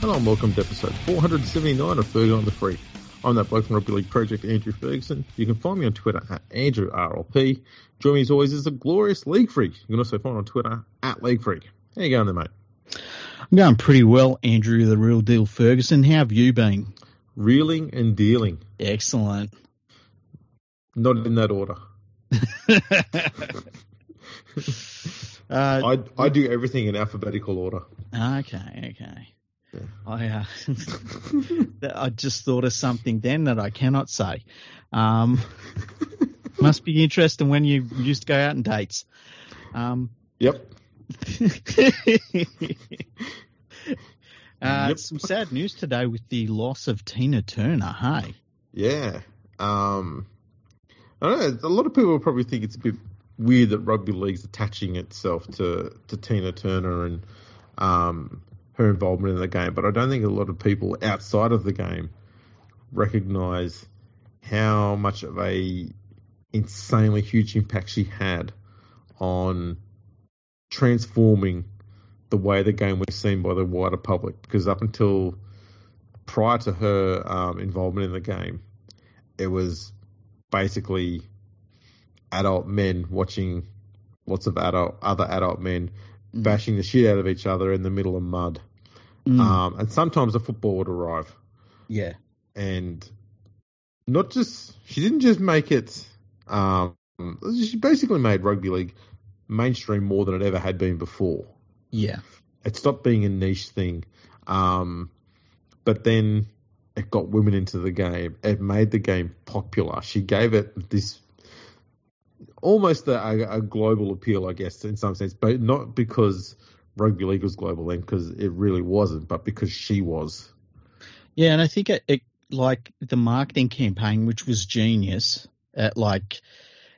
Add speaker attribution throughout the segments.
Speaker 1: Hello and welcome to episode 479 of Fergo and the Freak. I'm that bloke from Rugby League Project, Andrew Ferguson. You can find me on Twitter at AndrewRLP. Join me as always is the glorious League Freak. You can also find me on Twitter at League Freak. How you going there, mate?
Speaker 2: I'm going pretty well, Andrew, the real deal Ferguson. How have you been?
Speaker 1: Reeling and dealing.
Speaker 2: Excellent.
Speaker 1: Not in that order.
Speaker 2: uh,
Speaker 1: I, I do everything in alphabetical order.
Speaker 2: okay, okay. I uh, I just thought of something then that I cannot say. Um, must be interesting when you used to go out on dates. Um,
Speaker 1: Yep.
Speaker 2: uh,
Speaker 1: Yep.
Speaker 2: Some sad news today with the loss of Tina Turner. Hey,
Speaker 1: Yeah. Um, I don't know. A lot of people probably think it's a bit weird that rugby league's attaching itself to, to Tina Turner and um, her involvement in the game, but I don't think a lot of people outside of the game recognise how much of a insanely huge impact she had on transforming the way the game was seen by the wider public. Because up until prior to her um, involvement in the game, it was basically adult men watching lots of adult other adult men bashing the shit out of each other in the middle of mud.
Speaker 2: Mm,
Speaker 1: Um, and sometimes a football would arrive,
Speaker 2: yeah,
Speaker 1: and not just she didn't just make it. Um, she basically made rugby league mainstream more than it ever had been before.
Speaker 2: yeah,
Speaker 1: It stopped being a niche thing, um, but then it got women into the game. It made the game popular. She gave it this almost a, a, a global appeal, I guess, in some sense, but not because rugby league was global then, because it really wasn't, but because she was.
Speaker 2: yeah. And I think it, it like the marketing campaign, which was genius. At like,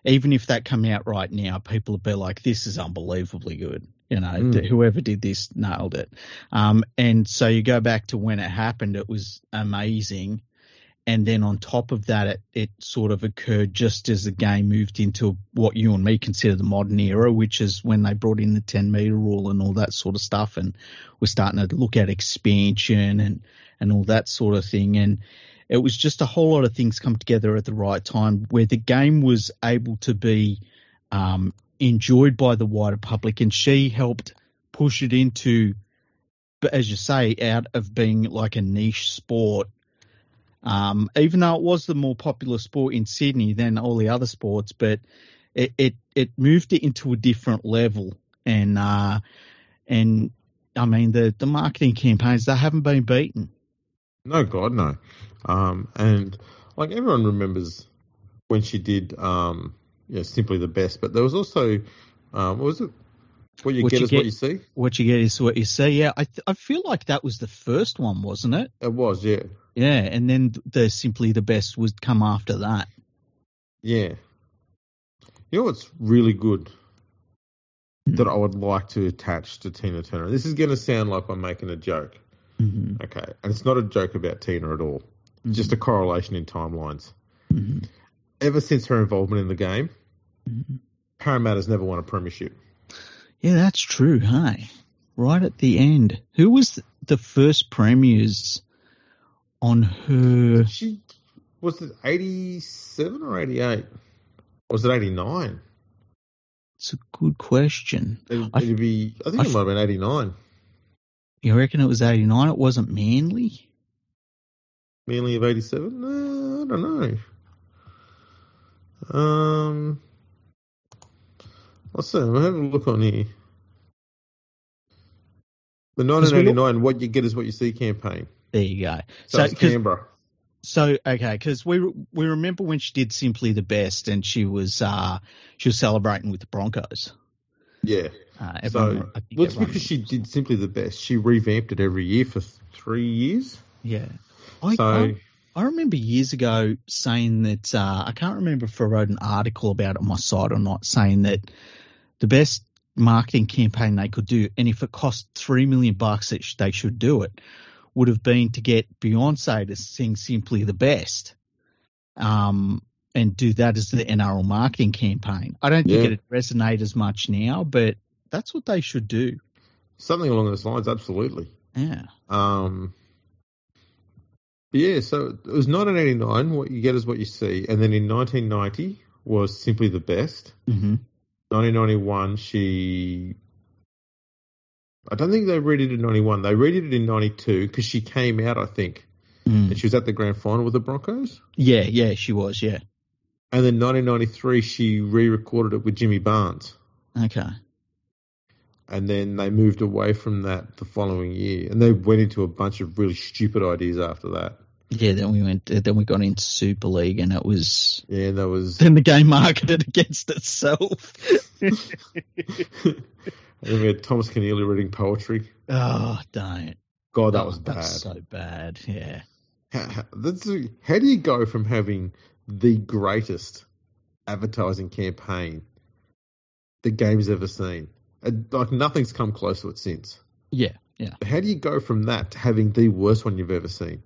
Speaker 2: even if that come out right now, people would be like, "This is unbelievably good." You know,
Speaker 1: Mm.
Speaker 2: whoever did this nailed it. Um, and so you go back to when it happened, it was amazing. And then on top of that, it, it sort of occurred just as the game moved into what you and me consider the modern era, which is when they brought in the 10 meter rule and all that sort of stuff. And we're starting to look at expansion and, and all that sort of thing. And it was just a whole lot of things come together at the right time where the game was able to be um, enjoyed by the wider public, and she helped push it into, as you say, out of being like a niche sport. Um, even though it was the more popular sport in Sydney than all the other sports, but it it, it moved it into a different level, and uh, and I mean the the marketing campaigns they haven't been beaten.
Speaker 1: No, God, no. Um, and like everyone remembers when she did, um, you know, simply the best. But there was also, um, what was it? What you
Speaker 2: What
Speaker 1: get
Speaker 2: you
Speaker 1: is
Speaker 2: get-
Speaker 1: what you see.
Speaker 2: What you get is what you see. Yeah, I th- I feel like that was the first one, wasn't it?
Speaker 1: It was, yeah,
Speaker 2: Yeah, and then the simply the best would come after that.
Speaker 1: yeah. You know what's really good
Speaker 2: Hmm.
Speaker 1: that I would like to attach to Tina Turner. This is going to sound like I'm making a joke,
Speaker 2: hmm
Speaker 1: okay? And it's not a joke about Tina at all. It's just a correlation in timelines.
Speaker 2: hmm
Speaker 1: Ever since her involvement in the game,
Speaker 2: hmm
Speaker 1: Parramatta's never won a premiership.
Speaker 2: Yeah, that's true. Hey, right at the end, who was the first premiers on her?
Speaker 1: She was it 87 or 88? Was it 89?
Speaker 2: It's a good question.
Speaker 1: It,
Speaker 2: I-
Speaker 1: it'd be. I think
Speaker 2: I
Speaker 1: it might have been 89.
Speaker 2: You reckon it was eighty nine? It wasn't Manly.
Speaker 1: Manly of 87? No, I don't know. Um, let's see. I'm having a look on here. The 1989 "What You Get Is What You See" campaign.
Speaker 2: There you go.
Speaker 1: So,
Speaker 2: So,
Speaker 1: Canberra.
Speaker 2: So okay, because we we remember when she did simply the best, and she was uh she was celebrating with the Broncos.
Speaker 1: Yeah.
Speaker 2: Uh,
Speaker 1: So,
Speaker 2: everyone, think
Speaker 1: well, it's because she did simply the best. She revamped it every year for three years.
Speaker 2: yeah. I,
Speaker 1: So
Speaker 2: I, I remember years ago saying that uh, I can't remember if I wrote an article about it on my site or not, saying that the best marketing campaign they could do, and if it cost three million bucks, they should do it, would have been to get Beyonce to sing "Simply the Best," um, and do that as the NRL marketing campaign. I don't think
Speaker 1: Yeah.
Speaker 2: it'd resonate as much now, but that's what they should do.
Speaker 1: something along those lines, absolutely.
Speaker 2: Yeah.
Speaker 1: Um, yeah, so it was 1989. What you get is what you see, and then in 1990 was simply the best.
Speaker 2: hmm
Speaker 1: 1991, she. I don't think they read it in 91. They read it in 92 because she came out, I think,
Speaker 2: Mm.
Speaker 1: and she was at the grand final with the Broncos.
Speaker 2: Yeah, yeah, she was. Yeah.
Speaker 1: And then 1993, she re-recorded it with Jimmy Barnes.
Speaker 2: Okay.
Speaker 1: And then they moved away from that the following year, and they went into a bunch of really stupid ideas after that.
Speaker 2: Yeah. Then we went. Then we got into Super League, and it was
Speaker 1: Yeah, that was
Speaker 2: then the game marketed against itself.
Speaker 1: and then we had Thomas Keneally reading poetry.
Speaker 2: oh, don't.
Speaker 1: God, that
Speaker 2: Oh,
Speaker 1: was bad.
Speaker 2: That's so bad. Yeah.
Speaker 1: how, how, that's, how do you go from having the greatest advertising campaign the game's ever seen? And, like nothing's come close to it since.
Speaker 2: Yeah. Yeah.
Speaker 1: How do you go from that to having the worst one you've ever seen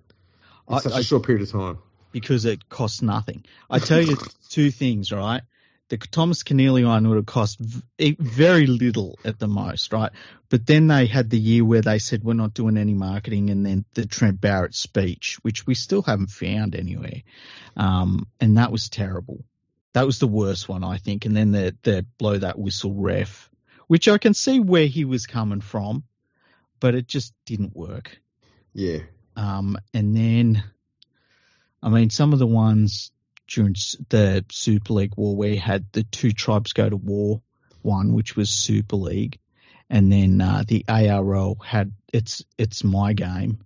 Speaker 1: in
Speaker 2: I-
Speaker 1: such a
Speaker 2: I-
Speaker 1: short period of time?
Speaker 2: because it costs nothing. I tell you two things, right? The Thomas Keneally one would have cost very little at the most, right? But then they had the year where they said we're not doing any marketing, and then the Trent Barrett speech, which we still haven't found anywhere, um, and that was terrible. That was the worst one, I think. And then the the blow that whistle ref, which I can see where he was coming from, but it just didn't work.
Speaker 1: Yeah.
Speaker 2: Um, and then, I mean, some of the ones during the Super League war, we had the two tribes go to war, one which was Super League, and then uh, the ARL had it's it's my game.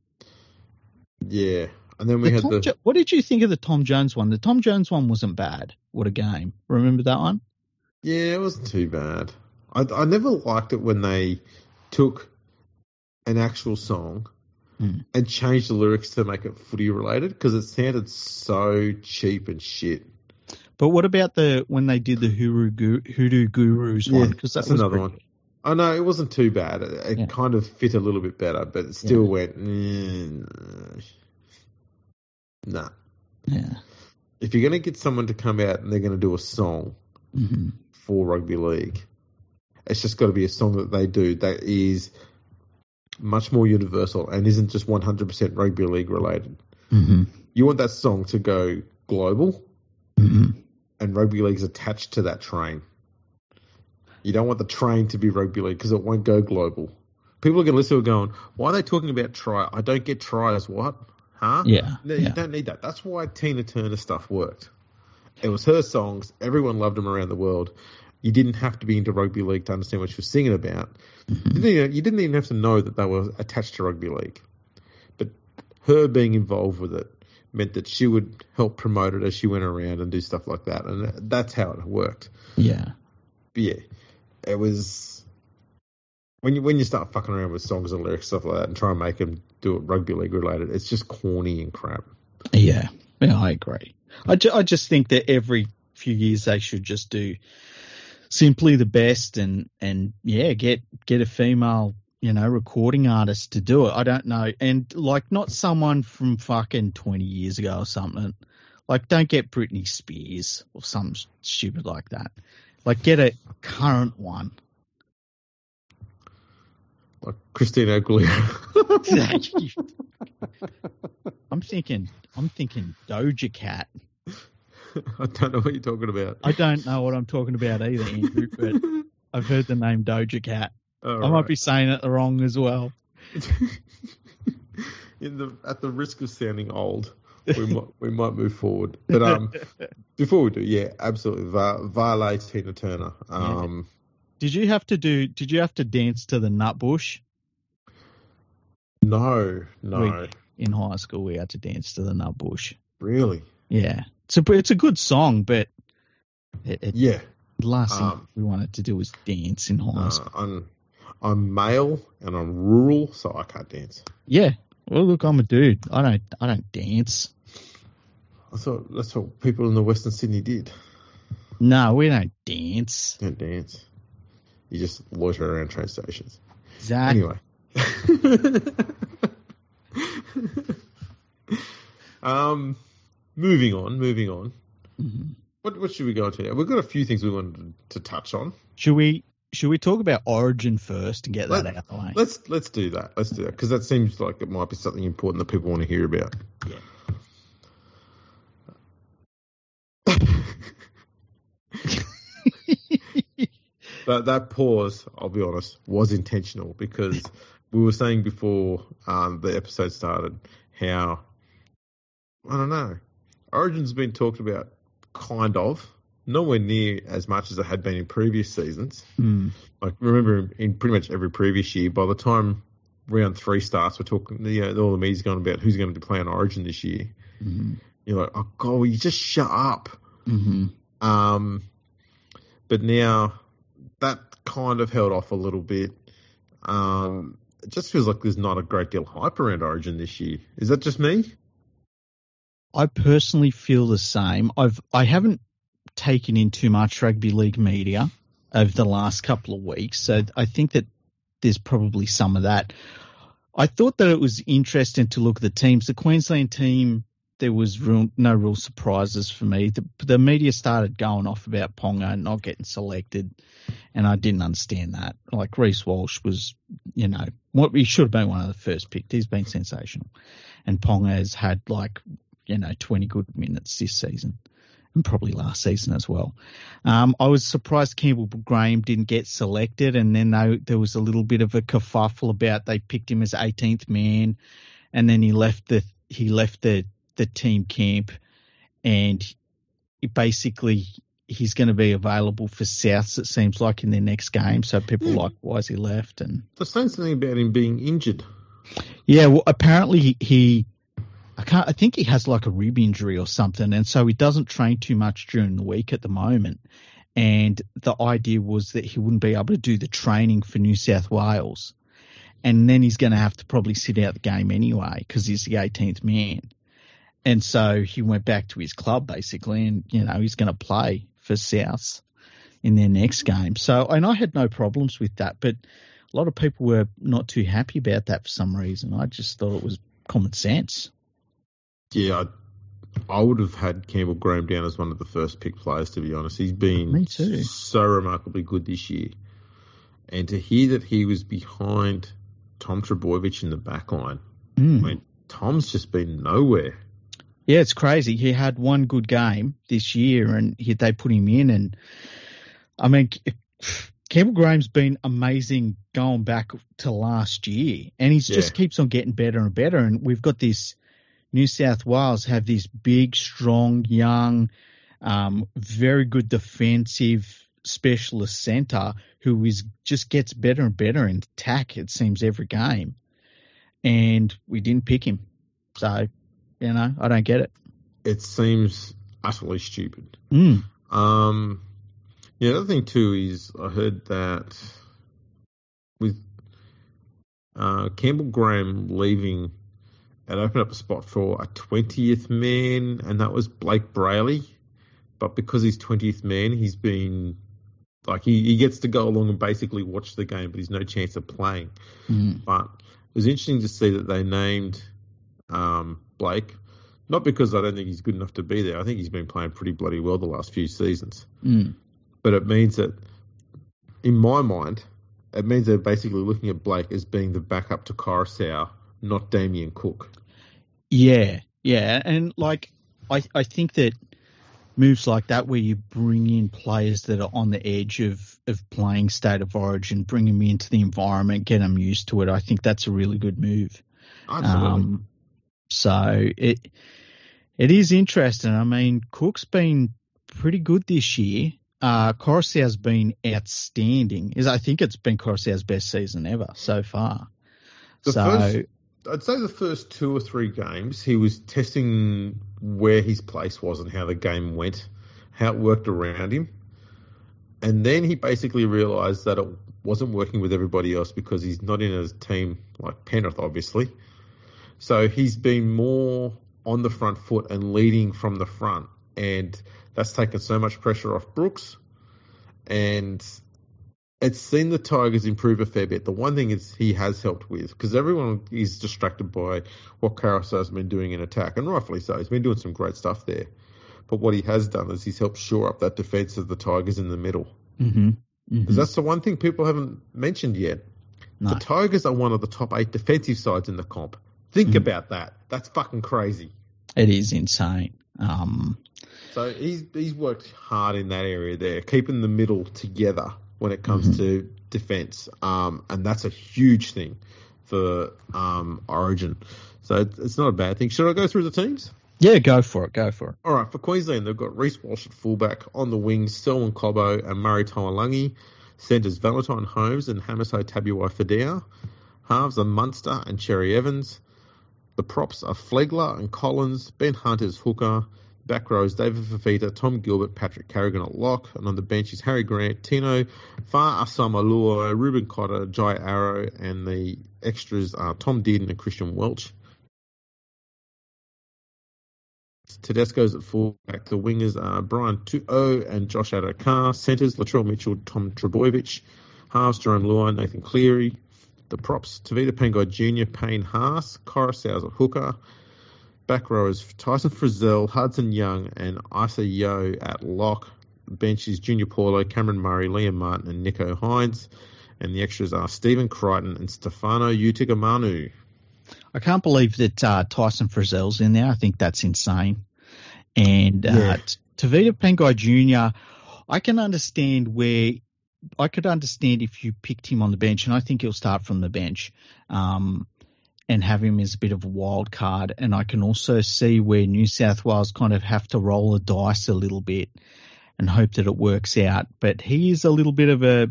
Speaker 1: Yeah. And then we
Speaker 2: The
Speaker 1: had
Speaker 2: Tom
Speaker 1: the
Speaker 2: Jo- what did you think of the Tom Jones one? The Tom Jones one wasn't bad. What a game! Remember that one?
Speaker 1: Yeah, it wasn't too bad. I, I never liked it when they took an actual song
Speaker 2: Hmm.
Speaker 1: and changed the lyrics to make it footy related because it sounded so cheap and shit.
Speaker 2: But what about the when they did the Hoodoo, Gu- Hoodoo Gurus one? Because that
Speaker 1: that's another
Speaker 2: pretty-
Speaker 1: one. Oh no, it wasn't too bad. It, it
Speaker 2: Yeah.
Speaker 1: kind of fit a little bit better, but it still
Speaker 2: Yeah.
Speaker 1: went. "Mm, Nah.
Speaker 2: Yeah.
Speaker 1: If you're going to get someone to come out and they're going to do a song
Speaker 2: hmm
Speaker 1: for rugby league, it's just got to be a song that they do that is much more universal and isn't just 100% rugby league related.
Speaker 2: hmm
Speaker 1: You want that song to go global,
Speaker 2: hmm
Speaker 1: and rugby league's attached to that train. You don't want the train to be rugby league because it won't go global. People are going to listen to it going, why are they talking about try? I don't get tries. What? Huh?
Speaker 2: Yeah.
Speaker 1: No,
Speaker 2: yeah.
Speaker 1: you don't need that. That's why Tina Turner stuff worked. It was her songs. Everyone loved them around the world. You didn't have to be into rugby league to understand what she was singing about. You, didn't even, you didn't even have to know that they were attached to rugby league. But her being involved with it meant that she would help promote it as she went around and do stuff like that. And that's how it worked.
Speaker 2: Yeah.
Speaker 1: But yeah, it was when you when you start fucking around with songs and lyrics stuff like that and try and make them do it rugby league related. It's just corny and crap.
Speaker 2: Yeah, yeah, I agree. I, ju- I just think that every few years they should just do simply the best and and yeah, get get a female you know recording artist to do it. I don't know, and like not someone from fucking twenty years ago or something. Like don't get Britney Spears or something stupid like that. Like get a current one.
Speaker 1: Like Christina Aguilera.
Speaker 2: I'm thinking I'm thinking Doja Cat.
Speaker 1: I don't know what you're talking about.
Speaker 2: I don't know what I'm talking about either, Andrew, but I've heard the name Doja Cat.
Speaker 1: All
Speaker 2: I might be saying it wrong as well.
Speaker 1: In the at the risk of sounding old, we might we might move forward. But um, before we do, yeah, absolutely, Vale Tina Turner. Um,
Speaker 2: Did you have to do? Did you have to dance to the Nut Bush
Speaker 1: no, no,
Speaker 2: in high school? We had to dance to the Nut Bush.
Speaker 1: really,
Speaker 2: Yeah, it's a it's a good song, but it, it,
Speaker 1: yeah.
Speaker 2: the last thing
Speaker 1: Um,
Speaker 2: we wanted to do was dance in high
Speaker 1: Uh. I'm I'm male and I'm rural, so I can't dance.
Speaker 2: Yeah. Well, look, I'm a dude. I don't I don't dance.
Speaker 1: I thought that's what people in the Western Sydney did.
Speaker 2: No, we don't dance.
Speaker 1: Don't dance. You just loiter around train stations.
Speaker 2: Zach,
Speaker 1: Anyway. um, moving on, moving on.
Speaker 2: Mhm.
Speaker 1: What what should we go to? We've got a few things we wanted to touch on.
Speaker 2: should we should we talk about Origin first and get that
Speaker 1: Let-
Speaker 2: out of the way?
Speaker 1: Let's let's do that. Let's do that because that seems like it might be something important that people want to hear about.
Speaker 2: Yeah.
Speaker 1: That that pause, I'll be honest, was intentional because we were saying before um, the episode started how I don't know. Origin's been talked about, kind of, nowhere near as much as it had been in previous seasons.
Speaker 2: Hmm.
Speaker 1: Like remember, in pretty much every previous year, by the time round three starts, we're talking. You know, all the media's going about who's going to play on Origin this year.
Speaker 2: hmm
Speaker 1: You're like, oh god, you just shut up.
Speaker 2: hmm
Speaker 1: Um, but now that kind of held off a little bit. Um, it just feels like there's not a great deal of hype around Origin this year. Is that just me?
Speaker 2: I personally feel the same. I've I haven't taken in too much rugby league media over the last couple of weeks, so I think that there's probably some of that. I thought that it was interesting to look at the teams. The Queensland team, there was real, no real surprises for me. The, the media started going off about Ponga not getting selected, and I didn't understand that. Like Reece Walsh was, you know, what he should have been one of the first picked. He's been sensational, and Ponga has had like, you know, 20 good minutes this season. And probably last season as well. Um, I was surprised Campbell Graham didn't get selected, and then they, there was a little bit of a kerfuffle about they picked him as 18th man, and then he left the he left the the team camp, and basically he's going to be available for Souths. It seems like in their next game. So people
Speaker 1: Hmm.
Speaker 2: like, why is he left? And
Speaker 1: They're saying something about him being injured.
Speaker 2: yeah, well, apparently he, he I can't. I think he has like a rib injury or something, and so he doesn't train too much during the week at the moment. And the idea was that he wouldn't be able to do the training for New South Wales, and then he's going to have to probably sit out the game anyway because he's the 18th man. And so he went back to his club basically, and you know he's going to play for South in their next game. So, and I had no problems with that, but a lot of people were not too happy about that for some reason. I just thought it was common sense.
Speaker 1: Yeah, I, I would have had Campbell Graham down as one of the first pick players, to be honest. He's been
Speaker 2: Me too.
Speaker 1: so remarkably good this year. And to hear that he was behind Tom Trbojevic in the back line,
Speaker 2: Mm.
Speaker 1: I mean, Tom's just been nowhere.
Speaker 2: Yeah, it's crazy. He had one good game this year, and he, they put him in. And I mean, Campbell Graham's been amazing going back to last year, and he just keeps on getting better and better. And we've got this New South Wales have this big, strong, young, um, very good defensive specialist centre who is just gets better and better in attack. It seems every game, and we didn't pick him, so you know I don't get it.
Speaker 1: It seems utterly stupid.
Speaker 2: Mm.
Speaker 1: Um, yeah, the other thing too is I heard that with uh, Campbell Graham leaving, it opened up a spot for a 20th man, and that was Blake Brailey. But because he's 20th man, he's been like he, he gets to go along and basically watch the game, but he's no chance of playing.
Speaker 2: Mm.
Speaker 1: But it was interesting to see that they named um, Blake, not because I don't think he's good enough to be there. I think he's been playing pretty bloody well the last few seasons.
Speaker 2: Mm.
Speaker 1: But it means that, in my mind, it means they're basically looking at Blake as being the backup to Koroisau, not Damien Cook.
Speaker 2: Yeah, yeah, and like I, I think that moves like that where you bring in players that are on the edge of of playing state of origin, bring them into the environment, get them used to it. I think that's a really good move.
Speaker 1: Absolutely.
Speaker 2: Um, so it it is interesting. I mean, Cook's been pretty good this year. Uh, Koroisau's been outstanding. Is I think it's been Koroisau's best season ever so far.
Speaker 1: The
Speaker 2: so
Speaker 1: first- I'd say the first two or three games, he was testing where his place was and how the game went, how it worked around him. And then he basically realised that it wasn't working with everybody else because he's not in a team like Penrith, obviously. So he's been more on the front foot and leading from the front. And that's taken so much pressure off Brooks. And it's seen the Tigers improve a fair bit. The one thing is he has helped with because everyone is distracted by what Koroisau's been doing in attack, and rightfully so. He's been doing some great stuff there. But what he has done is he's helped shore up that defence of the Tigers in the middle.
Speaker 2: Mm-hmm. Mm-hmm.
Speaker 1: Because that's the one thing people haven't mentioned yet.
Speaker 2: No.
Speaker 1: The Tigers are one of the top eight defensive sides in the comp. Think mm. about that. That's fucking crazy.
Speaker 2: It is insane. Um,
Speaker 1: So he's he's worked hard in that area there, keeping the middle together when it comes to defense, um, and that's a huge thing for um, Origin. So it's, it's not a bad thing. Should I go through the teams?
Speaker 2: yeah, go for it. Go for it.
Speaker 1: All right, for Queensland, they've got Reece Walsh at fullback, on the wings, Selwyn Cobbo and Murray Taulagi. Centres Valentine Holmes and Hamiso Tabuai Fidow. Halves are Munster and Cherry Evans. The props are Flegler and Collins, Ben Hunter's hooker. Back rows David Fifita, Tom Gilbert, Patrick Carrigan at lock. And on the bench is Harry Grant, Tino, Far Asamoah, Reuben Cotter, Jai Arrow, and the extras are Tom Dearden and Christian Welch. Tedesco's at fullback. The wingers are Brian To'o and Josh Addo-Carr. Centres, Latrell Mitchell, Tom Trbojevic. Halves, Jarome Luai, Nathan Cleary. The props, Tevita Pangai Jr., Payne Haas. Koroisau's at hooker. Back row is Tyson Frizell, Hudson Young, and Isaah Yeo at lock. Bench is Junior Paulo, Cameron Murray, Liam Martin, and Nicho Hynes. And the extras are Stephen Crichton and Stefano Utoikamanu.
Speaker 2: I can't believe that uh, Tyson Frizell's in there. I think that's insane. And uh,
Speaker 1: Yeah.
Speaker 2: Tevita Pangai Jr., I can understand where I could understand if you picked him on the bench, and I think he'll start from the bench um, and have him as a bit of a wild card. And I can also see where New South Wales kind of have to roll the dice a little bit and hope that it works out. But he is a little bit of a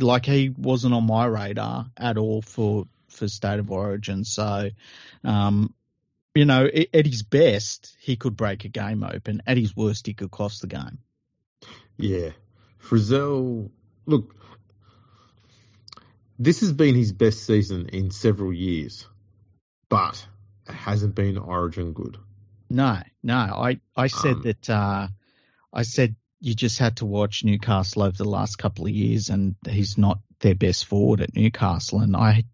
Speaker 2: like he wasn't on my radar at all for for state of origin. So, um, you know, at, his best, he could break a game open. At his worst, he could cost the game.
Speaker 1: Yeah. Frizzell, look, this has been his best season in several years, but it hasn't been Origin good.
Speaker 2: No, no, I I said
Speaker 1: Um,
Speaker 2: that uh, I said you just had to watch Newcastle over the last couple of years, and he's not their best forward at Newcastle. And I,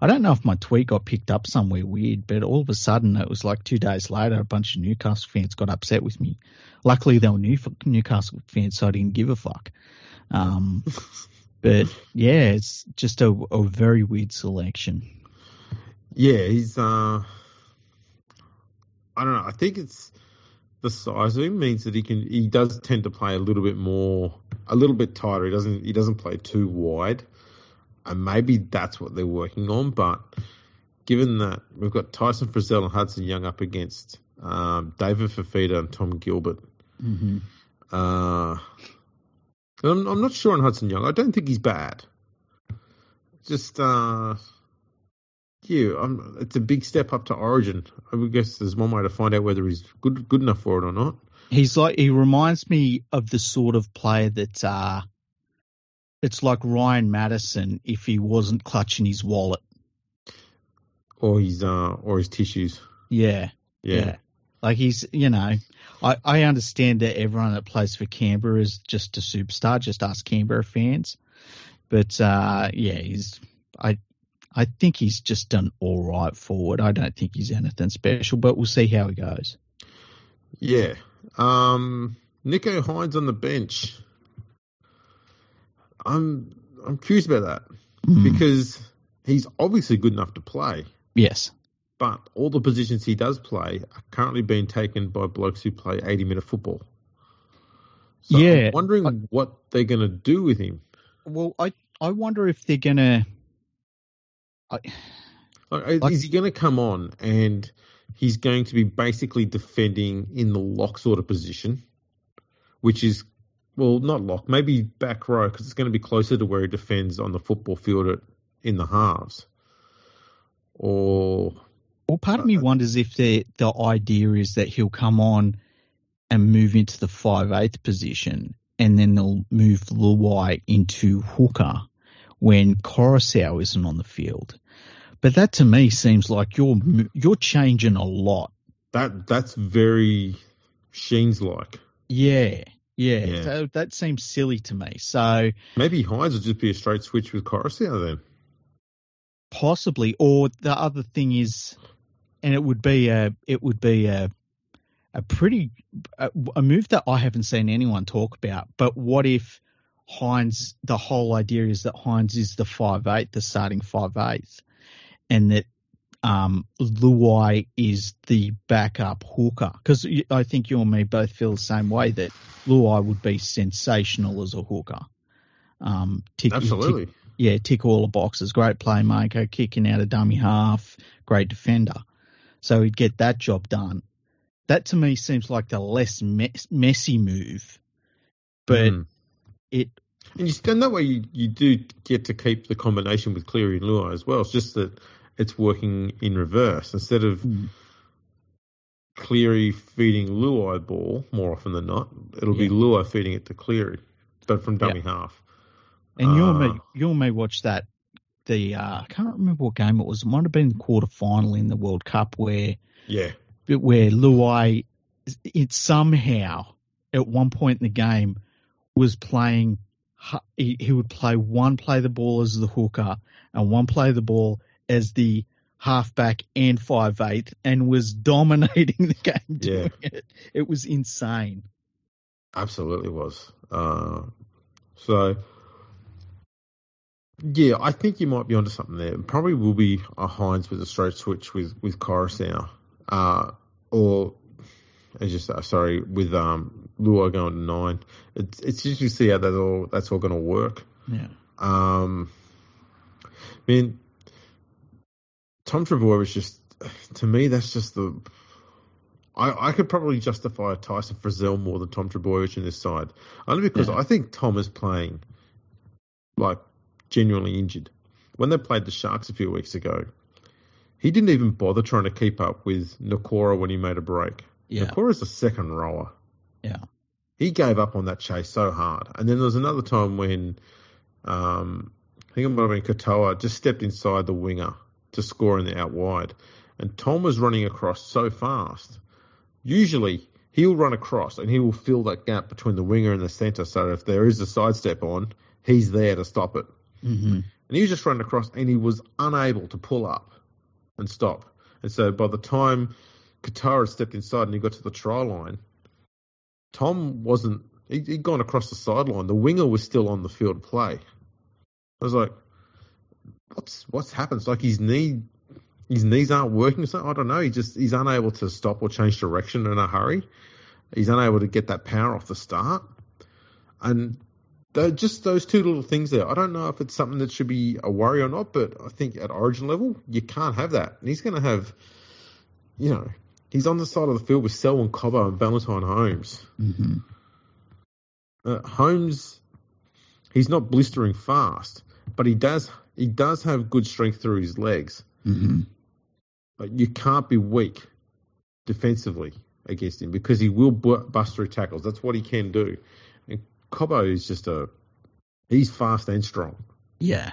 Speaker 2: I don't know if my tweet got picked up somewhere weird, but all of a sudden it was like two days later, a bunch of Newcastle fans got upset with me. Luckily, they were New, Newcastle fans, so I didn't give a fuck. Um, but yeah, it's just a, a very weird selection.
Speaker 1: Yeah, he's, uh, I don't know. I think it's the size of him means that he can, he does tend to play a little bit more, a little bit tighter. He doesn't, he doesn't play too wide. And maybe that's what they're working on. But given that we've got Tyson Frizell and Hudson Young up against um, David Fifita and Tom Gilbert,
Speaker 2: hmm
Speaker 1: uh, I'm, I'm not sure on Hudson Young. I don't think he's bad. Just, uh, yeah, I'm, it's a big step up to Origin. I would guess there's one way to find out whether he's good good enough for it or not.
Speaker 2: He's like he reminds me of the sort of player that uh it's like Ryan Madison if he wasn't clutching his wallet.
Speaker 1: Or his uh, or his tissues.
Speaker 2: Yeah.
Speaker 1: Yeah.
Speaker 2: Like he's you know, I, I understand that everyone that plays for Canberra is just a superstar, just ask Canberra fans. But uh yeah, he's I I think he's just done all right forward. I don't think he's anything special, but we'll see how he goes.
Speaker 1: Yeah. Um, Nicho Hynes on the bench. I'm I'm curious about that
Speaker 2: Mm,
Speaker 1: because he's obviously good enough to play.
Speaker 2: yes.
Speaker 1: but all the positions he does play are currently being taken by blokes who play 80 minute football. So
Speaker 2: Yeah.
Speaker 1: I'm wondering what they're going to do with him.
Speaker 2: Well, I I wonder if they're gonna. I,
Speaker 1: Like, is he going to come on and he's going to be basically defending in the lock sort of position, which is, well, not lock, maybe back row because it's going to be closer to where he defends on the football field at, in the halves. Or
Speaker 2: well, part of me wonders if the the idea is that he'll come on and move into the five eighth position, and then they'll move Luai into hooker when Koroisau isn't on the field. But that to me seems like you're you're changing a lot.
Speaker 1: that that's very Sheen's like.
Speaker 2: Yeah, yeah.
Speaker 1: Yeah.
Speaker 2: So that seems silly to me. So
Speaker 1: Maybe Hynes would just be a straight switch with Koroisau then.
Speaker 2: possibly or the other thing is and it would be a it would be a a pretty a, a move that I haven't seen anyone talk about but what if Hynes, the whole idea is that Hynes is the five eight, the starting five eighth, and that um, Luai is the backup hooker. Because I think you and me both feel the same way that Luai would be sensational as a hooker. Um,
Speaker 1: tick, Absolutely.
Speaker 2: Tick, yeah, tick all the boxes. Great playmaker, kicking out a dummy half, great defender. So he'd get that job done. That to me seems like the less messy move, but mm. It.
Speaker 1: And, you, and that way you, you do get to keep the combination with Cleary and Luai as well. It's just that it's working in reverse instead of. Mm. Cleary feeding Luai ball more often than not. It'll yeah. be Luai feeding it to Cleary, but from dummy yeah. half.
Speaker 2: And uh, you and me, you and me watched that. The uh, I can't remember what game it was. It might have been the quarter final in the World Cup where
Speaker 1: yeah,
Speaker 2: where Luai it somehow at one point in the game was playing. He, he would play one play the ball as the hooker and one play the ball as the halfback and five eighth and was dominating the game doing yeah. it. It was insane.
Speaker 1: Absolutely was. Uh, so yeah, I think you might be onto something there. Probably will be a Hynes with a straight switch with with Koroisau, uh, or as you say, sorry, with um, Luai going to nine. It's it's just to see how that all that's all going to work.
Speaker 2: Yeah.
Speaker 1: Um, I mean, Tom Trbojevic was just to me that's just the. I, I could probably justify Tyson Frizell more than Tom Trbojevic in this side, only because yeah. I think Tom is playing like genuinely injured. When they played the Sharks a few weeks ago, he didn't even bother trying to keep up with Nikora when he made a break.
Speaker 2: Yeah.
Speaker 1: Nikora's a second rower.
Speaker 2: Yeah.
Speaker 1: He gave up on that chase so hard. And then there was another time when um, I think it might have been Katoa just stepped inside the winger to score in the out wide. And Tom was running across so fast. Usually he'll run across and he will fill that gap between the winger and the centre so if there is a sidestep on, he's there to stop it.
Speaker 2: Mm-hmm.
Speaker 1: And he was just running across and he was unable to pull up and stop. And so by the time Katoa stepped inside and he got to the try line, Tom wasn't, he, he'd gone across the sideline. The winger was still on the field play. I was like, what's what's happened? It's like his knee, his knees aren't working. So I don't know. He just he's unable to stop or change direction in a hurry. He's unable to get that power off the start. And just those two little things there. I don't know if it's something that should be a worry or not, but I think at origin level, you can't have that. And he's going to have, you know, he's on the side of the field with Selwyn Cobbo and Valentine Holmes.
Speaker 2: Mm-hmm.
Speaker 1: Uh, Holmes, he's not blistering fast, but he does he does have good strength through his legs.
Speaker 2: Mm-hmm.
Speaker 1: But you can't be weak defensively against him because he will bust through tackles. That's what he can do. And Cobbo is just a he's fast and strong.
Speaker 2: Yeah.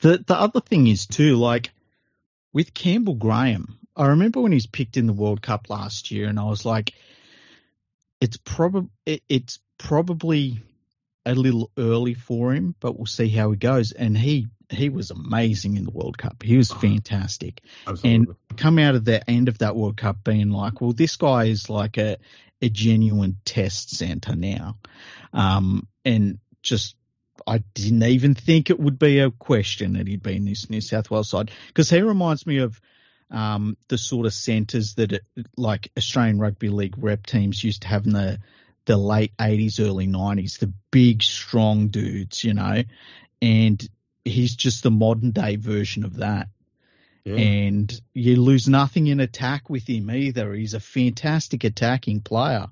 Speaker 2: The the other thing is too, like with Campbell Graham, I remember when he's picked in the World Cup last year, and I was like, it's probably it, it's probably a little early for him, but we'll see how he goes. And he he was amazing in the World Cup. He was fantastic.
Speaker 1: Absolutely.
Speaker 2: And come out of the end of that World Cup being like, well, this guy is like a a genuine test center now. Um, and just, I didn't even think it would be a question that he'd be in this New South Wales side because he reminds me of um, the sort of centres that it, like Australian Rugby League rep teams used to have in the the late 80s, early 90s, the big, strong dudes, you know, and he's just the modern day version of that. Yeah. And you lose nothing in attack with him either. He's a fantastic attacking player.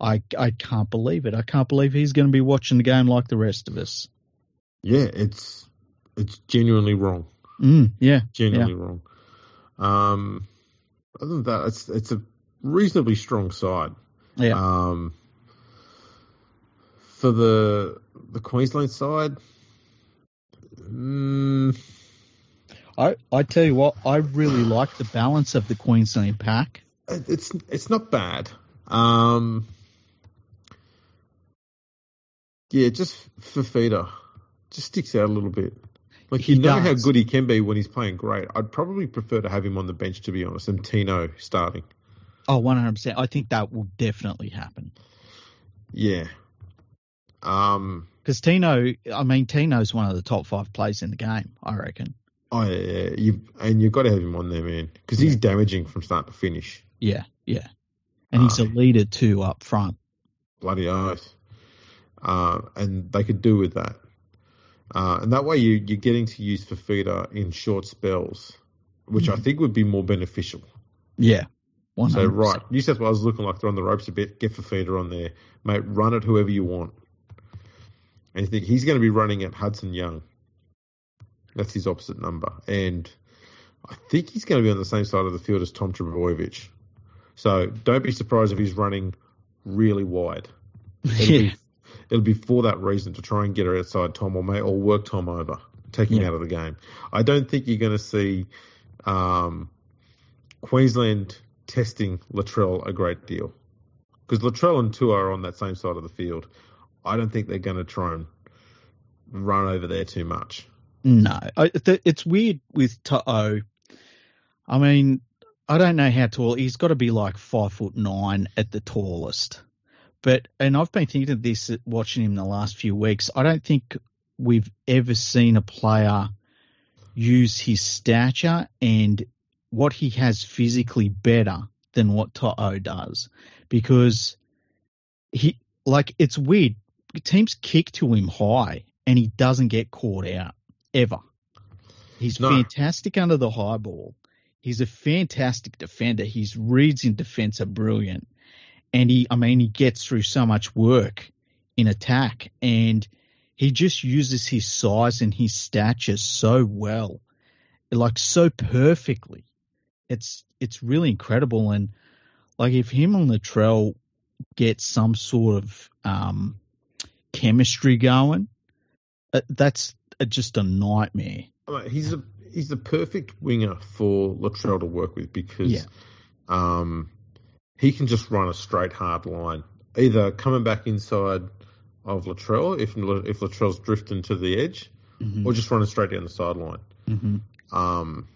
Speaker 2: I I can't believe it. I can't believe he's going to be watching the game like the rest of us.
Speaker 1: Yeah, it's it's genuinely wrong.
Speaker 2: Mm, yeah,
Speaker 1: genuinely
Speaker 2: yeah.
Speaker 1: wrong. Um, other than that, it's it's a reasonably strong side.
Speaker 2: Yeah.
Speaker 1: Um, for the the Queensland side, mm,
Speaker 2: I, I tell you what, I really like the balance of the Queensland pack.
Speaker 1: It's it's not bad. Um, yeah, just Fifita just sticks out a little bit. Like he you know does. how good he can be when he's playing great. I'd probably prefer to have him on the bench to be honest, and Tino starting.
Speaker 2: Oh, 100%. I think that will definitely happen.
Speaker 1: Yeah. Um,
Speaker 2: Because Tino, I mean, Tino's one of the top five players in the game, I reckon.
Speaker 1: oh yeah, yeah, you and you've got to have him on there, man, because he's damaging from start to finish.
Speaker 2: Yeah, yeah. And he's a
Speaker 1: Ah.
Speaker 2: leader too up front.
Speaker 1: Bloody oath. Uh, and they could do with that. Uh, and that way you, you're getting to use Fifita in short spells, which I
Speaker 2: Mhm.
Speaker 1: think would be more beneficial.
Speaker 2: Yeah. 100%.
Speaker 1: So, right, New South Wales looking like they're on the ropes a bit. Get Fifita on there. Mate, run it whoever you want. And you think he's going to be running at Hudson Young. That's his opposite number. And I think he's going to be on the same side of the field as Tom Trbojevic. So don't be surprised if he's running really wide. It'll,
Speaker 2: Yeah.
Speaker 1: be, it'll be for that reason to try and get her outside Tom or may or work Tom over, take him
Speaker 2: Yeah.
Speaker 1: out of the game. I don't think you're going to see um, Queensland testing Latrell a great deal because Latrell and To'o are on that same side of the field. I don't think they're going to try and run over there too much.
Speaker 2: No, I, th- it's weird with To'o. I mean, I don't know how tall he's got to be like five foot nine at the tallest. But and I've been thinking of this watching him the last few weeks. I don't think we've ever seen a player use his stature and what he has physically better than what To'o does because he like it's weird. Teams kick to him high and he doesn't get caught out ever. He's
Speaker 1: No.
Speaker 2: fantastic under the high ball. He's a fantastic defender. His reads in defense are brilliant. And he, I mean, he gets through so much work in attack and he just uses his size and his stature so well, like so perfectly. It's, it's really incredible. And like if him and Latrell get some sort of, um, chemistry going, uh, that's uh, just a nightmare.
Speaker 1: He's a he's the perfect winger for Latrell to work with because
Speaker 2: Yeah.
Speaker 1: um, he can just run a straight hard line, either coming back inside of Latrell if if Latrell's drifting to the edge,
Speaker 2: Mhm.
Speaker 1: or just running straight down the sideline.
Speaker 2: Mhm.
Speaker 1: Um,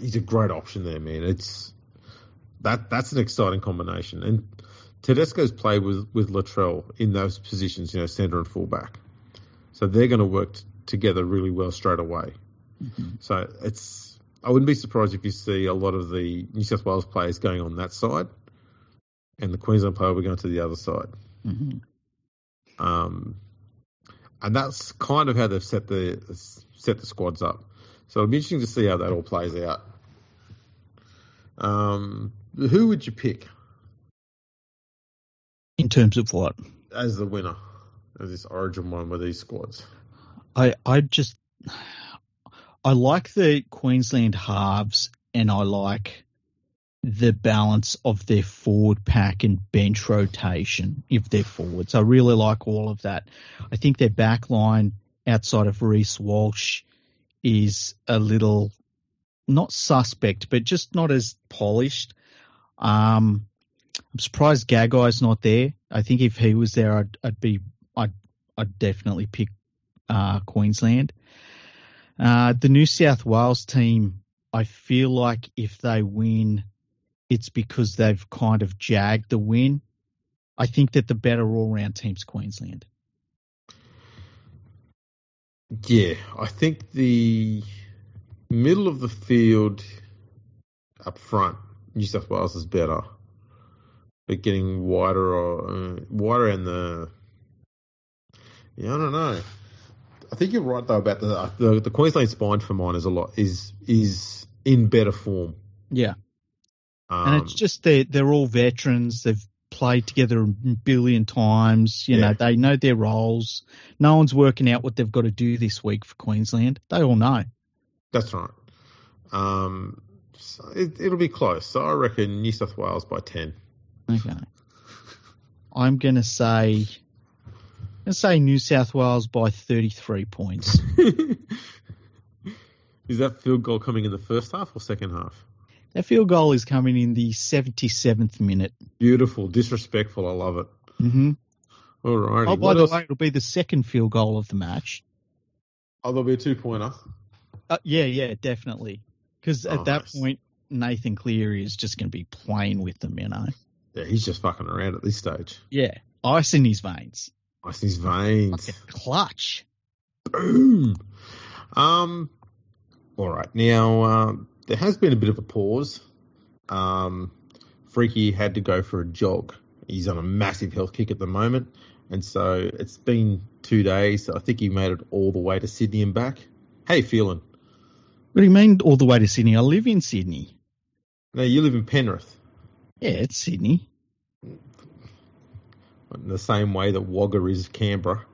Speaker 1: he's a great option there, man. It's that that's an exciting combination, and Tedesco's played with with Latrell in those positions, you know, centre and fullback, so they're going to work t- together really well straight away.
Speaker 2: Mhm.
Speaker 1: So it's I wouldn't be surprised if you see a lot of the New South Wales players going on that side, and the Queensland player will be going to the other side.
Speaker 2: Mhm.
Speaker 1: Um, and that's kind of how they've set the set the squads up. So it'll be interesting to see how that all plays out. Um, who would you pick
Speaker 2: In terms of what?
Speaker 1: as the winner of this Origin one with these squads?
Speaker 2: I I just I like the Queensland halves and I like the balance of their forward pack and bench rotation of their forwards. I really like all of that. I think their back line outside of Reece Walsh is a little not suspect, but just not as polished. Um, I'm surprised Gagai's not there. I think if he was there, I'd, I'd be, I'd, I'd definitely pick uh, Queensland. Uh, the New South Wales team, I feel like if they win, it's because they've kind of jagged the win. I think that the better all round team's Queensland.
Speaker 1: Yeah, I think the middle of the field up front, New South Wales is better, but getting wider or uh, wider in the yeah, I don't know. I think you're right though about the the, the Queensland spine for mine is a lot is is in better form.
Speaker 2: Yeah.
Speaker 1: Um,
Speaker 2: and it's just they're, they're all veterans. They've played together a billion times. You
Speaker 1: Yeah.
Speaker 2: know, they know their roles. No one's working out what they've got to do this week for Queensland. They all know.
Speaker 1: That's right. Um, so it, it'll be close. So I reckon New South Wales by ten.
Speaker 2: Okay. I'm going to say, To say New South Wales by 33 points.
Speaker 1: Is that field goal coming in the first half or second half?
Speaker 2: That field goal is coming in the 77th minute.
Speaker 1: Beautiful, disrespectful. I love it.
Speaker 2: hmm
Speaker 1: All right.
Speaker 2: Oh, by the way, it'll be the second field goal of the match.
Speaker 1: Oh, there'll be a two pointer.
Speaker 2: Uh, yeah, yeah, definitely. Because at
Speaker 1: Oh,
Speaker 2: that
Speaker 1: nice.
Speaker 2: point, Nathan Cleary is just going to be playing with them, you know.
Speaker 1: Yeah, he's just fucking around at this stage.
Speaker 2: Yeah, ice in his veins.
Speaker 1: Ice in his veins.
Speaker 2: Like clutch.
Speaker 1: Boom. Um. All right. Now um, there has been a bit of a pause. Um, Freaky had to go for a jog. He's on a massive health kick at the moment, and so it's been two days. I think he made it all the way to Sydney and back. How you feeling?
Speaker 2: What do you mean all the way to Sydney? I live in Sydney.
Speaker 1: No, you live in Penrith.
Speaker 2: Yeah, it's Sydney.
Speaker 1: In the same way that Wagga is Canberra.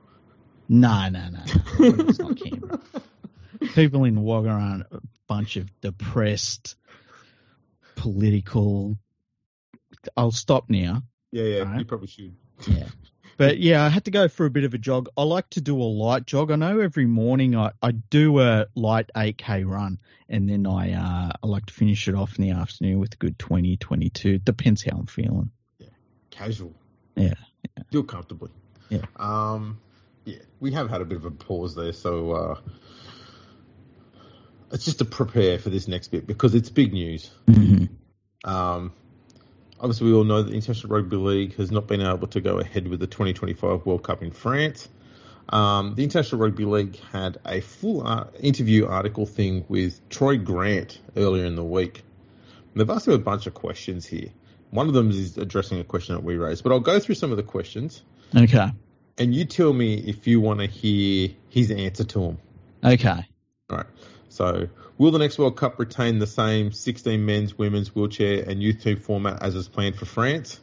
Speaker 2: No, no, no. no. it's not Canberra. People in Wagga aren't a bunch of depressed, political. I'll stop now.
Speaker 1: Yeah, yeah,
Speaker 2: Alright.
Speaker 1: you probably should.
Speaker 2: Yeah. But yeah, I had to go for a bit of a jog. I like to do a light jog. I know every morning I, I do a light 8k run and then I uh, I like to finish it off in the afternoon with a good 20, 22. Depends how I'm feeling. Yeah.
Speaker 1: Casual.
Speaker 2: Yeah,
Speaker 1: Feel comfortably.
Speaker 2: Yeah.
Speaker 1: Um, yeah, we have had a bit of a pause there, so uh, it's just to prepare for this next bit because it's big news.
Speaker 2: Mm-hmm.
Speaker 1: Um, obviously, we all know that the International Rugby League has not been able to go ahead with the 2025 World Cup in France. Um, the International Rugby League had a full uh, interview article thing with Troy Grant earlier in the week. And they've asked him a bunch of questions here. One of them is addressing a question that we raised, but I'll go through some of the questions
Speaker 2: Okay.
Speaker 1: and you tell me if you want to hear his answer to them.
Speaker 2: Okay.
Speaker 1: All right. So, will the next World Cup retain the same 16 men's, women's, wheelchair, and youth team format as is planned for France?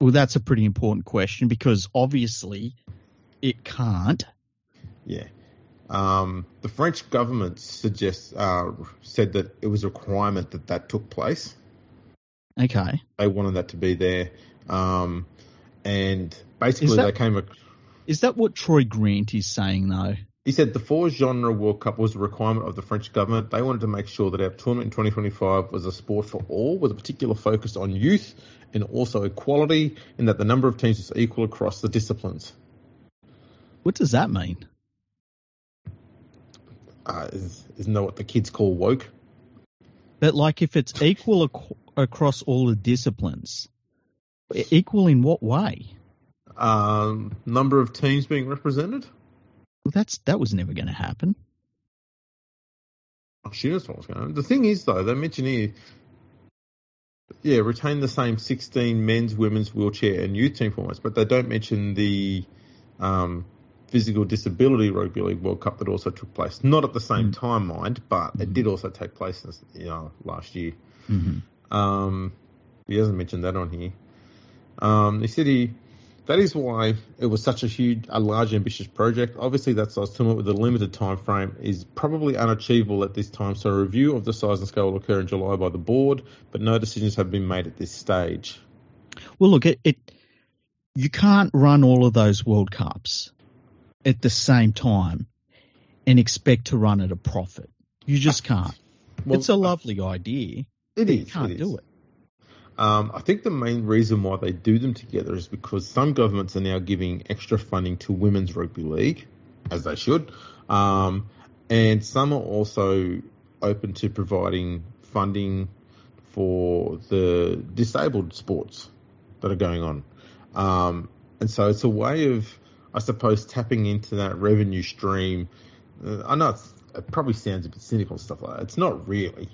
Speaker 2: Well, that's a pretty important question because obviously it can't.
Speaker 1: Yeah. Um, the French government suggests uh, said that it was a requirement that that took place.
Speaker 2: Okay.
Speaker 1: They wanted that to be there, um, and basically
Speaker 2: that-
Speaker 1: they came. ac-
Speaker 2: Is that what Troy Grant is saying though?
Speaker 1: He said the four genre World Cup was a requirement of the French government. They wanted to make sure that our tournament in 2025 was a sport for all, with a particular focus on youth and also equality, and that the number of teams was equal across the disciplines.
Speaker 2: What does that mean?
Speaker 1: Uh, is, isn't that what the kids call woke?
Speaker 2: But like if it's equal across all the disciplines, equal in what way?
Speaker 1: Um, number of teams being represented?
Speaker 2: Well, that's that was never going to happen.
Speaker 1: Oh, shit, that's what was going on. The thing is, though, they mention here, yeah, retain the same 16 men's, women's, wheelchair, and youth team formats, but they don't mention the um, physical disability rugby league World Cup that also took place. Not at the same time, mind, but it did also take place, you know, last year.
Speaker 2: Mm-hmm.
Speaker 1: Um, he hasn't mentioned that on here. Um, he said he that is why it was such a huge, a large, ambitious project. Obviously, that size tournament with a limited time frame is probably unachievable at this time. So, a review of the size and scale will occur in July by the board, but no decisions have been made at this stage.
Speaker 2: Well, look, it, it you can't run all of those World Cups at the same time and expect to run at a profit. You just can't.
Speaker 1: Well,
Speaker 2: it's a lovely idea.
Speaker 1: It is.
Speaker 2: can't
Speaker 1: it is.
Speaker 2: do it.
Speaker 1: Um, I think the main reason why they do them together is because some governments are now giving extra funding to women's rugby league, as they should, um, and some are also open to providing funding for the disabled sports that are going on. Um, and so it's a way of, I suppose, tapping into that revenue stream. Uh, I know it's, it probably sounds a bit cynical and stuff like that. It's not really,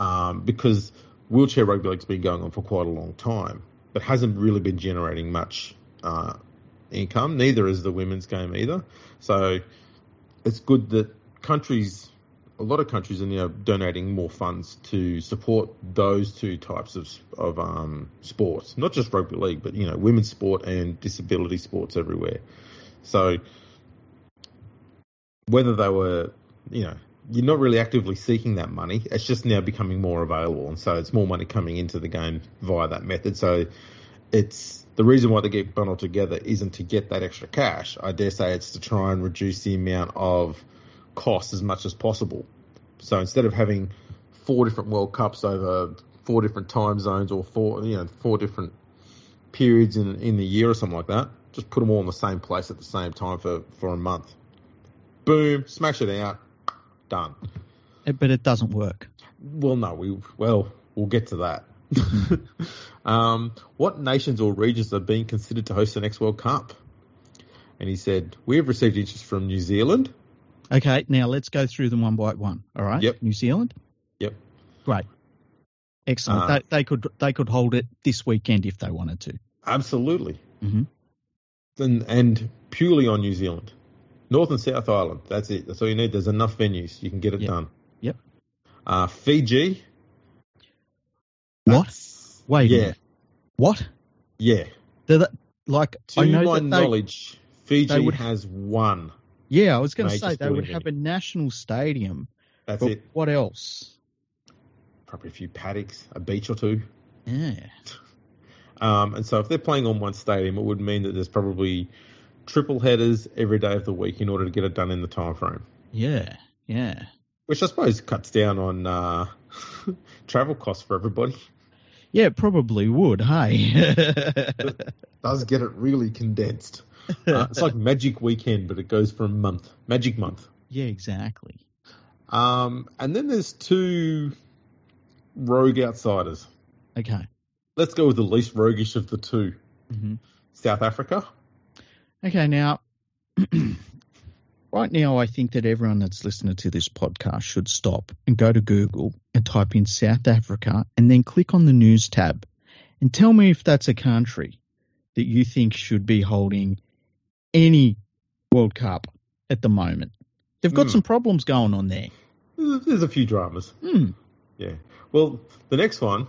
Speaker 1: um, because wheelchair rugby league's been going on for quite a long time, but hasn't really been generating much uh, income. Neither is the women's game either. So it's good that countries, a lot of countries, are now donating more funds to support those two types of of um, sports, not just rugby league, but you know, women's sport and disability sports everywhere. So whether they were, you know, you're not really actively seeking that money. It's just now becoming more available, and so it's more money coming into the game via that method. So it's the reason why they get bundled together isn't to get that extra cash. I dare say it's to try and reduce the amount of cost as much as possible. So instead of having four different World Cups over four different time zones or four, you know, four different periods in in the year or something like that, just put them all in the same place at the same time for for a month. Boom, smash it out, done.
Speaker 2: But it doesn't work.
Speaker 1: Well, no, we well we'll get to that. um, what nations or regions are being considered to host the next World Cup? and he said, "We have received interest from New Zealand."
Speaker 2: Okay, now let's go through them one by one. All right.
Speaker 1: Yep.
Speaker 2: New Zealand.
Speaker 1: Yep.
Speaker 2: Great. Excellent.
Speaker 1: Uh,
Speaker 2: they, they could they could hold it this weekend if they wanted to.
Speaker 1: Absolutely.
Speaker 2: Mm-hmm.
Speaker 1: And, and purely on New Zealand. North and South Island. That's it. That's all you need. There's enough venues. You can get it
Speaker 2: Yep.
Speaker 1: done.
Speaker 2: Yep.
Speaker 1: Uh, Fiji.
Speaker 2: What?
Speaker 1: That's-
Speaker 2: Wait.
Speaker 1: Yeah.
Speaker 2: What?
Speaker 1: Yeah.
Speaker 2: They're the- like
Speaker 1: To
Speaker 2: I know
Speaker 1: my
Speaker 2: that they,
Speaker 1: knowledge, Fiji
Speaker 2: they would-
Speaker 1: has one.
Speaker 2: Yeah, I was going to say they would
Speaker 1: sporting
Speaker 2: have a national stadium,
Speaker 1: That's it.
Speaker 2: what else?
Speaker 1: Probably a few paddocks, a beach or two.
Speaker 2: Yeah.
Speaker 1: Um, and so if they're playing on one stadium, it would mean that there's probably triple headers every day of the week in order to get it done in the time frame.
Speaker 2: Yeah. Yeah.
Speaker 1: Which I suppose cuts down on uh, travel costs for everybody.
Speaker 2: Yeah, it probably would, hey.
Speaker 1: Does get it really condensed. Uh, it's like Magic Weekend, but it goes for a month. Magic Month.
Speaker 2: yeah, exactly.
Speaker 1: Um, and then there's two rogue outsiders.
Speaker 2: Okay.
Speaker 1: Let's go with the least roguish of the two.
Speaker 2: hmm
Speaker 1: South Africa.
Speaker 2: Okay, now, right now, I think that everyone that's listening to this podcast should stop and go to Google and type in South Africa and then click on the news tab and tell me if that's a country that you think should be holding any World Cup at the moment. They've got
Speaker 1: Hmm.
Speaker 2: some problems going on there.
Speaker 1: There's a few dramas.
Speaker 2: Hmm.
Speaker 1: Yeah. Well, the next one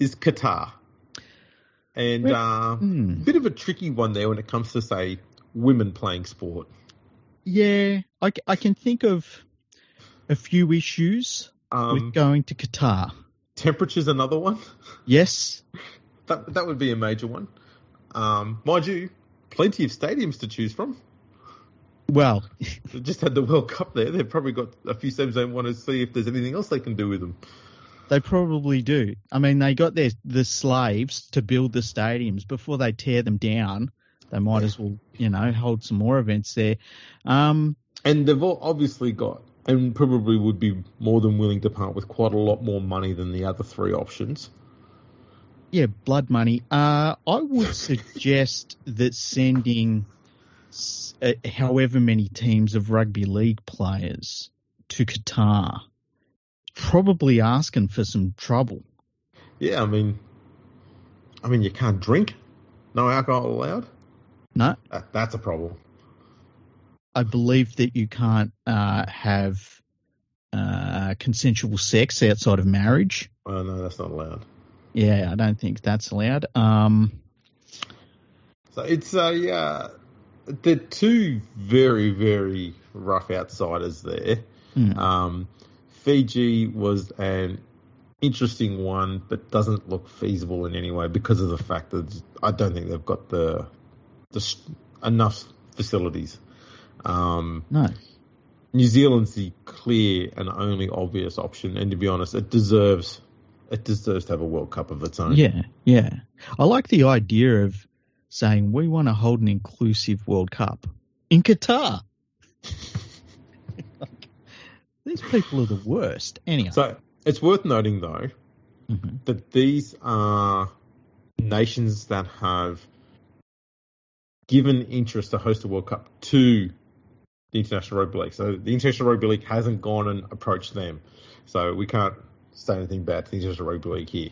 Speaker 1: is Qatar. And
Speaker 2: Well,
Speaker 1: uh, a bit of a tricky one there when it comes to, say, women playing sport.
Speaker 2: Yeah, I, I can think of a few issues
Speaker 1: Um,
Speaker 2: with going to Qatar.
Speaker 1: temperature's another one.
Speaker 2: Yes,
Speaker 1: That that would be a major one. Um, mind you, plenty of stadiums to choose from.
Speaker 2: well,
Speaker 1: They just had the World Cup there. They've probably got a few stadiums they want to see if there's anything else they can do with them.
Speaker 2: They probably do. I mean, they got their the slaves to build the stadiums before they tear them down. They might
Speaker 1: Yeah.
Speaker 2: as well, you know, hold some more events there. Um,
Speaker 1: And they've obviously got, and probably would be more than willing to part with quite a lot more money than the other three options.
Speaker 2: yeah, blood money. Uh, I would suggest that sending s- uh, however many teams of rugby league players to Qatar, probably asking for some trouble.
Speaker 1: Yeah, I mean, I mean, you can't drink. No alcohol allowed.
Speaker 2: No,
Speaker 1: That, that's a problem.
Speaker 2: I believe that you can't uh, have uh, consensual sex outside of marriage.
Speaker 1: Oh no, that's not allowed.
Speaker 2: Yeah, I don't think that's allowed. Um,
Speaker 1: So it's a uh, they're two very very rough outsiders there.
Speaker 2: hmm.
Speaker 1: Um, Fiji was an interesting one, but doesn't look feasible in any way because of the fact that I don't think they've got the the enough facilities. Um,
Speaker 2: no,
Speaker 1: New Zealand's the clear and only obvious option, and to be honest, it deserves it deserves to have a World Cup of its own.
Speaker 2: yeah, yeah. I like the idea of saying we want to hold an inclusive World Cup in Qatar. These people are the worst. Anyhow,
Speaker 1: So it's worth noting though
Speaker 2: Mhm.
Speaker 1: that these are nations that have given interest to host a World Cup to the International Rugby League. So the International Rugby League hasn't gone and approached them. So we can't say anything bad to the International Rugby League here.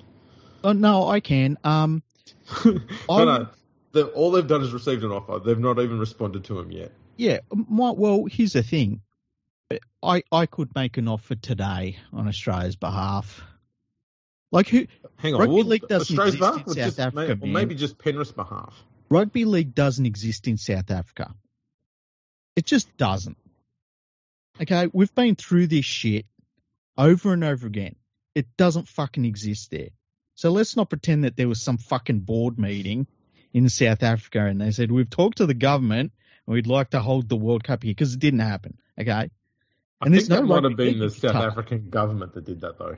Speaker 2: oh, no, I can. Um,
Speaker 1: no, no. The, all they've done is received an offer. They've not even responded to them yet.
Speaker 2: Yeah, my, well, here's the thing. I I could make an offer today on Australia's behalf. Like who?
Speaker 1: Hang on.
Speaker 2: Rugby
Speaker 1: well,
Speaker 2: league doesn't
Speaker 1: Australia's
Speaker 2: exist in South
Speaker 1: just,
Speaker 2: Africa,
Speaker 1: may- or
Speaker 2: man.
Speaker 1: maybe just Penrith's behalf.
Speaker 2: Rugby league doesn't exist in South Africa. It just doesn't. Okay, we've been through this shit over and over again. It doesn't fucking exist there. So let's not pretend that there was some fucking board meeting in South Africa and they said we've talked to the government and we'd like to hold the World Cup here because it didn't happen. Okay,
Speaker 1: I
Speaker 2: And
Speaker 1: think
Speaker 2: there's no
Speaker 1: that might have been the South
Speaker 2: Qatar.
Speaker 1: African government that did that, though.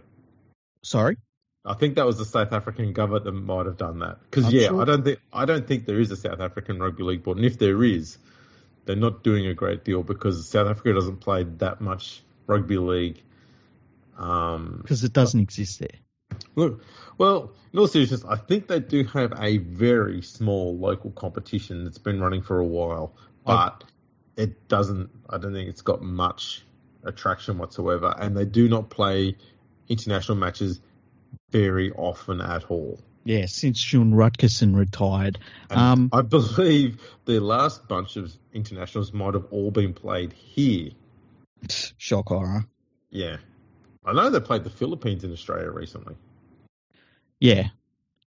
Speaker 2: sorry.
Speaker 1: I think that was the South African government that might have done that. Because yeah,
Speaker 2: sure-
Speaker 1: I don't think I don't think there is a South African rugby league board, and if there is, they're not doing a great deal because South Africa doesn't play that much rugby league. Um,
Speaker 2: Because it doesn't exist there.
Speaker 1: Look, well, in all seriousness, I think they do have a very small local competition that's been running for a while, but I, it doesn't. I don't think it's got much attraction whatsoever, and they do not play international matches very often at all.
Speaker 2: Yeah, since Sean Rutgerson retired.
Speaker 1: Um, I believe the last bunch of internationals might have all been played here.
Speaker 2: Shock horror.
Speaker 1: Yeah. I know they played the Philippines in Australia recently.
Speaker 2: Yeah.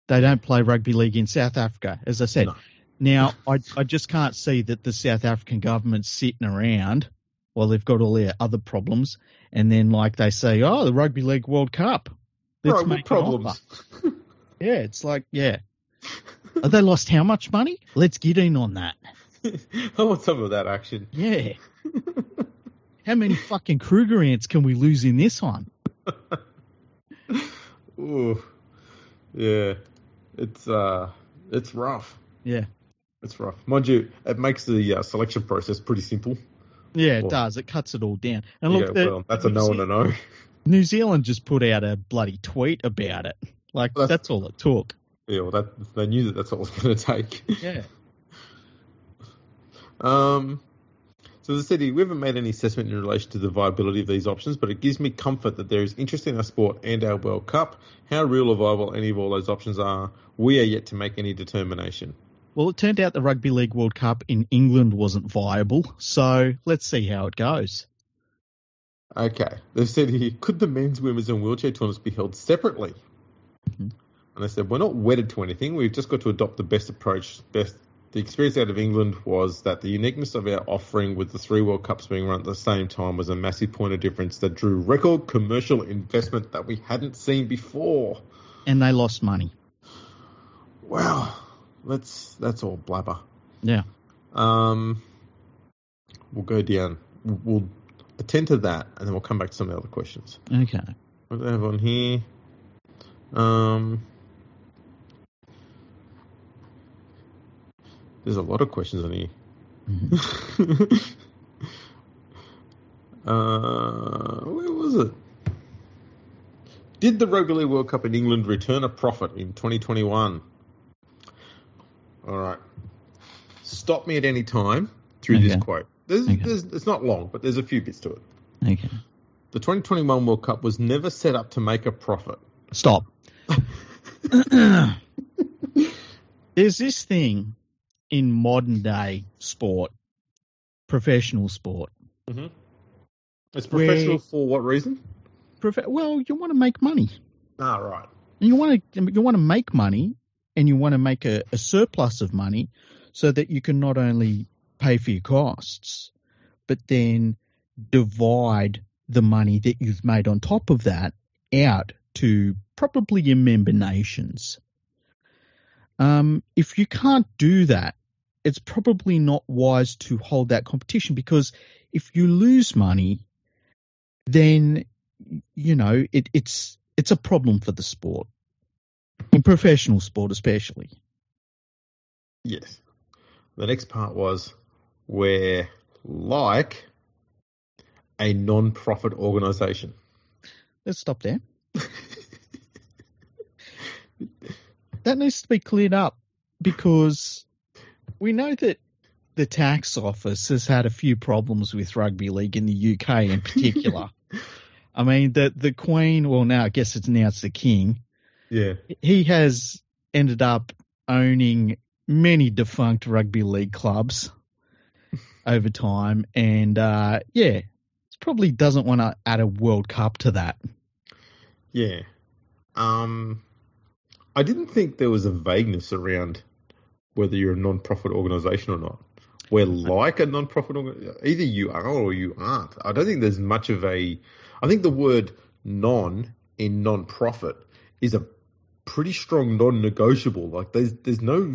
Speaker 2: They don't play rugby league in South Africa, as I said. No. Now, I, I just can't see that the South African government's sitting around while they've got all their other problems, and then, like, they say, oh, the Rugby League World Cup.
Speaker 1: Let's right, problems?
Speaker 2: yeah, it's like, yeah. Have they lost how much money? Let's get in on that.
Speaker 1: I want some of that action.
Speaker 2: Yeah. how many fucking Krugerrands can we lose in this one?
Speaker 1: Ooh. Yeah, it's uh, it's rough.
Speaker 2: Yeah,
Speaker 1: it's rough. Mind you, it makes the uh, selection process pretty simple.
Speaker 2: Yeah, it does. It cuts it all down. And look,
Speaker 1: yeah, well, that's a no and a no.
Speaker 2: New Zealand just put out a bloody tweet about it. Like well, that's, that's, all it took.
Speaker 1: Yeah, well, that they knew that that's all it was going to take.
Speaker 2: Yeah.
Speaker 1: um. So the city, we haven't made any assessment in relation to the viability of these options, but it gives me comfort that there is interest in our sport and our World Cup. How real or viable any of all those options are, we are yet to make any determination.
Speaker 2: Well, it turned out the Rugby League World Cup in England wasn't viable, so let's see how it goes.
Speaker 1: Okay. They said here, could the men's, women's, and wheelchair tournaments be held separately? Mm-hmm. And I said, we're not wedded to anything. We've just got to adopt the best approach, best the experience out of England was that the uniqueness of our offering with the three World Cups being run at the same time was a massive point of difference that drew record commercial investment that we hadn't seen before.
Speaker 2: And they lost money.
Speaker 1: Well, let's that's all blabber.
Speaker 2: Yeah.
Speaker 1: Um, we'll go down. We'll attend to that, and then we'll come back to some of the other questions.
Speaker 2: Okay.
Speaker 1: What do I have on here? Um, There's a lot of questions on here. Mm-hmm. uh, where was it? Did the Rugby League World Cup in England return a profit in 2021? All right. Stop me at any time through okay. this quote. There's, okay. there's, it's not long, but there's a few bits to it.
Speaker 2: Okay.
Speaker 1: The 2021 World Cup was never set up to make a profit.
Speaker 2: Stop. there's this thing in modern day sport, professional sport.
Speaker 1: Mm-hmm. It's professional for what reason?
Speaker 2: Prof- well, you want to make money.
Speaker 1: Ah, right.
Speaker 2: you want to you want to make money, and you want to make a, a surplus of money, so that you can not only pay for your costs, but then divide the money that you've made on top of that out to probably your member nations. Um, if you can't do that, it's probably not wise to hold that competition because if you lose money, then you know it, it's it's a problem for the sport, in professional sport especially.
Speaker 1: Yes. The next part was where, like a non-profit organisation.
Speaker 2: Let's stop there. that needs to be cleared up because we know that the tax office has had a few problems with rugby league in the UK in particular. I mean, the the Queen, well, now I guess it's now it's the King.
Speaker 1: Yeah,
Speaker 2: he has ended up owning many defunct rugby league clubs over time, and uh, yeah, probably doesn't want to add a World Cup to that.
Speaker 1: Yeah, um, I didn't think there was a vagueness around whether you're a non-profit organization or not. We're like a non-profit organization. Either you are or you aren't. I don't think there's much of a. I think the word "non" in non-profit is a pretty strong non-negotiable. Like there's there's no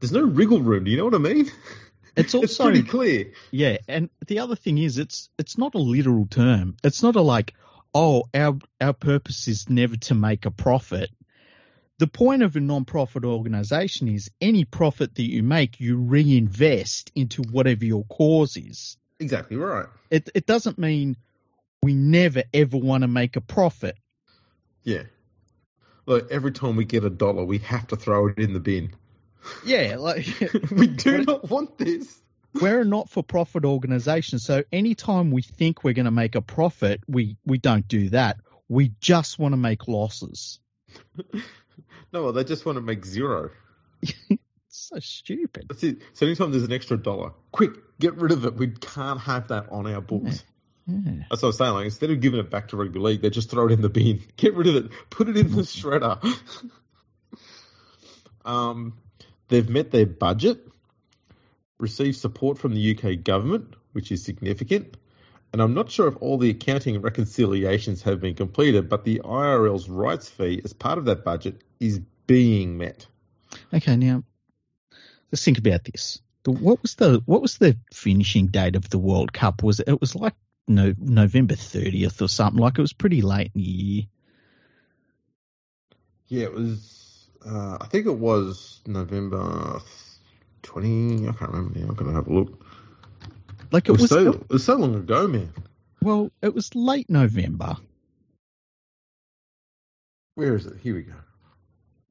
Speaker 1: there's no wriggle room. Do you know what I mean?
Speaker 2: It's also
Speaker 1: it's pretty clear.
Speaker 2: Yeah, and the other thing is, it's it's not a literal term. It's not a like, oh, our our purpose is never to make a profit the point of a non-profit organization is any profit that you make, you reinvest into whatever your cause is.
Speaker 1: Exactly right.
Speaker 2: It it doesn't mean we never ever want to make a profit.
Speaker 1: Yeah. Like every time we get a dollar, we have to throw it in the bin.
Speaker 2: Yeah, like
Speaker 1: we do not want this.
Speaker 2: we're a not-for-profit organization, so anytime we think we're going to make a profit, we we don't do that. We just want to make losses.
Speaker 1: No, they just want to make zero.
Speaker 2: so stupid.
Speaker 1: So anytime there's an extra dollar, quick, get rid of it. We can't have that on our books.
Speaker 2: Yeah.
Speaker 1: That's what I'm saying. Like instead of giving it back to rugby league, they just throw it in the bin. Get rid of it. Put it in the shredder. um, they've met their budget, received support from the UK government, which is significant. And I'm not sure if all the accounting and reconciliations have been completed, but the IRL's rights fee as part of that budget is being met.
Speaker 2: Okay, now let's think about this. What was the what was the finishing date of the World Cup? Was it, it was like no November thirtieth or something? Like it was pretty late in the year.
Speaker 1: Yeah, it was. Uh, I think it was November twenty. I can't remember now. I'm gonna have a look.
Speaker 2: Like
Speaker 1: It
Speaker 2: it
Speaker 1: was,
Speaker 2: was
Speaker 1: so. It was so long ago, man.
Speaker 2: well, it was late November.
Speaker 1: Where is it? Here we go.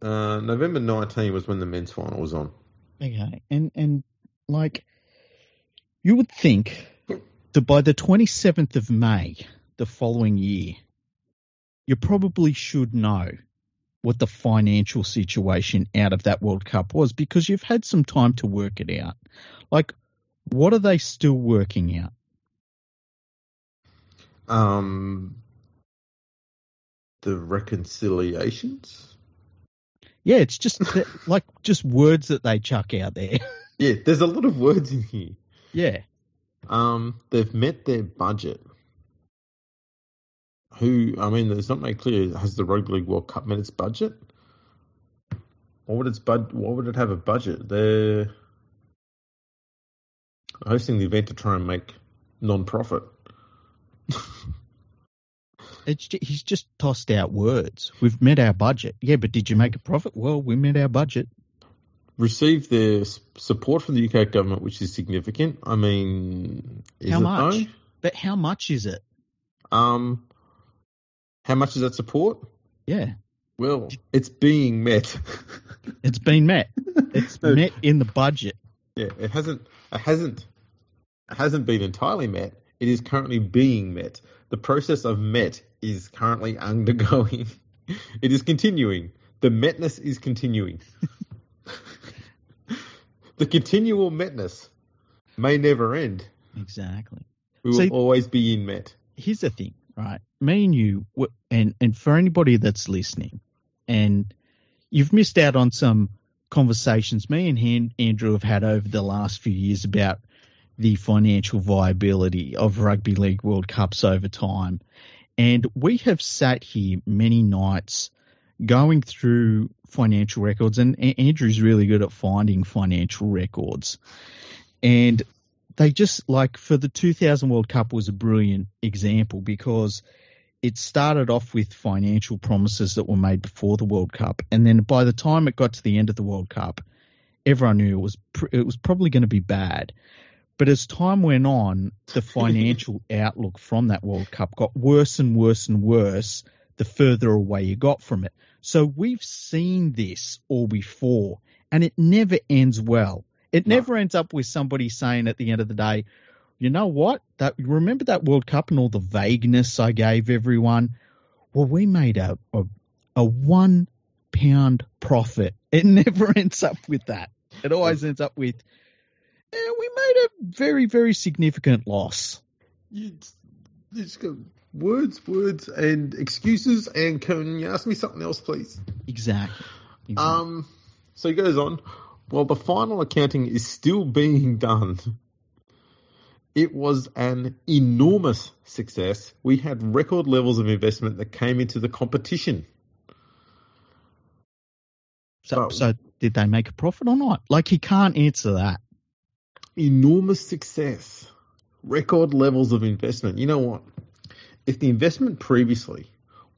Speaker 1: Uh, November 19 was when the men's final was on.
Speaker 2: Okay, and and like you would think that by the twenty seventh of May the following year, you probably should know what the financial situation out of that World Cup was because you've had some time to work it out. Like, what are they still working out?
Speaker 1: Um, the reconciliations.
Speaker 2: Yeah, it's just that- like just words that they chuck out there.
Speaker 1: Yeah, there's a lot of words in here.
Speaker 2: yeah.
Speaker 1: Um, they've met their budget. Who? I mean, it's not made clear. Has the Rugby League World Cup met its budget? What would its bud? What would it have a budget? They're hosting the event to try and make non-profit.
Speaker 2: It's he's just tossed out words. We've met our budget. Yeah, but did you make a profit? Well, we met our budget.
Speaker 1: Received their support from the UK government, which is significant. I mean, is
Speaker 2: How much?
Speaker 1: though?
Speaker 2: But how much is it?
Speaker 1: Um, how much is that support?
Speaker 2: Yeah,
Speaker 1: Well, it's being met.
Speaker 2: it's been met. It's met in the budget.
Speaker 1: Yeah, it hasn't. It hasn't. It hasn't been entirely met. It is currently being met. The process of met is currently undergoing. It is continuing. The metness is continuing. The continual metness may never end.
Speaker 2: Exactly.
Speaker 1: We will
Speaker 2: See-
Speaker 1: always be in met.
Speaker 2: Here's the thing, right? Me and you, and and for anybody that's listening, and you've missed out on some conversations me and Andrew have had over the last few years about the financial viability of rugby league World Cups over time. And we have sat here many nights going through financial records, and Andrew's really good at finding financial records. And they just like for the 2000 World Cup was a brilliant example because it started off with financial promises that were made before the World Cup, and then by the time it got to the end of the World Cup, everyone knew it was pr- it was probably going to be bad. But as time went on, the financial outlook from that World Cup got worse and worse and worse the further away you got from it. So we've seen this all before, and it never ends well. It
Speaker 1: No.
Speaker 2: never ends up with somebody saying at the end of the day, you know what? That remember that World Cup and all the vagueness I gave everyone. Well, we made a a, a one pound profit. It never ends up with that. It always ends up with, eh, we made a very very significant loss.
Speaker 1: You you just go words, words, and excuses. And can you ask me something else, please?
Speaker 2: Exactly. exactly.
Speaker 1: Um, so he goes on. While the final accounting is still being done, it was an enormous success. We had record levels of investment that came into the competition.
Speaker 2: so,
Speaker 1: but-
Speaker 2: so did they make a profit or not? Like he can't answer that.
Speaker 1: Enormous success. Record levels of investment. You know what? If the investment previously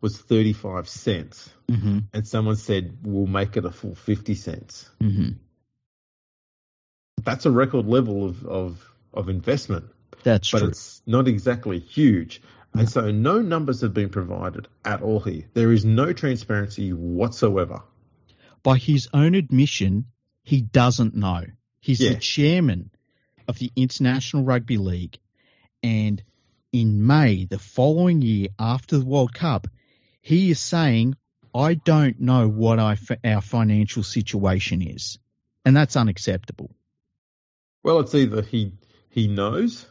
Speaker 1: was 35 cents
Speaker 2: hmm
Speaker 1: and someone said, we'll make it a full 50 cents,
Speaker 2: hmm
Speaker 1: that's a record level of, of, of investment.
Speaker 2: That's
Speaker 1: but
Speaker 2: true.
Speaker 1: it's not exactly huge. And so no numbers have been provided at all here. There is no transparency whatsoever.
Speaker 2: By his own admission, he doesn't know. He's
Speaker 1: Yeah.
Speaker 2: the chairman of the International Rugby League. And in May, the following year after the World Cup, he is saying, I don't know what our financial situation is. And that's unacceptable.
Speaker 1: Well, it's either he he knows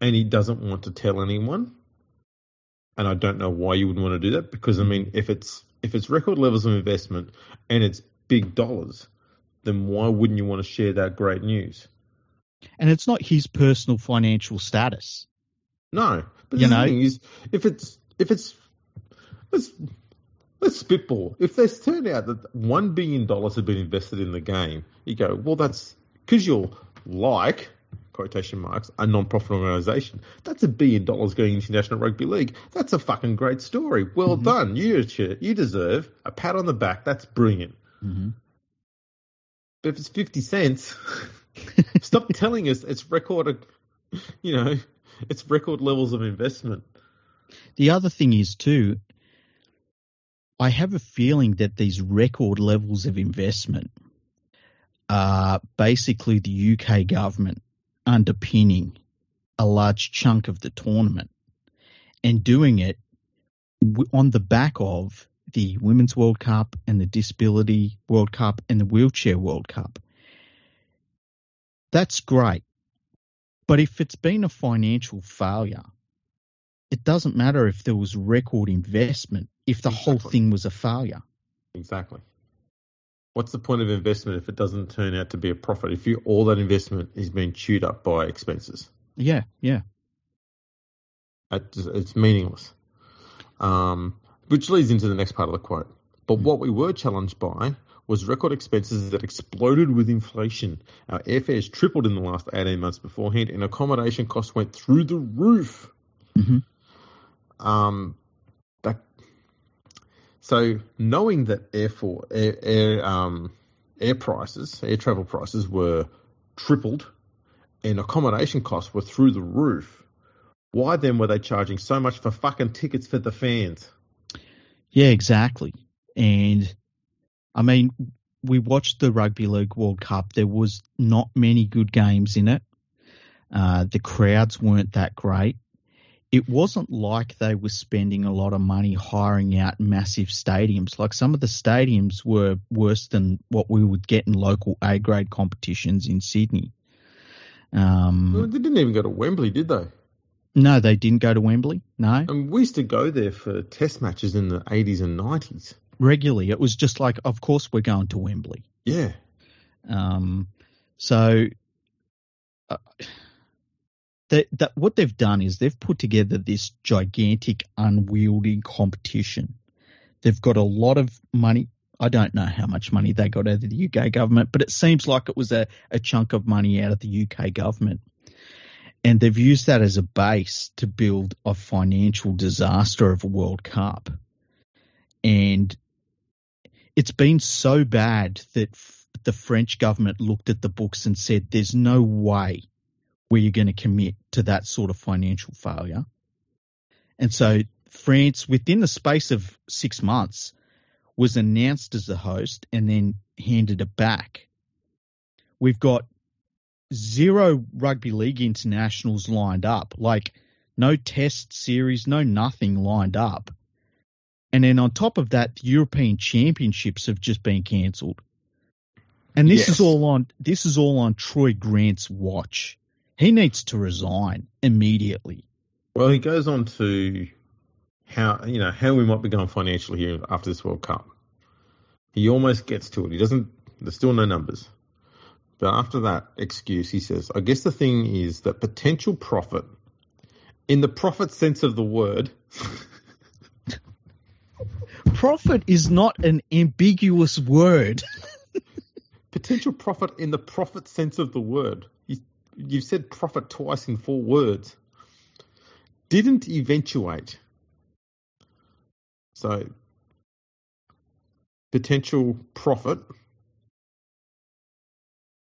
Speaker 1: and he doesn't want to tell anyone. And I don't know why you wouldn't want to do that because I mean, if it's if it's record levels of investment and it's big dollars, then why wouldn't you want to share that great news?
Speaker 2: And it's not his personal financial status.
Speaker 1: No, but
Speaker 2: You
Speaker 1: the
Speaker 2: know?
Speaker 1: thing is, if it's if it's let's let's spitball. If there's turned out that one billion dollars had been invested in the game, you go, well, that's because you're like quotation marks a non-profit organisation. That's a billion dollars going into National Rugby League. That's a fucking great story. Well
Speaker 2: Mhm.
Speaker 1: done. You you deserve a pat on the back. That's brilliant.
Speaker 2: Mm-hmm.
Speaker 1: But if it's fifty cents, stop telling us it's record. You know, it's record levels of investment.
Speaker 2: The other thing is too, I have a feeling that these record levels of investment are basically the UK government underpinning a large chunk of the tournament and doing it on the back of the Women's World Cup and the Disability World Cup and the Wheelchair World Cup. That's great. But if it's been a financial failure, it doesn't matter if there was record investment if the whole thing was a failure.
Speaker 1: Exactly. What's the point of investment if it doesn't turn out to be a profit? If you, all that investment is being chewed up by expenses,
Speaker 2: Yeah, yeah.
Speaker 1: It- it's meaningless. Um, which leads into the next part of the quote. But what we were challenged by was record expenses that exploded with inflation. Our airfares tripled in the last 18 months beforehand, and accommodation costs went through the roof.
Speaker 2: Mhm.
Speaker 1: Um, that, so knowing that air for air, air um, air prices, air travel prices were tripled, and accommodation costs were through the roof. Why then were they charging so much for fucking tickets for the fans?
Speaker 2: Yeah, exactly. And I mean, we watched the Rugby League World Cup. There was not many good games in it. Uh, the crowds weren't that great. It wasn't like they were spending a lot of money hiring out massive stadiums. Like some of the stadiums were worse than what we would get in local A grade competitions in Sydney. Um,
Speaker 1: Well, they didn't even go to Wembley, did they?
Speaker 2: no, they didn't go to Wembley. No,
Speaker 1: And we used to go there for test matches in the 80s and 90s.
Speaker 2: Regularly. It was just like, of course, we're going to Wembley.
Speaker 1: Yeah.
Speaker 2: Um, so uh, that, that what they've done is they've put together this gigantic, unwieldy competition. They've got a lot of money. I don't know how much money they got out of the UK government, but it seems like it was a, a chunk of money out of the UK government. And they've used that as a base to build a financial disaster of a World Cup. And it's been so bad that f- the French government looked at the books and said, there's no way where you're going to commit to that sort of financial failure. And so France, within the space of six months, was announced as the host and then handed it back. We've got zero rugby league internationals lined up, like no test series, no nothing lined up. And then on top of that, the European Championships have just been cancelled. And this
Speaker 1: Yes.
Speaker 2: is all on this is all on Troy Grant's watch. He needs to resign immediately.
Speaker 1: Well, he goes on to how you know how we might be going financially here after this World Cup. He almost gets to it. He doesn't. There's still no numbers. But after that excuse, he says, "I guess the thing is that potential profit, in the profit sense of the word,
Speaker 2: Profit is not an ambiguous word.
Speaker 1: potential profit in the profit sense of the word. You, you've said profit twice in four words. Didn't eventuate. So, potential profit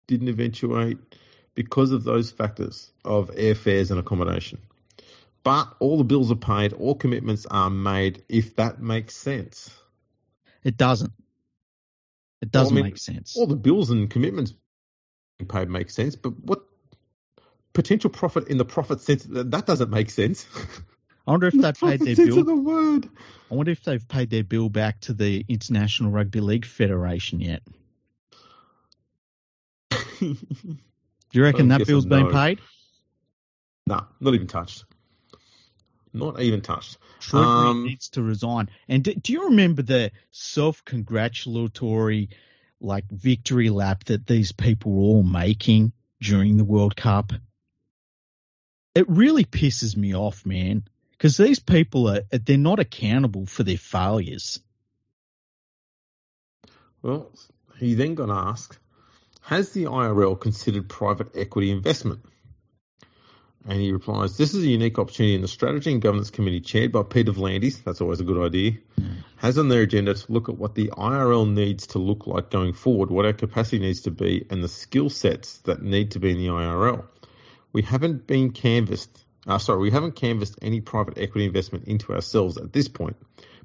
Speaker 1: didn't eventuate because of those factors of airfares and accommodation. But all the bills are paid, all commitments are made. If that makes sense,
Speaker 2: it doesn't. It doesn't well, I mean, make sense.
Speaker 1: All the bills and commitments paid make sense, but what potential profit in the profit sense that doesn't make sense.
Speaker 2: I wonder if they've paid their bill.
Speaker 1: The word.
Speaker 2: I wonder if they've paid their bill back to the International Rugby League Federation yet. Do you reckon oh, that bill's been paid?
Speaker 1: No, nah, not even touched. Not even touched.
Speaker 2: Um, needs to resign. And do, do you remember the self-congratulatory, like victory lap that these people were all making during the World Cup? It really pisses me off, man, because these people are they're not accountable for their failures.
Speaker 1: Well, he then got asked, has the IRL considered private equity investment? And he replies, This is a unique opportunity, and the Strategy and Governance Committee, chaired by Peter V'landys, that's always a good idea, has on their agenda to look at what the IRL needs to look like going forward, what our capacity needs to be, and the skill sets that need to be in the IRL. We haven't been canvassed, uh, sorry, we haven't canvassed any private equity investment into ourselves at this point,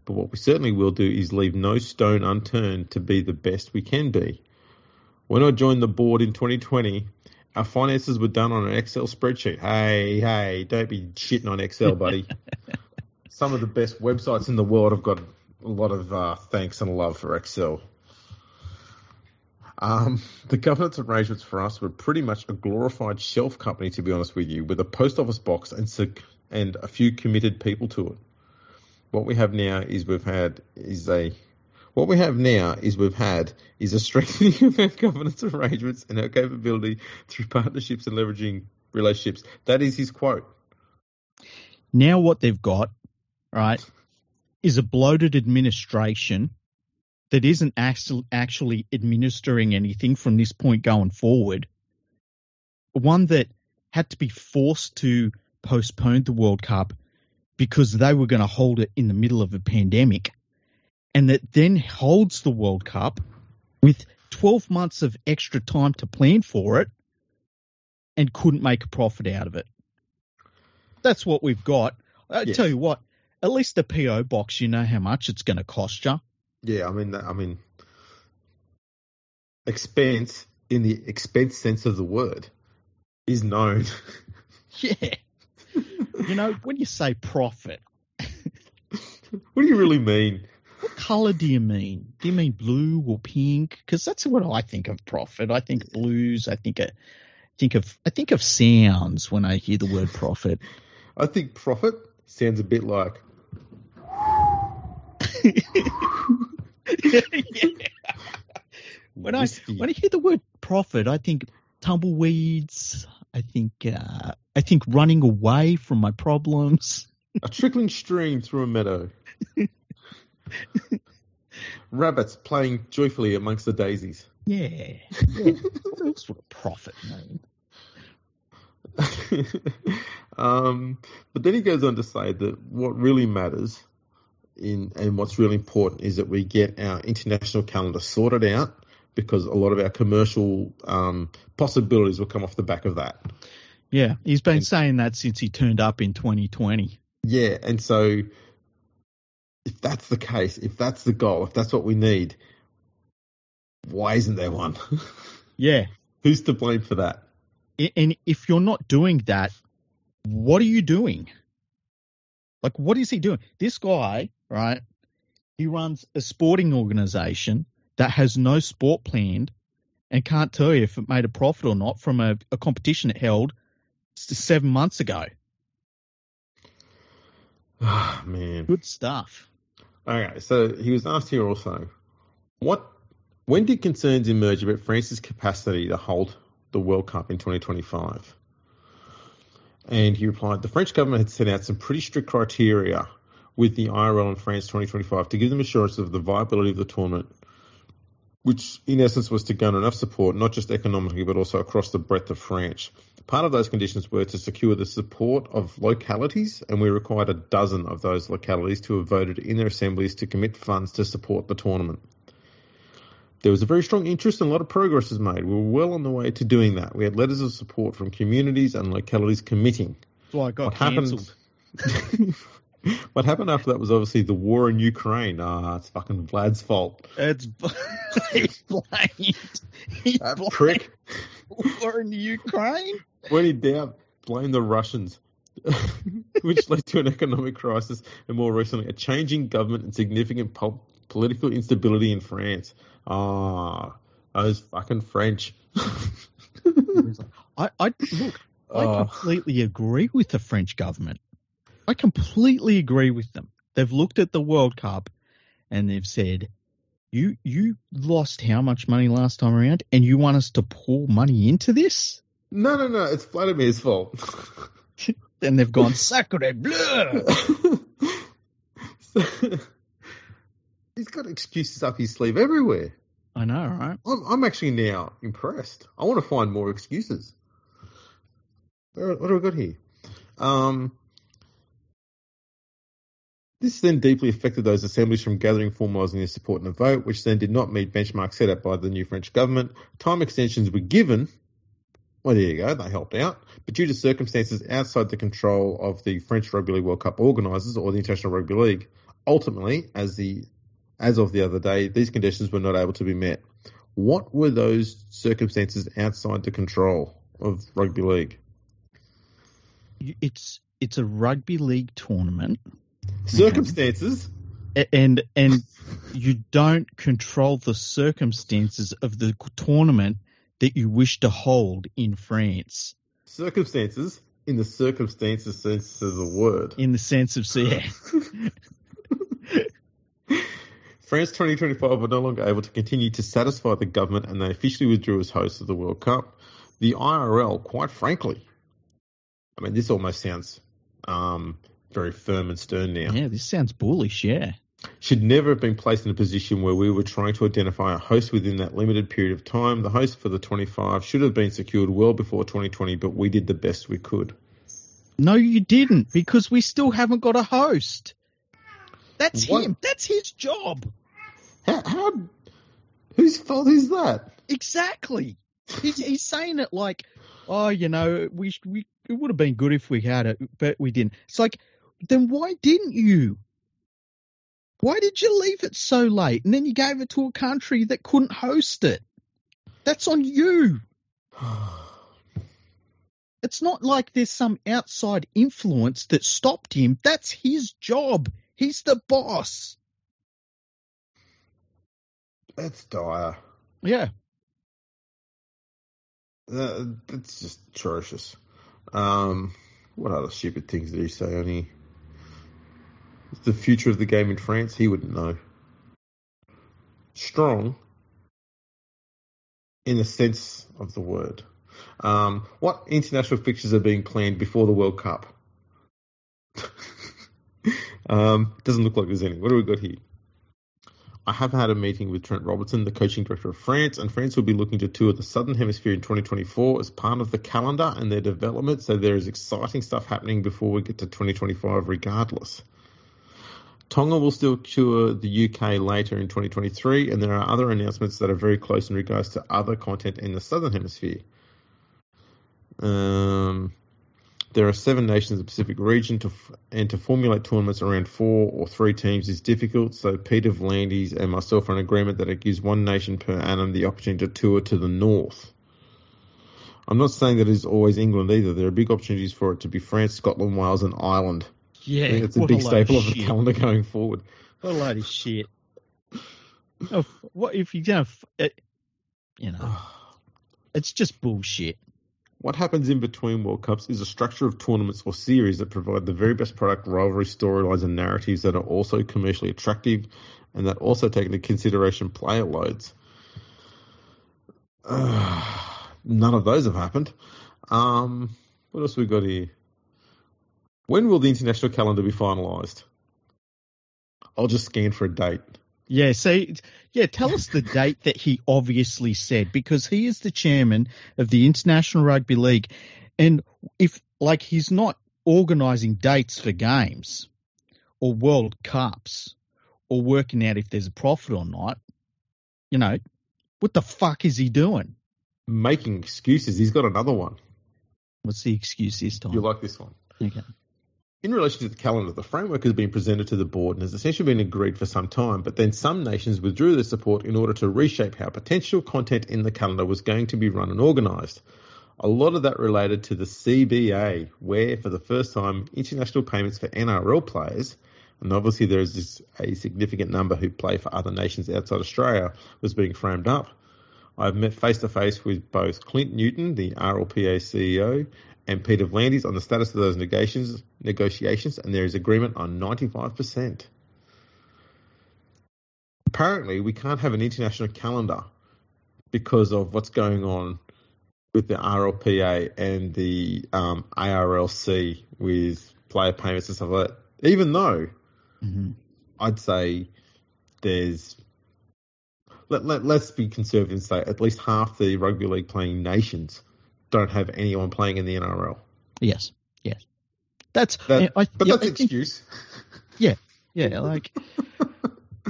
Speaker 1: but what we certainly will do is leave no stone unturned to be the best we can be. When I joined the board in 2020, our finances were done on an Excel spreadsheet. Hey, hey, don't be shitting on Excel, buddy. Some of the best websites in the world have got a lot of uh, thanks and love for Excel. Um, the governance arrangements for us were pretty much a glorified shelf company, to be honest with you, with a post office box and and a few committed people to it. What we have now is we've had is a what we have now is we've had is a strengthening of our governance arrangements and our capability through partnerships and leveraging relationships. That is his quote.
Speaker 2: Now what they've got, right, is a bloated administration that isn't actually administering anything from this point going forward. One that had to be forced to postpone the World Cup because they were going to hold it in the middle of a pandemic and that then holds the World Cup with 12 months of extra time to plan for it and couldn't make a profit out of it. That's what we've got. I yes. tell you what, at least the PO box, you know how much it's going to cost you.
Speaker 1: Yeah, I mean, I mean, expense in the expense sense of the word is known.
Speaker 2: yeah. you know, when you say profit,
Speaker 1: what do you really mean?
Speaker 2: What color do you mean? Do you mean blue or pink? Because that's what I think of profit. I think blues. I think of, think of I think of sounds when I hear the word profit.
Speaker 1: I think profit sounds a bit like.
Speaker 2: yeah. When I when I hear the word profit, I think tumbleweeds. I think uh, I think running away from my problems.
Speaker 1: a trickling stream through a meadow. Rabbits playing joyfully amongst the daisies.
Speaker 2: Yeah. yeah. That's what a profit
Speaker 1: means. um, but then he goes on to say that what really matters in and what's really important is that we get our international calendar sorted out because a lot of our commercial um, possibilities will come off the back of that.
Speaker 2: Yeah, he's been and, saying that since he turned up in 2020.
Speaker 1: Yeah, and so if that's the case, if that's the goal, if that's what we need, why isn't there one?
Speaker 2: yeah.
Speaker 1: Who's to blame for that?
Speaker 2: And if you're not doing that, what are you doing? Like, what is he doing? This guy, right? He runs a sporting organization that has no sport planned and can't tell you if it made a profit or not from a, a competition it held seven months ago.
Speaker 1: Oh, man.
Speaker 2: Good stuff.
Speaker 1: Okay, so he was asked here also, what, when did concerns emerge about France's capacity to hold the World Cup in 2025? And he replied, the French government had set out some pretty strict criteria with the IRL and France 2025 to give them assurance of the viability of the tournament, which in essence was to garner enough support, not just economically, but also across the breadth of France. Part of those conditions were to secure the support of localities, and we required a dozen of those localities to have voted in their assemblies to commit funds to support the tournament. There was a very strong interest and a lot of progress was made. We were well on the way to doing that. We had letters of support from communities and localities committing.
Speaker 2: So I got what cancelled.
Speaker 1: what happened after that was obviously the war in Ukraine. Ah, it's fucking Vlad's fault.
Speaker 2: It's he blamed, he
Speaker 1: That
Speaker 2: blamed
Speaker 1: prick.
Speaker 2: war in Ukraine.
Speaker 1: When in doubt, blame the Russians, which led to an economic crisis and more recently a changing government and significant pol- political instability in France. Ah, those fucking French.
Speaker 2: I, I look. I
Speaker 1: Oh.
Speaker 2: completely agree with the French government. I completely agree with them. They've looked at the World Cup and they've said, "You you lost how much money last time around, and you want us to pour money into this?"
Speaker 1: No, no, no, it's Vladimir's fault.
Speaker 2: And they've gone sacre bleu.
Speaker 1: He's got excuses up his sleeve everywhere.
Speaker 2: I know, right?
Speaker 1: I'm, I'm actually now impressed. I want to find more excuses. What do we got here? Um, this then deeply affected those assemblies from gathering, formalising their support in a vote, which then did not meet benchmarks set up by the new French government. Time extensions were given. Well, there you go. They helped out. But due to circumstances outside the control of the French Rugby League World Cup organisers or the International Rugby League, ultimately, as the as of the other day, these conditions were not able to be met. What were those circumstances outside the control of rugby league?
Speaker 2: It's it's a rugby league tournament,
Speaker 1: Circumstances?
Speaker 2: and and you don't control the circumstances of the tournament that you wish to hold in France,
Speaker 1: Circumstances in the circumstances sense of the word.
Speaker 2: in the sense of yeah,
Speaker 1: France 2025 were no longer able to continue to satisfy the government and they officially withdrew as hosts of the World Cup. The IRL, quite frankly, I mean, this almost sounds um, very firm and stern now.
Speaker 2: yeah. This sounds bullish, yeah.
Speaker 1: Should never have been placed in a position where we were trying to identify a host within that limited period of time. The host for the 25 should have been secured well before 2020, but we did the best we could.
Speaker 2: No, you didn't, because we still haven't got a host. That's
Speaker 1: What?
Speaker 2: him. That's his job.
Speaker 1: How, how whose fault is that?
Speaker 2: Exactly. He's, he's saying it like, oh, you know, we we it would have been good if we had it, but we didn't. It's like, then why didn't you? Why did you leave it so late and then you gave it to a country that couldn't host it? That's on you. It's not like there's some outside influence that stopped him. That's his job. He's the boss.
Speaker 1: That's dire.
Speaker 2: Yeah.
Speaker 1: Uh, that's just atrocious. Um, what other stupid things did he say? Only the future of the game in France. He wouldn't know. Strong, in the sense of the word. Um, what international fixtures are being planned before the World Cup? um, doesn't look like there's any. What do we got here? I have had a meeting with Trent Robinson, the coaching director of France, and France will be looking to tour the Southern Hemisphere in 2024 as part of the calendar and their development. So there is exciting stuff happening before we get to 2025, regardless. Tonga will still tour the UK later in 2023, and there are other announcements that are very close in regards to other content in the Southern Hemisphere. Um, there are seven nations in the Pacific region, to, and to formulate tournaments around four or three teams is difficult. So Peter V'landys and myself are in agreement that it gives one nation per annum the opportunity to tour to the north. I'm not saying that it's always England either. There are big opportunities for it to be France, Scotland, Wales, and Ireland.
Speaker 2: Yeah.
Speaker 1: I it's a big
Speaker 2: load
Speaker 1: staple of the calendar going forward.
Speaker 2: What a load of shit. Oh, what if you don't, it, you know, it's just bullshit.
Speaker 1: What happens in between World Cups is a structure of tournaments or series that provide the very best product, rivalry, storylines, and narratives that are also commercially attractive and that also take into consideration player loads. Uh, none of those have happened. Um, what else we got here? When will the international calendar be finalised? I'll just scan for a date.
Speaker 2: Yeah, see, yeah, tell us the date that he obviously said because he is the chairman of the International Rugby League. And if, like, he's not organising dates for games or World Cups or working out if there's a profit or not, you know, what the fuck is he doing?
Speaker 1: Making excuses. He's got another one.
Speaker 2: What's the excuse this time?
Speaker 1: You like this one?
Speaker 2: Okay.
Speaker 1: In relation to the calendar, the framework has been presented to the board and has essentially been agreed for some time, but then some nations withdrew their support in order to reshape how potential content in the calendar was going to be run and organised. A lot of that related to the CBA, where for the first time international payments for NRL players, and obviously there is a significant number who play for other nations outside Australia, was being framed up. I've met face to face with both Clint Newton, the RLPA CEO, and Peter V'landys on the status of those negotiations, negotiations, and there is agreement on 95%. Apparently, we can't have an international calendar because of what's going on with the RLPA and the um, ARLC with player payments and stuff like that. Even though
Speaker 2: Mm-hmm.
Speaker 1: I'd say there's let, let let's be conservative and say at least half the rugby league playing nations don't have anyone playing in the NRL.
Speaker 2: Yes, yes. That's
Speaker 1: That,
Speaker 2: I,
Speaker 1: but
Speaker 2: yeah,
Speaker 1: that's
Speaker 2: I think-
Speaker 1: excuse.
Speaker 2: Yeah, yeah, like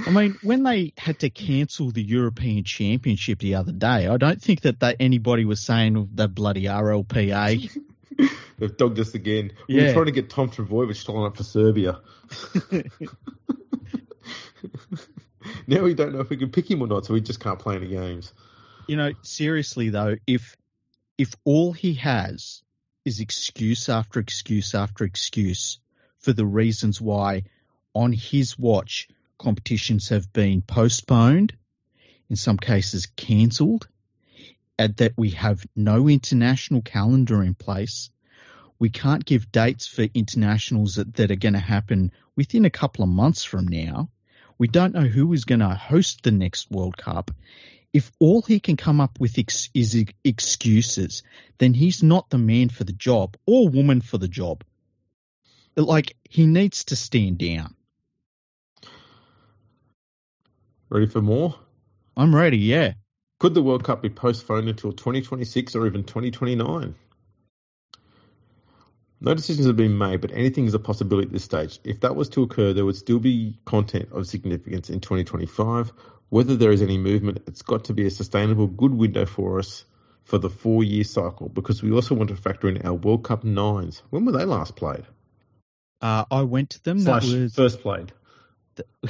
Speaker 2: I mean, when they had to cancel the European Championship the other day, I don't think that they, anybody was saying the bloody RLPA.
Speaker 1: They've dogged us again. We
Speaker 2: Yeah.
Speaker 1: were trying to get Tom Trbojevic to line up for Serbia. now we don't know if we can pick him or not, so we just can't play any games.
Speaker 2: you know, seriously though, if if all he has is excuse after excuse after excuse for the reasons why on his watch competitions have been postponed, in some cases cancelled, and that we have no international calendar in place. We can't give dates for internationals that, that are going to happen within a couple of months from now. We don't know who is going to host the next World Cup. If all he can come up with ex- is ex- excuses, then he's not the man for the job or woman for the job. Like, he needs to stand down.
Speaker 1: Ready for more?
Speaker 2: I'm ready, yeah.
Speaker 1: Could the World Cup be postponed until 2026 or even 2029? No decisions have been made, but anything is a possibility at this stage. If that was to occur, there would still be content of significance in 2025. Whether there is any movement, it's got to be a sustainable, good window for us for the four year cycle because we also want to factor in our World Cup nines. When were they last played?
Speaker 2: Uh, I went to them.
Speaker 1: Slash
Speaker 2: that was,
Speaker 1: first played.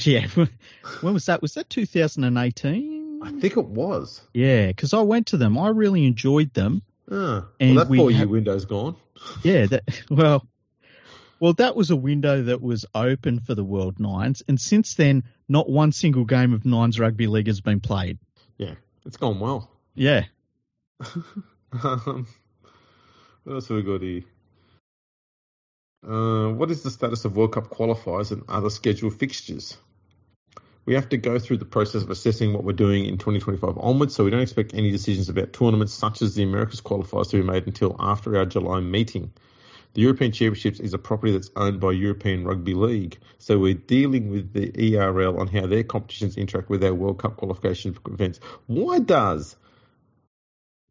Speaker 2: yeah. when was that? Was that 2018?
Speaker 1: I think it was.
Speaker 2: Yeah, because I went to them. I really enjoyed them.
Speaker 1: Ah,
Speaker 2: And
Speaker 1: well, that four year
Speaker 2: have-
Speaker 1: window's gone.
Speaker 2: Yeah, that well, well, that was a window that was open for the World Nines, and since then, not one single game of Nines rugby league has been played.
Speaker 1: Yeah, it's gone well.
Speaker 2: Yeah,
Speaker 1: um, what else have we got here? Uh, what is the status of World Cup qualifiers and other scheduled fixtures? We have to go through the process of assessing what we're doing in 2025 onwards, so we don't expect any decisions about tournaments such as the Americas qualifiers to be made until after our July meeting. The European Championships is a property that's owned by European Rugby League, so we're dealing with the ERL on how their competitions interact with our World Cup qualification events. Why does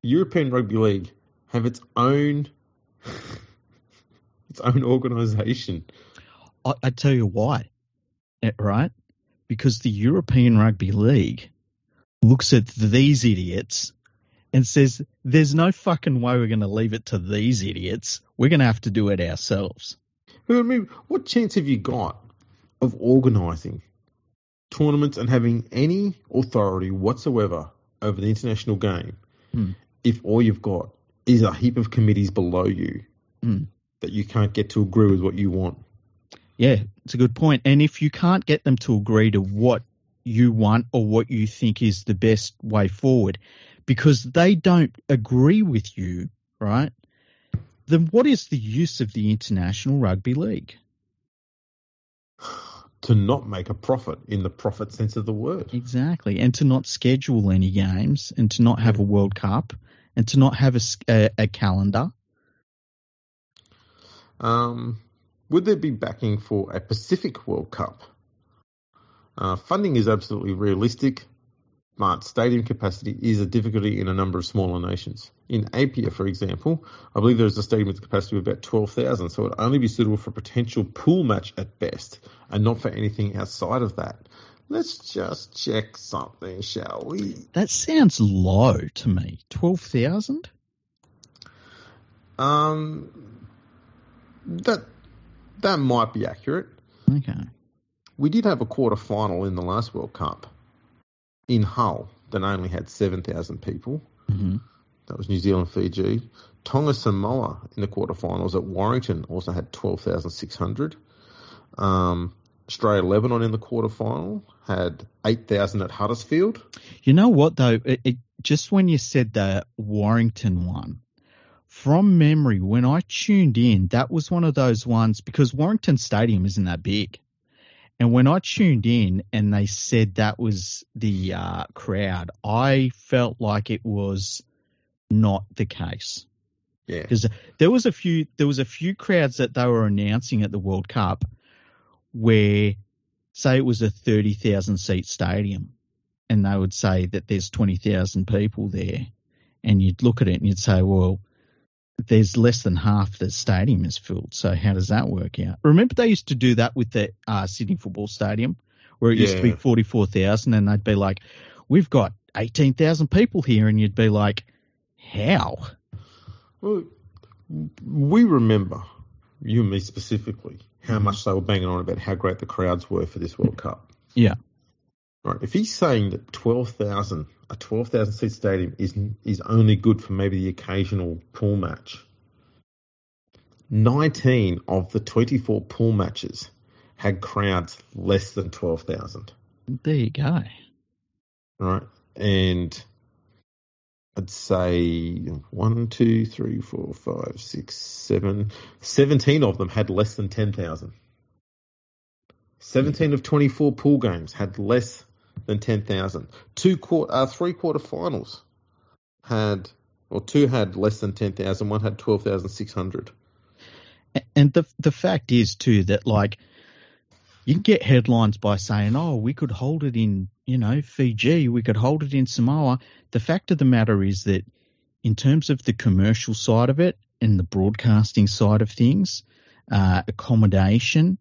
Speaker 1: European Rugby League have its own its own organisation?
Speaker 2: I, I tell you why, eh, right? Because the European Rugby League looks at these idiots and says, "There's no fucking way we're going to leave it to these idiots. We're going to have to do it ourselves."
Speaker 1: I mean, what chance have you got of organising tournaments and having any authority whatsoever over the international game
Speaker 2: Hmm.
Speaker 1: if all you've got is a heap of committees below you
Speaker 2: Hmm.
Speaker 1: that you can't get to agree with what you want?
Speaker 2: Yeah, it's a good point. And if you can't get them to agree to what you want or what you think is the best way forward, because they don't agree with you, right? Then what is the use of the International Rugby League?
Speaker 1: To not make a profit in the profit sense of the word.
Speaker 2: Exactly. And to not schedule any games and to not have a World Cup and to not have a calendar.
Speaker 1: Um, would there be backing for a Pacific World Cup? Uh, funding is absolutely realistic, but stadium capacity is a difficulty in a number of smaller nations. In Apia, for example, I believe there is a stadium with a capacity of about 12,000, so it would only be suitable for a potential pool match at best, and not for anything outside of that. Let's just check something, shall we?
Speaker 2: That sounds low to me. 12,000?
Speaker 1: Um, that that might be accurate.
Speaker 2: Okay.
Speaker 1: We did have a quarter final in the last World Cup in Hull that only had 7,000 people.
Speaker 2: hmm
Speaker 1: That was New Zealand, Fiji. Tonga Samoa in the quarterfinals at Warrington also had 12,600. Um, Australia Lebanon in the quarterfinal had 8,000 at Huddersfield.
Speaker 2: You know what though? It, it, just when you said the Warrington one, from memory, when I tuned in, that was one of those ones because Warrington Stadium isn't that big. And when I tuned in and they said that was the uh, crowd, I felt like it was not the case.
Speaker 1: Yeah.
Speaker 2: because there was a few there was a few crowds that they were announcing at the World Cup where say it was a 30,000 seat stadium and they would say that there's 20,000 people there and you'd look at it and you'd say well there's less than half the stadium is filled so how does that work out remember they used to do that with the uh, Sydney football stadium where it used to be 44,000 and they'd be like we've got 18,000 people here and you'd be like how
Speaker 1: Well, we remember, you and me specifically, how much they were banging on about how great the crowds were for this World Cup.
Speaker 2: Yeah.
Speaker 1: Right. If he's saying that 12,000, a 12,000 seat stadium is, is only good for maybe the occasional pool match, 19 of the 24 pool matches had crowds less than 12,000.
Speaker 2: there you go
Speaker 1: Right. And I'd say one, two, three, four, five, six, seven, 17 of them had less than 10,000. 17 of 24 pool games had less than 10,000. Two quarter, uh, three quarter finals had, or two had less than 10,000. One had 12,600.
Speaker 2: And the the fact is too that like you can get headlines by saying, "Oh, we could hold it in, you know, Fiji, we could hold it in Samoa." The fact of the matter is that in terms of the commercial side of it and the broadcasting side of things, uh, accommodation,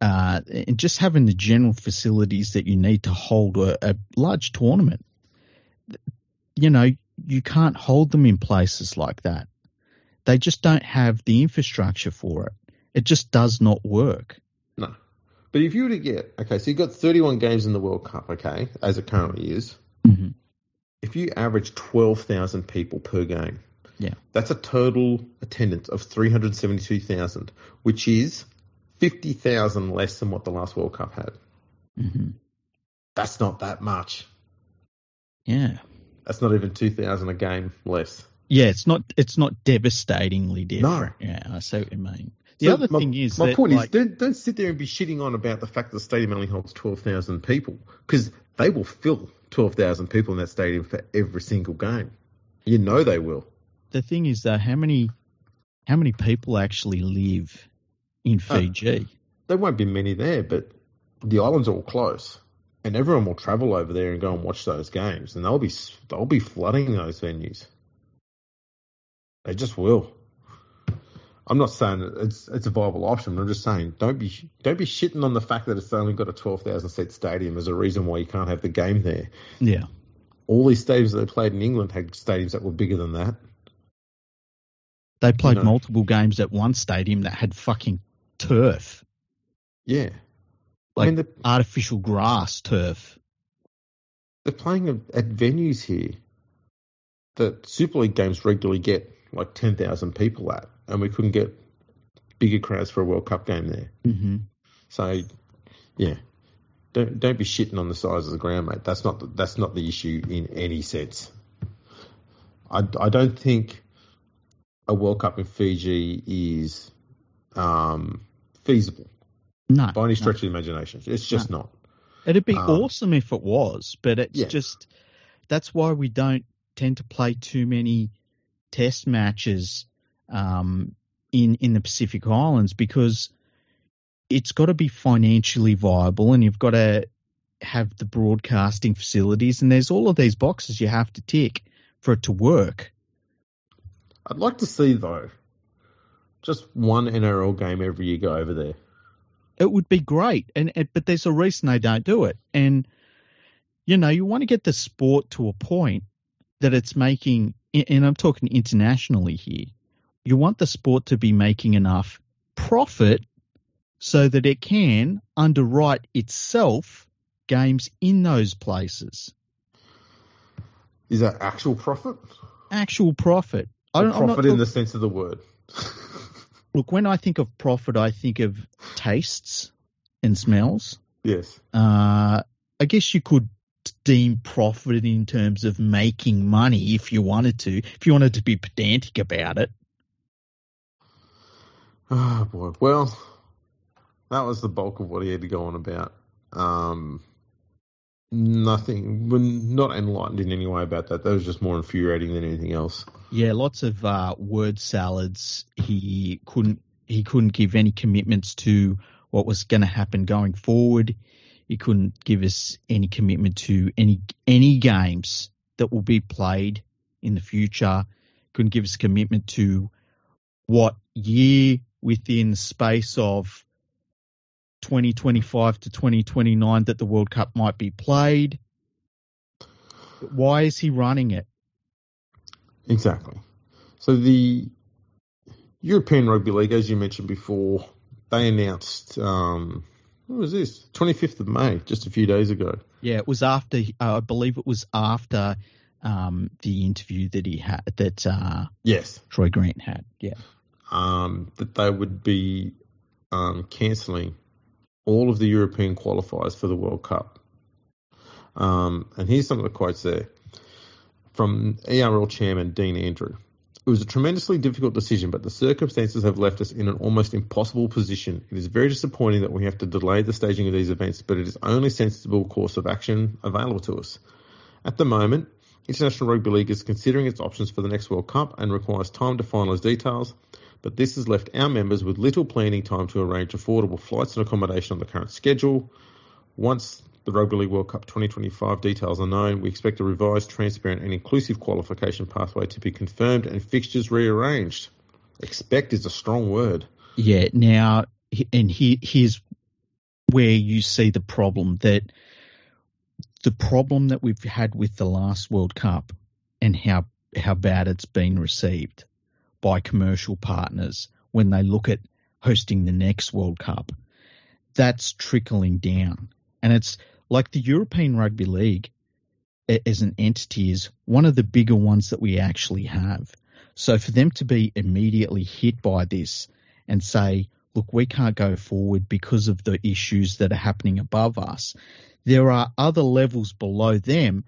Speaker 2: uh, and just having the general facilities that you need to hold a, a large tournament, you know, you can't hold them in places like that. They just don't have the infrastructure for it. It just does not work.
Speaker 1: No. But if you were to get, okay, so you've got 31 games in the World Cup, okay, as it currently is.
Speaker 2: Mm-hmm.
Speaker 1: If you average 12,000 people per game,
Speaker 2: Yeah.
Speaker 1: that's a total attendance of 372,000, which is 50,000 less than what the last World Cup had.
Speaker 2: Mm-hmm.
Speaker 1: That's not that much.
Speaker 2: Yeah.
Speaker 1: That's not even 2,000 a game less.
Speaker 2: Yeah, it's not it's not devastatingly different. Yeah, I see what you mean. The
Speaker 1: So
Speaker 2: other
Speaker 1: my,
Speaker 2: thing is
Speaker 1: my
Speaker 2: that
Speaker 1: point
Speaker 2: like,
Speaker 1: is don't, don't sit there and be shitting on about the fact that the stadium only holds 12,000 people because they will fill 12,000 people in that stadium for every single game. You know they will.
Speaker 2: the thing is though, how many how many people actually live in
Speaker 1: Oh.
Speaker 2: Fiji?
Speaker 1: There won't be many there, but the islands are all close, and everyone will travel over there and go and watch those games, and they'll be they'll be flooding those venues. They just will. I'm not saying it's it's a viable option. I'm just saying don't be don't be shitting on the fact that it's only got a 12,000 seat stadium as a reason why you can't have the game there.
Speaker 2: Yeah.
Speaker 1: All these stadiums that they played in England had stadiums that were bigger than that.
Speaker 2: They played
Speaker 1: know.
Speaker 2: multiple games at one stadium that had fucking turf,
Speaker 1: Yeah, I
Speaker 2: like
Speaker 1: mean they're,
Speaker 2: artificial grass turf.
Speaker 1: they're playing at, at venues here that Super League games regularly get like 10,000 people at, and we couldn't get bigger crowds for a World Cup game there.
Speaker 2: Mm-hmm.
Speaker 1: So, yeah, don't don't be shitting on the size of the ground, mate. That's not the, that's not the issue in any sense. I, I don't think a World Cup in Fiji is um, feasible
Speaker 2: No,
Speaker 1: by any
Speaker 2: no.
Speaker 1: stretch of the imagination. It's just not.
Speaker 2: It'd be
Speaker 1: Um,
Speaker 2: awesome if it was, but it's
Speaker 1: Yeah.
Speaker 2: just that's why we don't tend to play too many test matches um, in in the Pacific Islands because it's got to be financially viable, and you've got to have the broadcasting facilities, and there's all of these boxes you have to tick for it to work.
Speaker 1: I'd like to see though, just one NRL game every year go over there.
Speaker 2: It would be great, and, and but there's a reason they don't do it, and you know you want to get the sport to a point that it's making, and I'm talking internationally here. You want the sport to be making enough profit so that it can underwrite itself games in those places.
Speaker 1: Is that actual profit?
Speaker 2: Actual profit.
Speaker 1: I don't, profit not, in the sense of the word.
Speaker 2: look, when I think of profit, I think of tastes and smells.
Speaker 1: Yes.
Speaker 2: Uh, I guess you could deem profit in terms of making money if you wanted to, if you wanted to be pedantic about it.
Speaker 1: Oh boy. Well, that was the bulk of what he had to go on about. Um, nothing. We're not enlightened in any way about that. That was just more infuriating than anything else.
Speaker 2: Yeah, lots of uh, word salads. He couldn't. He couldn't give any commitments to what was going to happen going forward. He couldn't give us any commitment to any any games that will be played in the future. Couldn't give us commitment to what year within space of 2025 to 2029 that the World Cup might be played. Why is he running it?
Speaker 1: Exactly. So the European Rugby League, as you mentioned before, they announced um, what was this? 25th of May, just a few days ago.
Speaker 2: Yeah, it was after. Uh, I believe it was after um, the interview that he had that uh,
Speaker 1: yes
Speaker 2: Troy Grant had. Yeah,
Speaker 1: um, that they would be um, cancelling all of the European qualifiers for the World Cup. Um, and here's some of the quotes there from ERL chairman Dean Andrew. It was a tremendously difficult decision, but the circumstances have left us in an almost impossible position. It is very disappointing that we have to delay the staging of these events, but it is only sensible course of action available to us. At the moment, International Rugby League is considering its options for the next World Cup and requires time to finalise details, but this has left our members with little planning time to arrange affordable flights and accommodation on the current schedule. Once the Rugby League World Cup 2025 details are known. We expect a revised, transparent, and inclusive qualification pathway to be confirmed and fixtures rearranged. Expect is a strong word.
Speaker 2: Yeah. Now, and here, here's where you see the problem that the problem that we've had with the last World Cup and how how bad it's been received by commercial partners when they look at hosting the next World Cup. That's trickling down. And it's like the European Rugby League as an entity is one of the bigger ones that we actually have. So for them to be immediately hit by this and say, look, we can't go forward because of the issues that are happening above us, there are other levels below them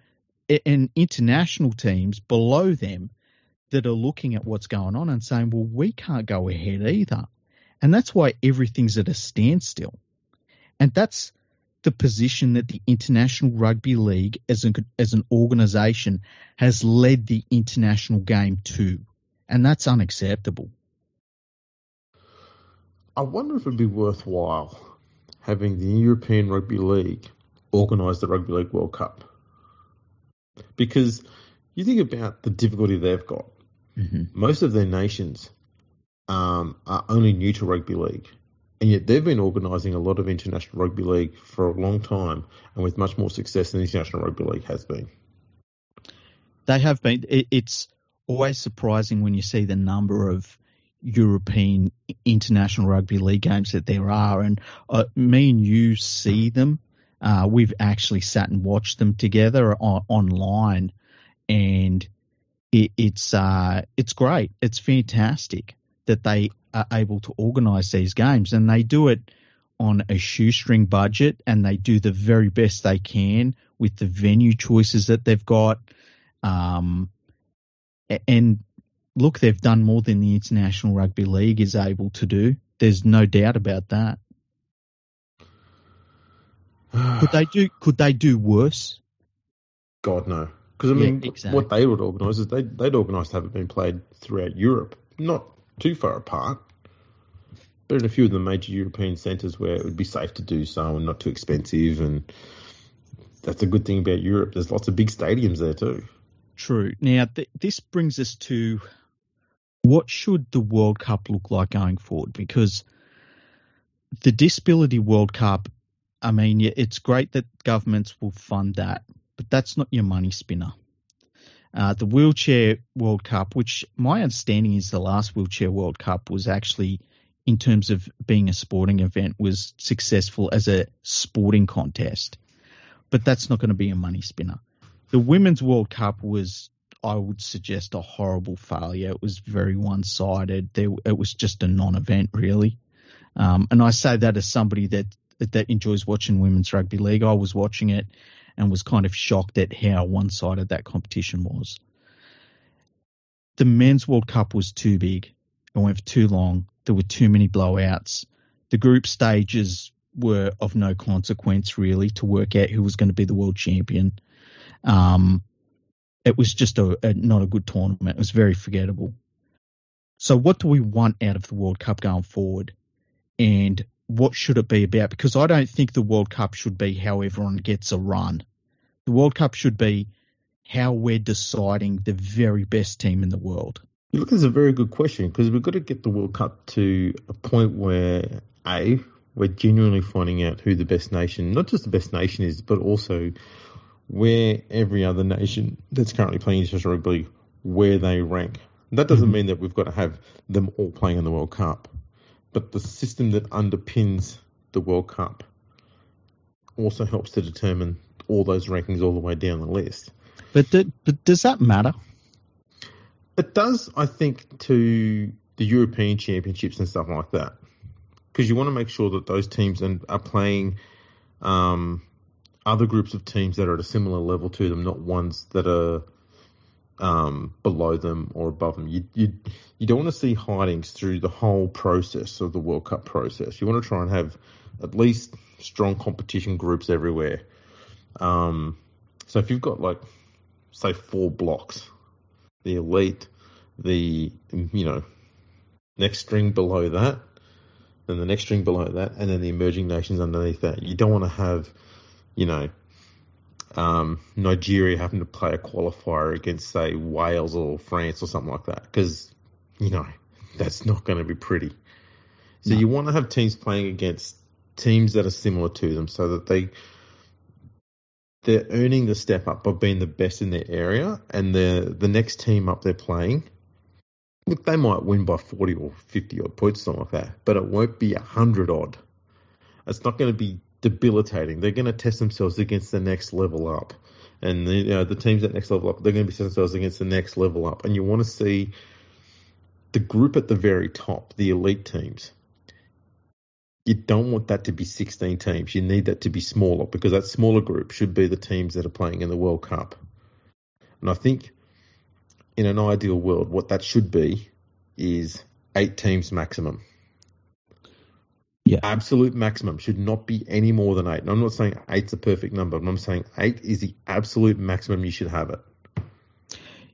Speaker 2: and international teams below them that are looking at what's going on and saying, well, we can't go ahead either. And that's why everything's at a standstill. And that's the position that the International Rugby League as an, as an organisation has led the international game to. And that's unacceptable.
Speaker 1: I wonder if it'd be worthwhile having the European Rugby League organise the Rugby League World Cup. Because you think about the difficulty they've got. Mm-hmm. Most of their nations um, are only new to rugby league and yet they've been organising a lot of international rugby league for a long time, and with much more success than the international rugby league has been.
Speaker 2: They have been. It's always surprising when you see the number of European international rugby league games that there are, and uh, me and you see them. Uh, we've actually sat and watched them together on, online, and it, it's uh, it's great. It's fantastic that they are able to organise these games, and they do it on a shoestring budget, and they do the very best they can with the venue choices that they've got. Um, and look, they've done more than the International Rugby League is able to do. There's no doubt about that. could they do? Could they do worse?
Speaker 1: God no. Because I mean, yeah, exactly. what they would organise is they they'd organise to have it being played throughout Europe, not too far apart but in a few of the major European centres where it would be safe to do so and not too expensive. And that's a good thing about Europe. There's lots of big stadiums there too.
Speaker 2: True. Now, th- this brings us to what should the World Cup look like going forward? Because the Disability World Cup, I mean, it's great that governments will fund that, but that's not your money spinner. Uh, the Wheelchair World Cup, which my understanding is the last Wheelchair World Cup was actually in terms of being a sporting event was successful as a sporting contest, but that's not going to be a money spinner. The Women's World Cup was, I would suggest, a horrible failure. It was very one sided. It was just a non event, really. Um, and I say that as somebody that that enjoys watching women's rugby league. I was watching it and was kind of shocked at how one sided that competition was. The men's World Cup was too big. It went for too long. There were too many blowouts. The group stages were of no consequence really to work out who was going to be the world champion. Um, it was just a, a, not a good tournament. It was very forgettable. So, what do we want out of the World Cup going forward? And what should it be about? Because I don't think the World Cup should be how everyone gets a run. The World Cup should be how we're deciding the very best team in the world.
Speaker 1: Look, it's a very good question because we've got to get the World Cup to a point where a we're genuinely finding out who the best nation, not just the best nation is, but also where every other nation that's currently playing international rugby where they rank. That doesn't mm-hmm. mean that we've got to have them all playing in the World Cup, but the system that underpins the World Cup also helps to determine all those rankings all the way down the list.
Speaker 2: But, but does that matter?
Speaker 1: It does, I think, to the European Championships and stuff like that, because you want to make sure that those teams are playing um, other groups of teams that are at a similar level to them, not ones that are um, below them or above them. You, you you don't want to see hidings through the whole process of the World Cup process. You want to try and have at least strong competition groups everywhere. Um, so if you've got like say four blocks the elite, the you know next string below that, then the next string below that, and then the emerging nations underneath that. You don't want to have, you know, um, Nigeria having to play a qualifier against say Wales or France or something like that, because you know that's not going to be pretty. So no. you want to have teams playing against teams that are similar to them, so that they they're earning the step up by being the best in their area, and the the next team up they're playing, look, they might win by forty or fifty odd points, something like that, but it won't be hundred odd. It's not going to be debilitating. They're going to test themselves against the next level up, and the, you know, the teams at next level up, they're going to be testing themselves against the next level up, and you want to see the group at the very top, the elite teams, you don't want that to be 16 teams. You need that to be smaller because that smaller group should be the teams that are playing in the World Cup. And I think in an ideal world, what that should be is eight teams maximum.
Speaker 2: Yeah.
Speaker 1: Absolute maximum should not be any more than eight. And I'm not saying eight's a perfect number, but I'm saying eight is the absolute maximum you should have it.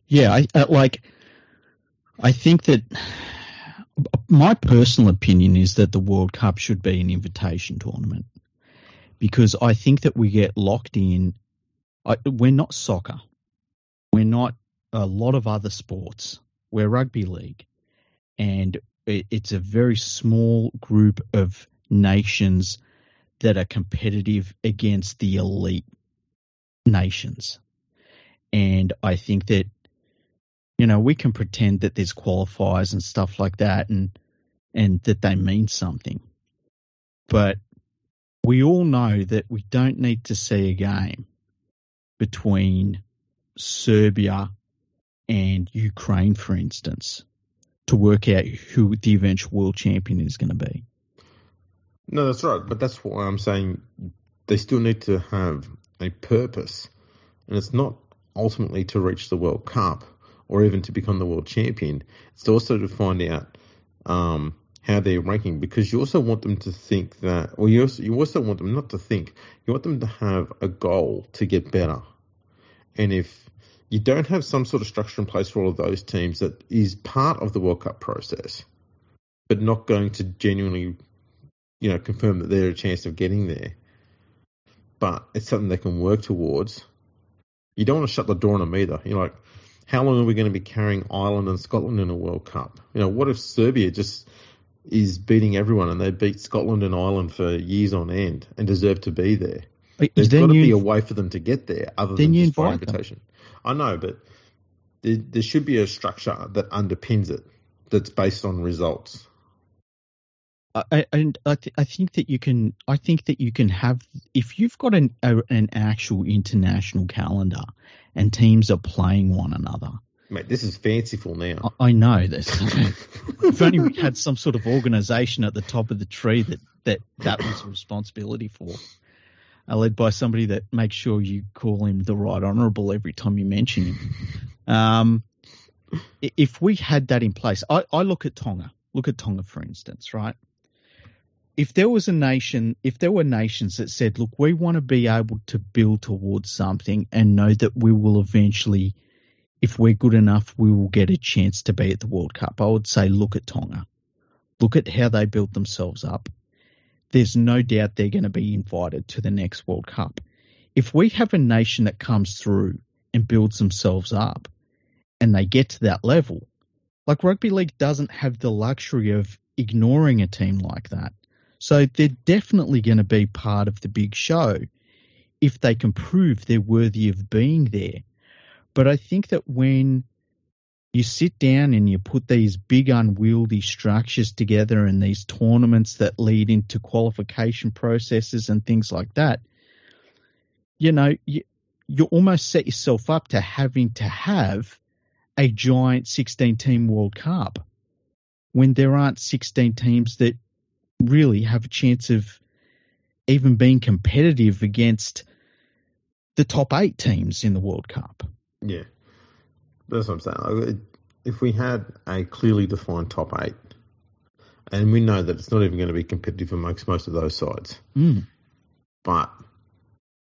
Speaker 2: Yeah, I uh, like. I think that my personal opinion is that the World Cup should be an invitation tournament because I think that we get locked in. I, we're not soccer. We're not a lot of other sports. We're rugby league. And it, it's a very small group of nations that are competitive against the elite nations. And I think that you know, we can pretend that there's qualifiers and stuff like that and and that they mean something. But we all know that we don't need to see a game between Serbia and Ukraine, for instance, to work out who the eventual world champion is going to be.
Speaker 1: No, that's right. But that's why I'm saying they still need to have a purpose. And it's not ultimately to reach the World Cup or even to become the world champion. It's also to find out um, how they're ranking because you also want them to think that, or you also, you also want them not to think, you want them to have a goal to get better. And if you don't have some sort of structure in place for all of those teams that is part of the World Cup process, but not going to genuinely, you know, confirm that they're a chance of getting there, but it's something they can work towards. You don't want to shut the door on them either. You're like, how long are we going to be carrying Ireland and Scotland in a World Cup? You know, what if Serbia just is beating everyone and they beat Scotland and Ireland for years on end and deserve to be there? There's got to be a way for them to get there other than just by invitation. Them. I know, but there, there should be a structure that underpins it that's based on results.
Speaker 2: I, and I, th- I think that you can. I think that you can have if you've got an a, an actual international calendar and teams are playing one another.
Speaker 1: Mate, this is fanciful now.
Speaker 2: I, I know this. if only we had some sort of organisation at the top of the tree that that that was a responsibility for, uh, led by somebody that makes sure you call him the right honourable every time you mention him. Um, if we had that in place, I, I look at Tonga. Look at Tonga, for instance, right? If there was a nation, if there were nations that said, look, we want to be able to build towards something and know that we will eventually, if we're good enough, we will get a chance to be at the World Cup, I would say, look at Tonga. Look at how they built themselves up. There's no doubt they're going to be invited to the next World Cup. If we have a nation that comes through and builds themselves up and they get to that level, like rugby league doesn't have the luxury of ignoring a team like that so they're definitely going to be part of the big show if they can prove they're worthy of being there. But I think that when you sit down and you put these big unwieldy structures together and these tournaments that lead into qualification processes and things like that, you know, you, you almost set yourself up to having to have a giant 16 team World Cup when there aren't 16 teams that really have a chance of even being competitive against the top eight teams in the World Cup.
Speaker 1: Yeah, that's what I'm saying. If we had a clearly defined top eight, and we know that it's not even going to be competitive amongst most of those sides,
Speaker 2: mm.
Speaker 1: but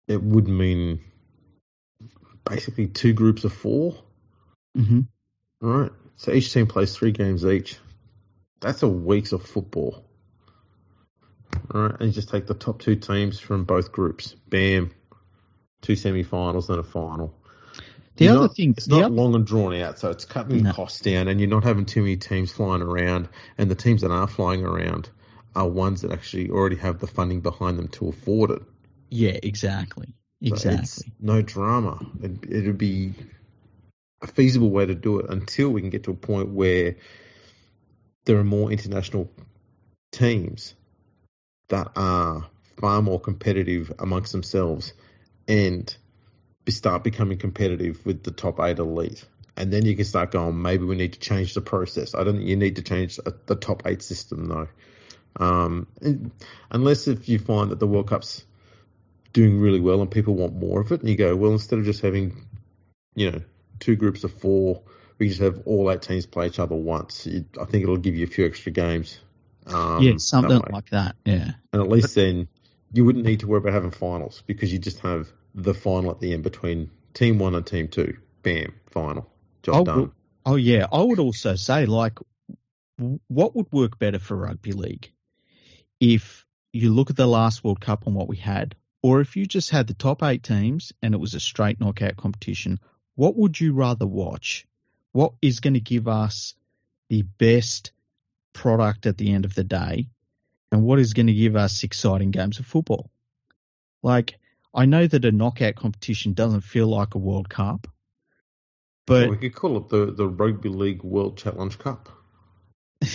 Speaker 1: it would mean basically two groups of 4
Speaker 2: mm-hmm.
Speaker 1: Right. So each team plays three games each. That's a weeks of football. Right, and you just take the top two teams from both groups. Bam, two semi-finals and a final.
Speaker 2: The
Speaker 1: you're
Speaker 2: other
Speaker 1: not,
Speaker 2: thing,
Speaker 1: it's not
Speaker 2: other,
Speaker 1: long and drawn out, so it's cutting
Speaker 2: no.
Speaker 1: costs down, and you're not having too many teams flying around. And the teams that are flying around are ones that actually already have the funding behind them to afford it.
Speaker 2: Yeah, exactly, exactly.
Speaker 1: no drama. It, it'd be a feasible way to do it until we can get to a point where there are more international teams that are far more competitive amongst themselves and start becoming competitive with the top eight elite. And then you can start going, maybe we need to change the process. I don't think you need to change the top eight system though. Um, unless if you find that the World Cup's doing really well and people want more of it, and you go, well, instead of just having, you know, two groups of four, we just have all eight teams play each other once. I think it'll give you a few extra games um,
Speaker 2: yeah, something that like that. Yeah,
Speaker 1: and at least then you wouldn't need to worry about having finals because you just have the final at the end between team one and team two. Bam, final, job
Speaker 2: oh,
Speaker 1: done.
Speaker 2: Oh yeah, I would also say like, what would work better for rugby league if you look at the last World Cup and what we had, or if you just had the top eight teams and it was a straight knockout competition. What would you rather watch? What is going to give us the best product at the end of the day and what is going to give us exciting games of football. Like, I know that a knockout competition doesn't feel like a World Cup, but
Speaker 1: well, we could call it the, the Rugby League World Challenge Cup.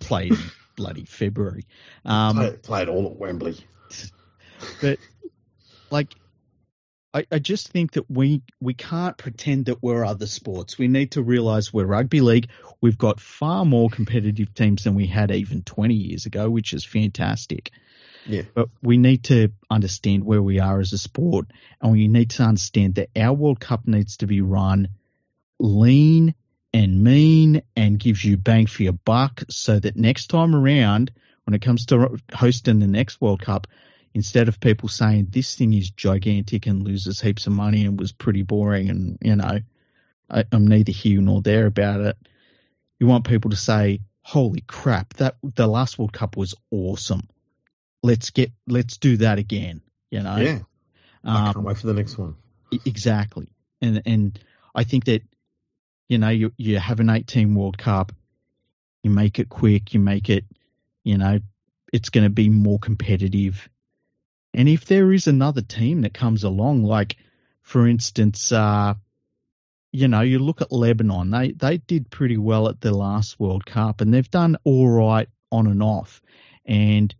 Speaker 2: played in bloody February. Um,
Speaker 1: play, play all at Wembley.
Speaker 2: But like, I, I just think that we we can't pretend that we're other sports. We need to realise we're rugby league. We've got far more competitive teams than we had even 20 years ago, which is fantastic.
Speaker 1: Yeah.
Speaker 2: But we need to understand where we are as a sport, and we need to understand that our World Cup needs to be run lean and mean and gives you bang for your buck so that next time around, when it comes to hosting the next World Cup, instead of people saying this thing is gigantic and loses heaps of money and was pretty boring and you know I, am neither here nor there about it. You want people to say, "Holy crap! That the last World Cup was awesome. Let's get let's do that again." You know.
Speaker 1: Yeah. I can't um, wait for the next one.
Speaker 2: Exactly, and and I think that you know you you have an 18 World Cup, you make it quick, you make it, you know, it's going to be more competitive and if there is another team that comes along, like for instance, uh, you know, you look at Lebanon, they, they did pretty well at the last World Cup and they've done all right on and off. And,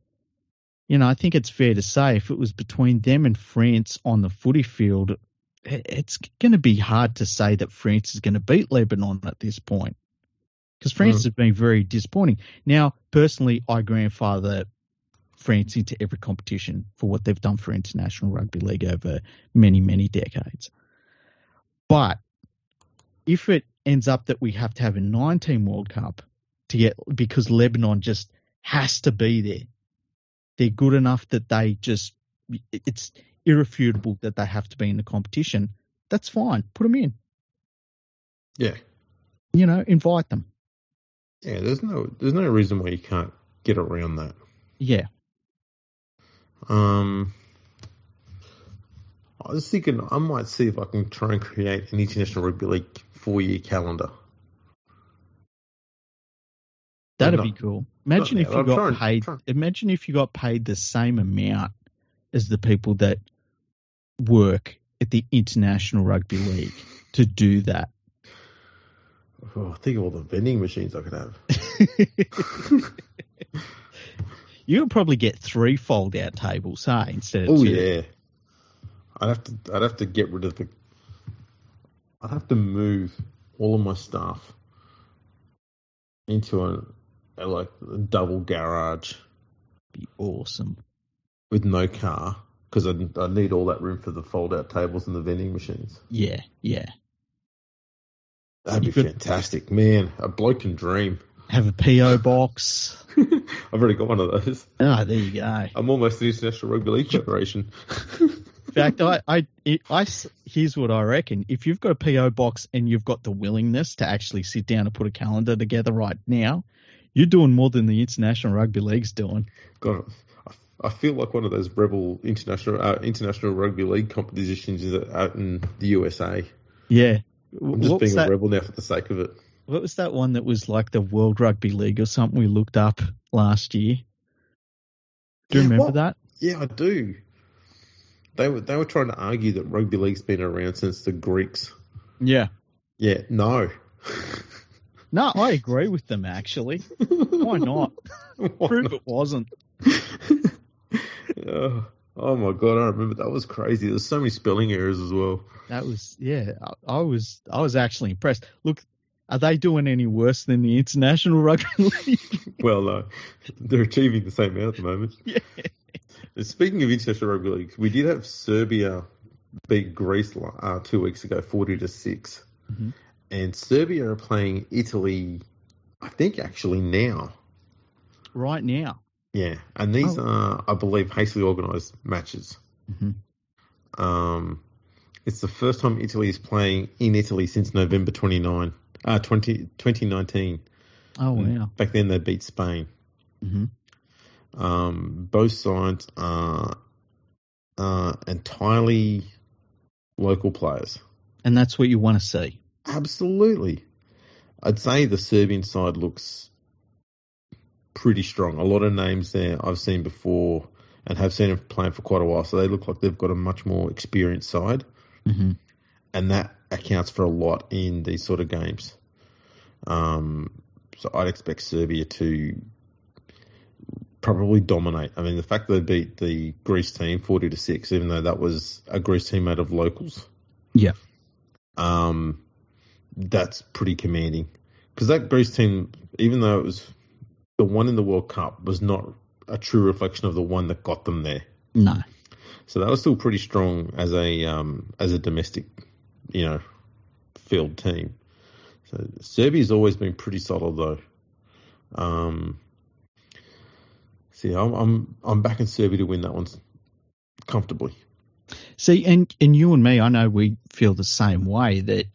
Speaker 2: you know, I think it's fair to say if it was between them and France on the footy field, it's going to be hard to say that France is going to beat Lebanon at this point because France mm. has been very disappointing. Now, personally, I grandfather France into every competition for what they've done for international rugby league over many, many decades. But if it ends up that we have to have a 19 World Cup to get because Lebanon just has to be there, they're good enough that they just it's irrefutable that they have to be in the competition. That's fine. Put them in.
Speaker 1: Yeah.
Speaker 2: You know, invite them.
Speaker 1: Yeah, there's no there's no reason why you can't get around that.
Speaker 2: Yeah.
Speaker 1: Um I was thinking I might see if I can try and create an international rugby league four year calendar.
Speaker 2: That'd not, be cool. Imagine if you I'm got trying, paid. Trying. Imagine if you got paid the same amount as the people that work at the International Rugby League to do that.
Speaker 1: Oh, think of all the vending machines I could have.
Speaker 2: you would probably get three fold out tables, hey, instead of
Speaker 1: oh,
Speaker 2: two.
Speaker 1: yeah. I'd have to I'd have to get rid of the I'd have to move all of my stuff into a, a like a double garage.
Speaker 2: Be awesome.
Speaker 1: With no car because I, I need all that room for the fold out tables and the vending machines.
Speaker 2: Yeah, yeah.
Speaker 1: That'd be fantastic, man. A bloke can dream.
Speaker 2: Have a PO box.
Speaker 1: I've already got one of those.
Speaker 2: Ah, there you go.
Speaker 1: I'm almost the International Rugby League Federation.
Speaker 2: In fact, I, I, I, here's what I reckon. If you've got a PO box and you've got the willingness to actually sit down and put a calendar together right now, you're doing more than the International Rugby League's doing.
Speaker 1: God, I feel like one of those rebel international uh, international rugby league competitions out in the USA.
Speaker 2: Yeah,
Speaker 1: I'm just being a rebel now for the sake of it.
Speaker 2: What was that one that was like the World Rugby League or something we looked up last year? Do you yeah, remember what? that?
Speaker 1: Yeah, I do. They were they were trying to argue that rugby league's been around since the Greeks.
Speaker 2: Yeah.
Speaker 1: Yeah. No.
Speaker 2: no, I agree with them actually. Why not? Why Prove not? it wasn't.
Speaker 1: oh, oh my god, I remember that was crazy. There's so many spelling errors as well.
Speaker 2: That was yeah. I, I was I was actually impressed. Look, are they doing any worse than the International Rugby League?
Speaker 1: well, no, they're achieving the same amount at the moment.
Speaker 2: Yeah.
Speaker 1: Speaking of international rugby league, we did have Serbia beat Greece uh, two weeks ago, forty to 6 mm-hmm. and Serbia are playing Italy. I think actually now.
Speaker 2: Right now.
Speaker 1: Yeah, and these oh. are, I believe, hastily organised matches.
Speaker 2: Mm-hmm.
Speaker 1: Um, it's the first time Italy is playing in Italy since November 29, uh, 20, 2019.
Speaker 2: Oh, wow.
Speaker 1: Back then they beat Spain.
Speaker 2: Mm-hmm.
Speaker 1: Um, both sides are uh, entirely local players.
Speaker 2: And that's what you want to see.
Speaker 1: Absolutely. I'd say the Serbian side looks pretty strong. A lot of names there I've seen before and have seen them playing for quite a while, so they look like they've got a much more experienced side.
Speaker 2: Mm-hmm.
Speaker 1: And that accounts for a lot in these sort of games. Um, so I'd expect Serbia to probably dominate. I mean, the fact that they beat the Greece team forty to six, even though that was a Greece team made of locals,
Speaker 2: yeah,
Speaker 1: um, that's pretty commanding. Because that Greece team, even though it was the one in the World Cup, was not a true reflection of the one that got them there.
Speaker 2: No.
Speaker 1: So that was still pretty strong as a um, as a domestic, you know, field team. So Serbia's always been pretty solid though. Um, See, I'm I'm I'm backing Serbia to win that one comfortably.
Speaker 2: See, and and you and me, I know we feel the same way that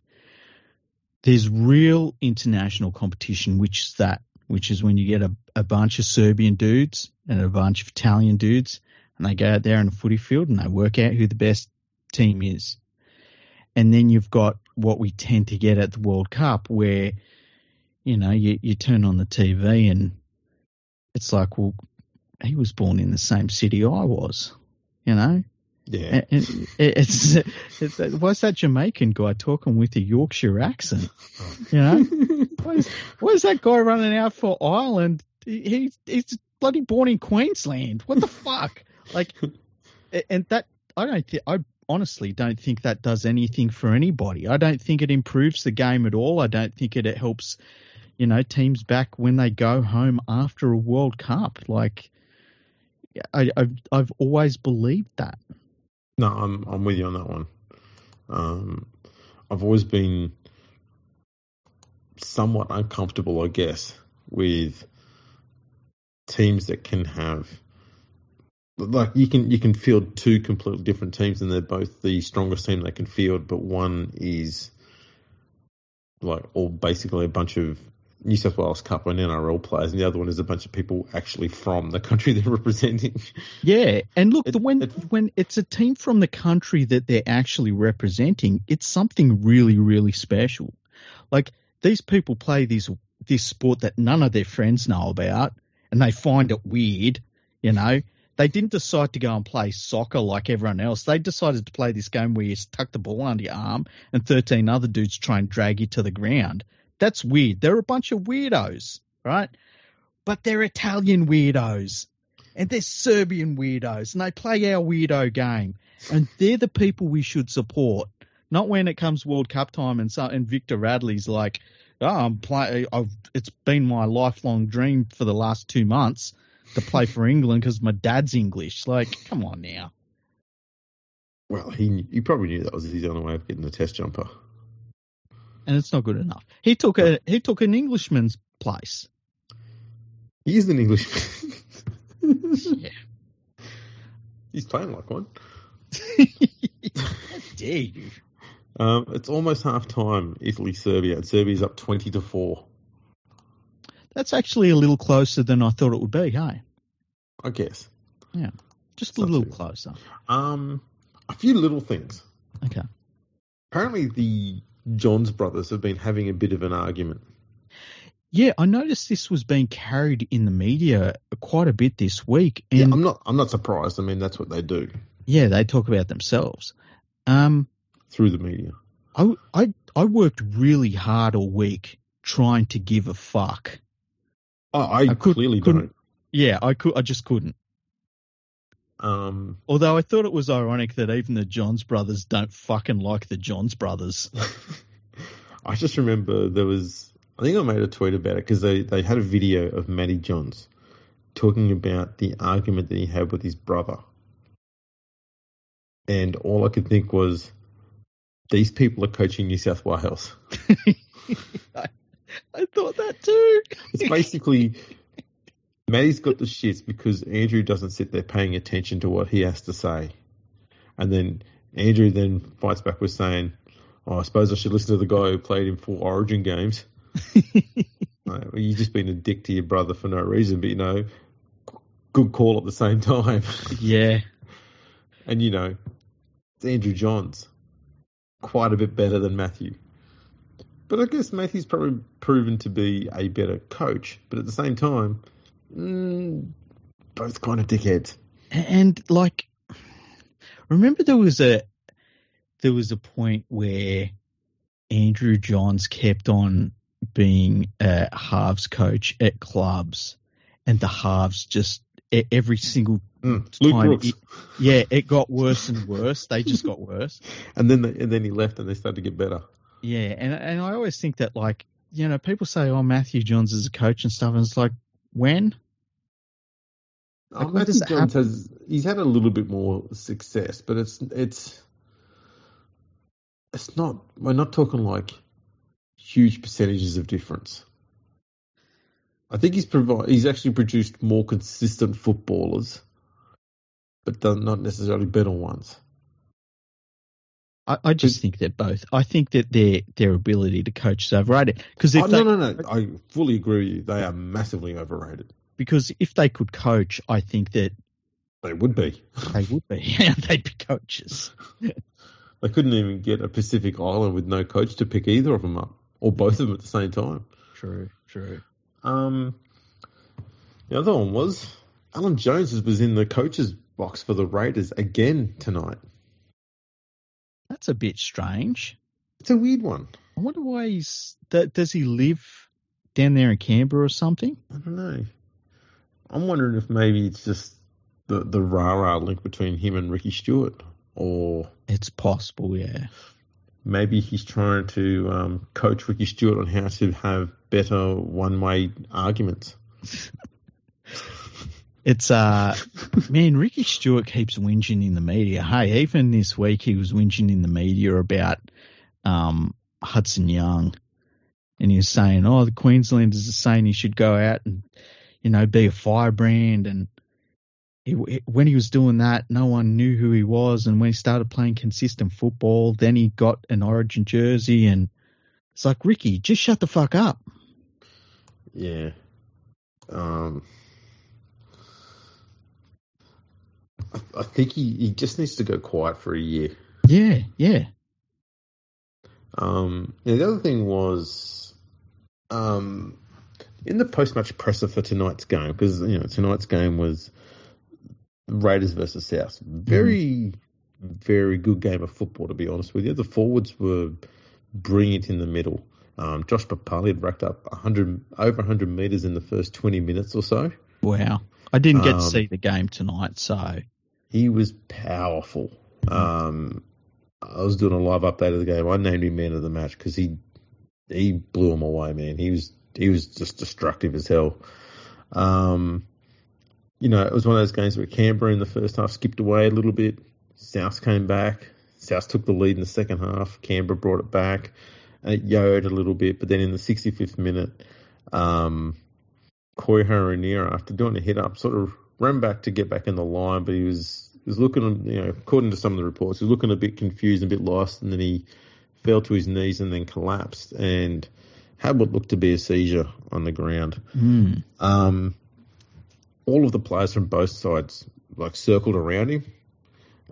Speaker 2: there's real international competition, which is that, which is when you get a, a bunch of Serbian dudes and a bunch of Italian dudes, and they go out there in a footy field and they work out who the best team is. And then you've got what we tend to get at the World Cup, where you know you, you turn on the TV and it's like, well, he was born in the same city I was, you know.
Speaker 1: Yeah.
Speaker 2: And it's, it's, what's that Jamaican guy talking with a Yorkshire accent? Oh. You know, where's that guy running out for Ireland? He, he's bloody born in Queensland. What the fuck? Like, and that I don't think I honestly don't think that does anything for anybody. I don't think it improves the game at all. I don't think it, it helps, you know, teams back when they go home after a World Cup. Like, I, I've I've always believed that.
Speaker 1: No, I'm I'm with you on that one. Um, I've always been somewhat uncomfortable, I guess, with teams that can have like you can you can field two completely different teams and they're both the strongest team they can field, but one is like all basically a bunch of New South Wales Cup and NRL players, and the other one is a bunch of people actually from the country they're representing.
Speaker 2: Yeah, and look,
Speaker 1: It-
Speaker 2: the, when
Speaker 1: it-
Speaker 2: when it's a team from the country that they're actually representing, it's something really really special. Like these people play this this sport that none of their friends know about, and they find it weird. You know, they didn't decide to go and play soccer like everyone else. They decided to play this game where you tuck the ball under your arm, and thirteen other dudes try and drag you to the ground. That's weird. They're a bunch of weirdos, right? But they're Italian weirdos and they're Serbian weirdos, and they play our weirdo game, and they're the people we should support. Not when it comes World Cup time and so and Victor Radley's like, oh, I'm play. I've it's been my lifelong dream for the last two months to play for England because my dad's English. Like, come on now.
Speaker 1: Well, he he probably knew that was his only way of getting the test jumper.
Speaker 2: And it's not good enough. He took a he took an Englishman's place.
Speaker 1: He is an Englishman.
Speaker 2: Yeah.
Speaker 1: He's playing like one.
Speaker 2: How dare you?
Speaker 1: Um, it's almost half time. Italy Serbia, and Serbia's up twenty to four.
Speaker 2: That's actually a little closer than I thought it would be. Hey,
Speaker 1: I guess.
Speaker 2: Yeah, just a little closer.
Speaker 1: Um, a few little things.
Speaker 2: Okay.
Speaker 1: Apparently, the Johns brothers have been having a bit of an argument.
Speaker 2: Yeah, I noticed this was being carried in the media quite a bit this week,
Speaker 1: yeah, I'm not. I'm not surprised. I mean, that's what they do Yeah,
Speaker 2: they talk about themselves. Um,
Speaker 1: through the media.
Speaker 2: I, I I worked really hard all week trying to give a fuck.
Speaker 1: Oh, I,
Speaker 2: I could-
Speaker 1: clearly
Speaker 2: couldn't- Yeah, I could, I just couldn't.
Speaker 1: don't. Um,
Speaker 2: Although I thought it was ironic that even the Johns brothers don't fucking like the Johns brothers.
Speaker 1: I just remember there was. I think I made a tweet about it because they, they had a video of Matty Johns talking about the argument that he had with his brother, and all I could think was, these people are coaching New South Wales.
Speaker 2: I, I thought that too.
Speaker 1: It's basically Matty's got the shits because Andrew doesn't sit there paying attention to what he has to say. And then Andrew then fights back with saying, oh, I suppose I should listen to the guy who played in four Origin games. Like, well, you've just been a dick to your brother for no reason, but you know, good call at the same time.
Speaker 2: yeah,
Speaker 1: and you know, it's Andrew Johns, quite a bit better than Matthew. But I guess Matthew's probably proven to be a better coach. But at the same time, mm, both kind of dickheads.
Speaker 2: and like, remember there was a there was a point where Andrew Johns kept on being a halves coach at clubs, and the halves just every single
Speaker 1: Mm, Luke
Speaker 2: time it- yeah, it got worse and worse. They just got worse.
Speaker 1: and then they, and then he left, and they started to get better.
Speaker 2: Yeah, and and I always think that like you know people say oh Matthew Johns is a coach and stuff, and it's like when Like,
Speaker 1: Oh, Matthew Johns has he's had a little bit more success, but it's it's it's not. We're not talking like huge percentages of difference. I think he's provide he's actually produced more consistent footballers, but not necessarily better ones.
Speaker 2: I, I just think they're both. I think that their their ability to coach is overrated because if
Speaker 1: Oh,
Speaker 2: they,
Speaker 1: no, no, no. I fully agree with you. They are massively overrated.
Speaker 2: because if they could coach, I think that
Speaker 1: They would be.
Speaker 2: they would be. They'd be coaches.
Speaker 1: They couldn't even get a Pacific Island with no coach to pick either of them up, or both of them at the same time.
Speaker 2: True, true.
Speaker 1: Um, the other one was Alan Jones was in the coach's box for the Raiders again tonight.
Speaker 2: That's a bit strange.
Speaker 1: It's a weird one.
Speaker 2: I wonder why he's. Does he live down there in Canberra or something?
Speaker 1: I don't know. I'm wondering if maybe it's just the the rah rah link between him and Ricky Stuart, or
Speaker 2: It's possible, yeah.
Speaker 1: maybe he's trying to um, coach Ricky Stuart on how to have better one way arguments.
Speaker 2: It's uh man, Ricky Stuart keeps whinging in the media. Hey, even this week he was whinging in the media about um Hudson Young. And he was saying, Oh, the Queenslanders are saying he should go out and, you know, be a firebrand and he, when he was doing that, no one knew who he was. And when he started playing consistent football, then he got an Origin jersey, and it's like Ricky, just shut the fuck up.
Speaker 1: Yeah. Um, I, think he, he just needs to go quiet for a year.
Speaker 2: Yeah, yeah.
Speaker 1: Um, and the other thing was, um, in the post-match presser for tonight's game, because you know tonight's game was Raiders versus South. Very, very good game of football, to be honest with you. The forwards were brilliant in the middle. Um, Josh Papalii had racked up 100, over 100 metres in the first 20 minutes or so.
Speaker 2: Wow. I didn't get
Speaker 1: Um,
Speaker 2: to see the game tonight, so
Speaker 1: He was powerful. Um, I was doing a live update of the game. I named him man of the match because he he blew him away, man. He was he was just destructive as hell. Um, you know, it was one of those games where Canberra in the first half skipped away a little bit. South came back. South took the lead in the second half. Canberra brought it back. And it yo-yoed a little bit, but then in the 65th minute, um, Corey Harawira, after doing a hit up, sort of ran back to get back in the line, but he was he was looking, you know, according to some of the reports, he was looking a bit confused, and a bit lost, and then he fell to his knees and then collapsed and had what looked to be a seizure on the ground.
Speaker 2: mm,
Speaker 1: Um, all of the players from both sides like circled around him.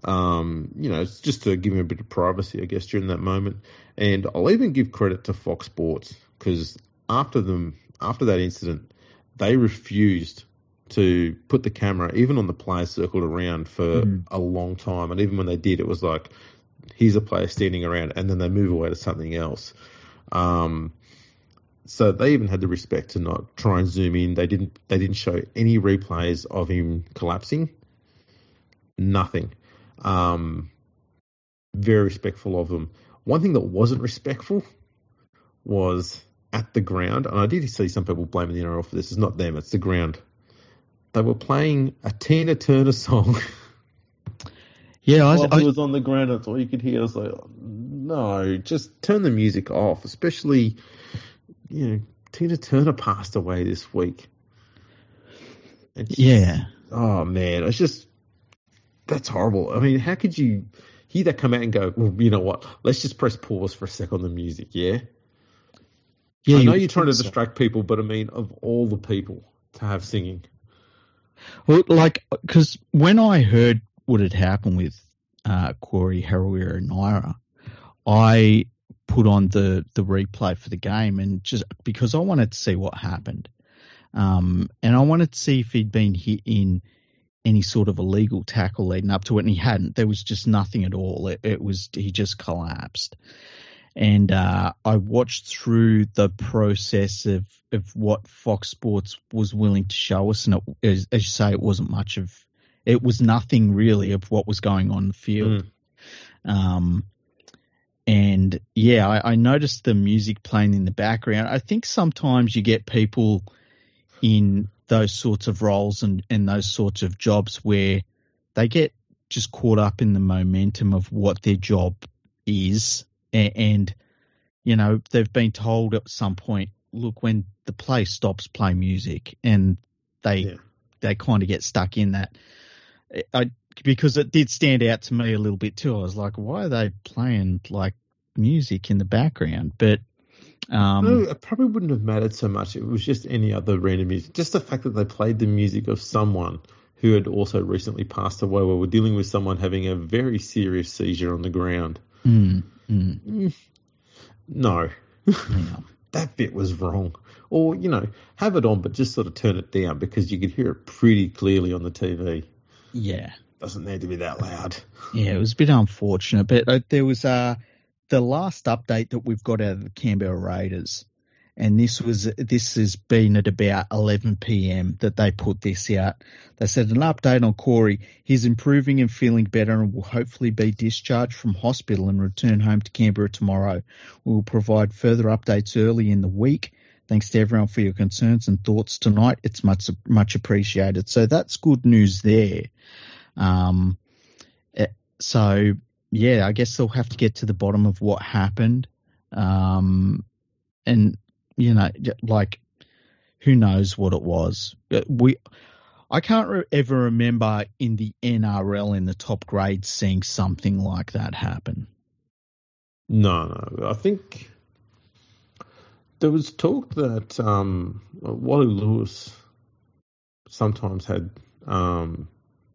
Speaker 1: Um, you know, it's just to give him a bit of privacy, I guess, during that moment. And I'll even give credit to Fox Sports because after them, after that incident, they refused to put the camera even on the players circled around for
Speaker 2: Mhm.
Speaker 1: a long time. And even when they did, it was like, here's a player standing around, and then they move away to something else. Um, so they even had the respect to not try and zoom in. They didn't. They didn't show any replays of him collapsing. Nothing. Um, very respectful of them. One thing that wasn't respectful was at the ground, and I did see some people blaming the NRL for this. It's not them; it's the ground. They were playing a Tina Turner song
Speaker 2: yeah, I, I,
Speaker 1: was on the ground. That's all you could hear. I was like, no, just turn the music off. Especially, you know, Tina Turner passed away this week. It's-
Speaker 2: yeah,
Speaker 1: Oh man, it's just that's horrible. I mean, how could you hear that come out and go, well, you know what? Let's just press pause for a sec on the music, yeah?
Speaker 2: yeah.
Speaker 1: I know
Speaker 2: you
Speaker 1: you're trying to
Speaker 2: think so.
Speaker 1: distract people, but I mean, of all the people to have singing,
Speaker 2: Well, like, because when I heard what had happened with uh, Corey Harawira and Naera, I put on the the replay for the game and just because I wanted to see what happened, um, and I wanted to see if he'd been hit in any sort of illegal tackle leading up to it, and he hadn't. There was just nothing at all. It, it was he just collapsed. And uh, I watched through the process of, of what Fox Sports was willing to show us, and it, as, as you say, it wasn't much of, it was nothing really of what was going on in the field. Um, and yeah, I, I noticed the music playing in the background. I think sometimes you get people in those sorts of roles and, and those sorts of jobs where they get just caught up in the momentum of what their job is. And, and you know, they've been told at some point, look, when the play stops, play music. And they,
Speaker 1: Yeah.
Speaker 2: they kind of get stuck in that. I, because it did stand out to me a little bit too. I was like, why are they playing like music in the background? But um,
Speaker 1: no, it probably wouldn't have mattered so much. It was just any other random music. Just the fact that they played the music of someone who had also recently passed away, where we're dealing with someone having a very serious seizure on the ground.
Speaker 2: mm, mm,
Speaker 1: No,
Speaker 2: yeah.
Speaker 1: that bit was wrong. Or, you know, have it on, but just sort of turn it down because you could hear it pretty clearly on the TV.
Speaker 2: yeah,
Speaker 1: Doesn't need to be that loud.
Speaker 2: yeah, it was a bit unfortunate. But uh, there was uh, the last update that we've got out of the Canberra Raiders, and this was this has been at about 11 p.m. that they put this out. They said an update on Corey. He's improving and feeling better, and will hopefully be discharged from hospital and return home to Canberra tomorrow. We will provide further updates early in the week. Thanks to everyone for your concerns and thoughts tonight. It's much much appreciated. So that's good news there. Um, eh, so yeah, I guess they'll have to get to the bottom of what happened. Um, and you know, like who knows what it was? Uh, we, I can't re- ever remember in the NRL in the top grades seeing something like that happen.
Speaker 1: No, no, I think there was talk that um, Wally Lewis sometimes had um,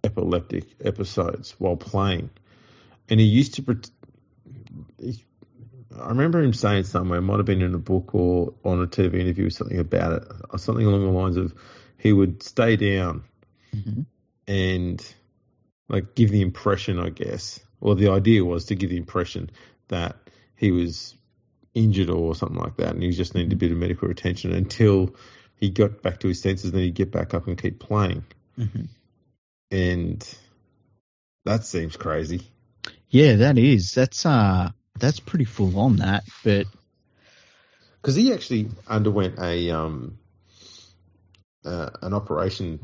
Speaker 1: epileptic episodes while playing, and he used to. He, I remember him saying somewhere, it might have been in a book or on a TV interview, or something about it, or something along the lines of he would stay down mm-hmm. and like give the impression, I guess, or the idea was to give the impression that he was injured or something like that, and he just needed a bit of medical attention until he got back to his senses. and Then he'd get back up and keep playing, mm-hmm. and that seems crazy.
Speaker 2: Yeah, that is. That's uh, that's pretty full on. That, but
Speaker 1: because he actually underwent a um, uh, an operation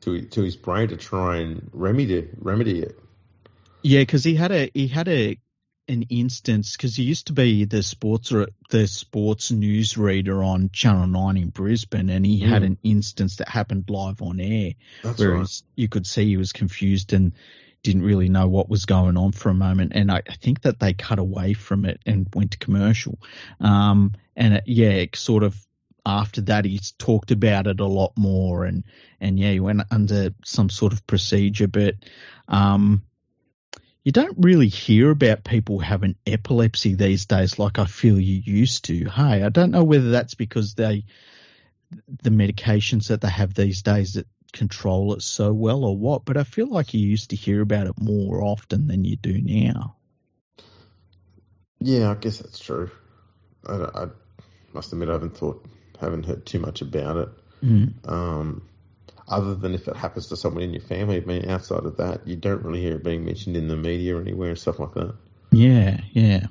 Speaker 1: to to his brain to try and remedy remedy it.
Speaker 2: Yeah, because he had a he had a an instance because he used to be the sports the sports news reader on Channel Nine in Brisbane, and he mm. had an instance that happened live on air,
Speaker 1: That's where right.
Speaker 2: you could see he was confused and didn't really know what was going on for a moment. And I, I think that they cut away from it and went to commercial. Um, and it, yeah, it sort of after that he's talked about it a lot more, and and yeah, he went under some sort of procedure, but um you don't really hear about people having epilepsy these days like I feel you used to. Hey, I don't know whether that's because they the medications that they have these days that control it so well or what, but I feel like you used to hear about it more often than you do now.
Speaker 1: Yeah, I guess that's true. I, I must admit I haven't thought, haven't heard too much about it. Mm. Um, other than if it happens to someone in your family. I mean, outside of that, you don't really hear it being mentioned in the media or anywhere and stuff like that.
Speaker 2: Yeah, yeah.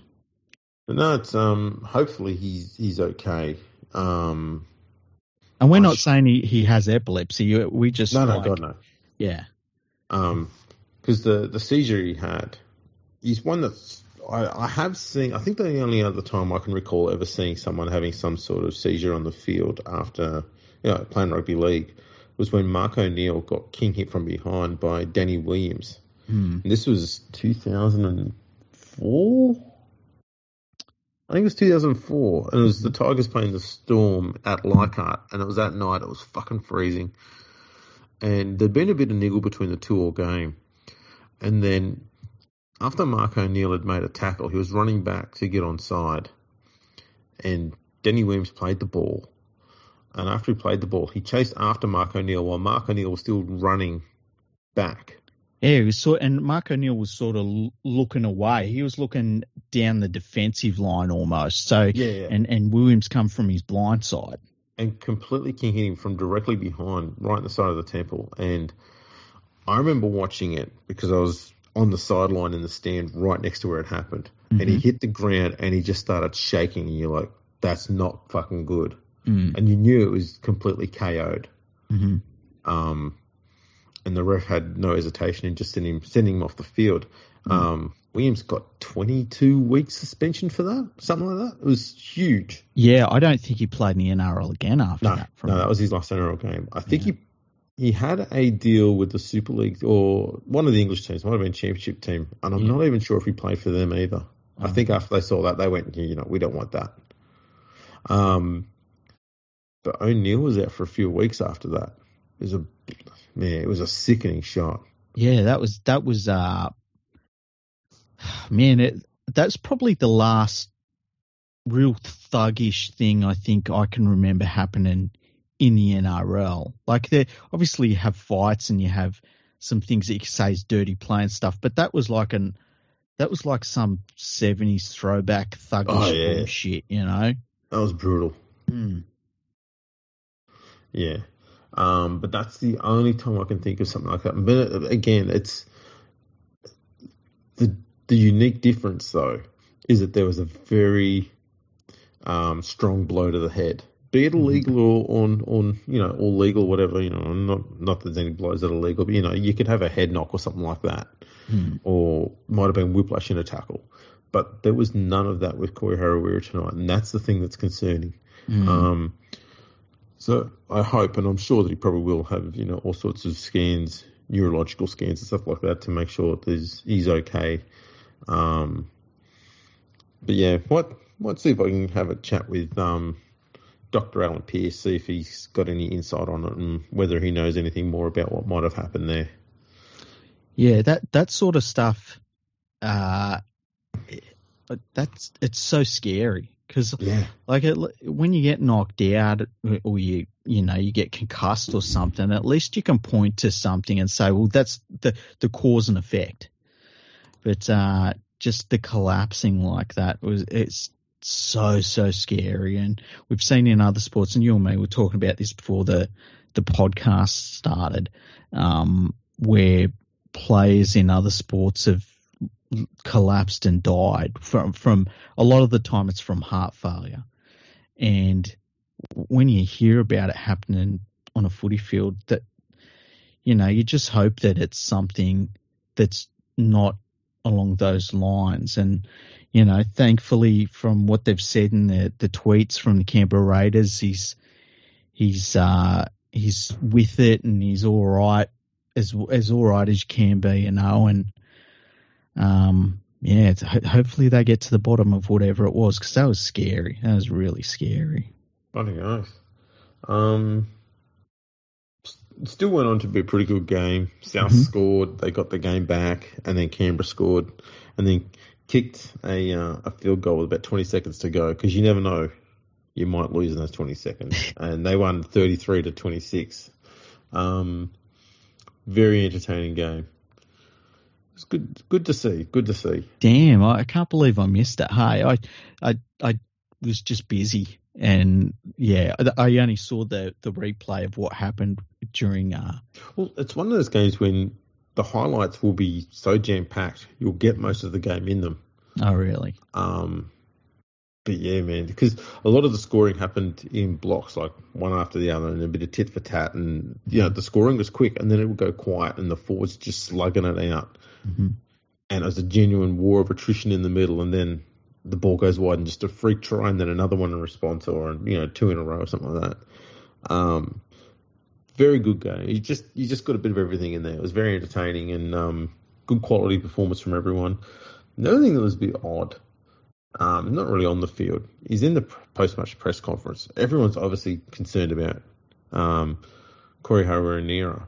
Speaker 1: But no, it's um. Hopefully, he's he's okay. Um,
Speaker 2: and we're not saying he, he has epilepsy. We just
Speaker 1: no, no, like, God no.
Speaker 2: Yeah.
Speaker 1: Um, because the the seizure he had, he's one that I, I have seen. I think the only other time I can recall ever seeing someone having some sort of seizure on the field after you know playing rugby league was when Mark O'Neill got king hit from behind by Danny Williams. Mm. this was 2004. I think it was 2004, and it was the Tigers playing the Storm at Leichhardt, and it was that night. It was fucking freezing, and there'd been a bit of niggle between the two all game, and then after Mark O'Neill had made a tackle, he was running back to get on side, and Danny Williams played the ball, and after he played the ball, he chased after Mark O'Neill while Mark O'Neill was still running back.
Speaker 2: Yeah, was sort, and Mark O'Neill was sort of looking away. He was looking down the defensive line almost. So,
Speaker 1: yeah, yeah.
Speaker 2: and and Williams come from his blind side
Speaker 1: and completely king hit him from directly behind, right in the side of the temple. And I remember watching it because I was on the sideline in the stand right next to where it happened, mm-hmm. and he hit the ground and he just started shaking, and you're like, "That's not fucking good." mm. and you knew it was completely KO'd.
Speaker 2: Mm-hmm.
Speaker 1: Um, and the ref had no hesitation in just sending him, sending him off the field. Mm. Um, Williams got 22 weeks suspension for that, something like that. It was huge.
Speaker 2: Yeah, I don't think he played in the NRL again after
Speaker 1: no,
Speaker 2: that.
Speaker 1: no, that was his last NRL game. I think yeah. he he had a deal with the Super League or one of the English teams, might have been Championship team, and I'm yeah. not even sure if he played for them either. Oh. I think after they saw that, they went, you know, we don't want that. Um, but O'Neill was out for a few weeks after that. It was a man, it was a sickening shot.
Speaker 2: Yeah, that was that was uh man, it that's probably the last real thuggish thing I think I can remember happening in the NRL. Like there obviously you have fights and you have some things that you can say is dirty play and stuff, but that was like an that was like some seventies throwback thuggish oh, yeah. shit, you know?
Speaker 1: That was brutal.
Speaker 2: Mm.
Speaker 1: Yeah. Um, but that's the only time I can think of something like that. But again, it's the the unique difference though is that there was a very um, strong blow to the head, be it illegal or on on you know or legal whatever you know. Not not that there's any blows that are legal, but you know you could have a head knock or something like that,
Speaker 2: Mm.
Speaker 1: or might have been whiplash in a tackle. But there was none of that with Corey Harawira tonight, and that's the thing that's concerning.
Speaker 2: Mm.
Speaker 1: Um, so I hope, and I'm sure that he probably will have, you know, all sorts of scans, neurological scans and stuff like that to make sure that he's, he's okay. Um, but yeah, what might see if I can have a chat with um, Dr. Alan Pierce, see if he's got any insight on it and whether he knows anything more about what might have happened there.
Speaker 2: Yeah, that that sort of stuff. Uh, that's it's so scary because
Speaker 1: Yeah,
Speaker 2: like it, when you get knocked out or you you know you get concussed or something, at least you can point to something and say, well, that's the the cause and effect. But uh, just the collapsing like that was it's so so scary, and we've seen in other sports, and you and me were talking about this before the the podcast started, um, where players in other sports have collapsed and died from from a lot of the time it's from heart failure. And when you hear about it happening on a footy field that you know you just hope that it's something that's not along those lines. And you know thankfully from what they've said in the the tweets from the Canberra Raiders he's he's uh he's with it and he's all right as as all right as you can be you know and um, yeah, hopefully they get to the bottom of whatever it was because that was scary. That was really scary.
Speaker 1: bloody oath. Um, still went on to be a pretty good game. South
Speaker 2: Mhm.
Speaker 1: scored, they got the game back, and then Canberra scored, and then kicked a uh, a field goal with about 20 seconds to go because you never know, you might lose in those 20 seconds, and they won 33 to 26. Um, very entertaining game. It's good, good to see. Good to see.
Speaker 2: Damn, I, I can't believe I missed it. Hey, I, I, I was just busy, and yeah, I, I only saw the the replay of what happened during. Uh,
Speaker 1: Well, it's one of those games when the highlights will be so jam packed, you'll get most of the game in them.
Speaker 2: oh, really?
Speaker 1: Um, but yeah, man, because a lot of the scoring happened in blocks, like one after the other, and a bit of tit for tat, and you know the scoring was quick, and then it would go quiet, and the forwards just slugging it out,
Speaker 2: hmm
Speaker 1: and it was a genuine war of attrition in the middle, and then the ball goes wide, and just a freak try, and then another one in response, or you know two in a row or something like that. Um, very good game. You just you just got a bit of everything in there. It was very entertaining and um, good quality performance from everyone. The only thing that was a bit odd, um, not really on the field, is in the post match press conference. Everyone's obviously concerned about um, Corey Harawira and Naera.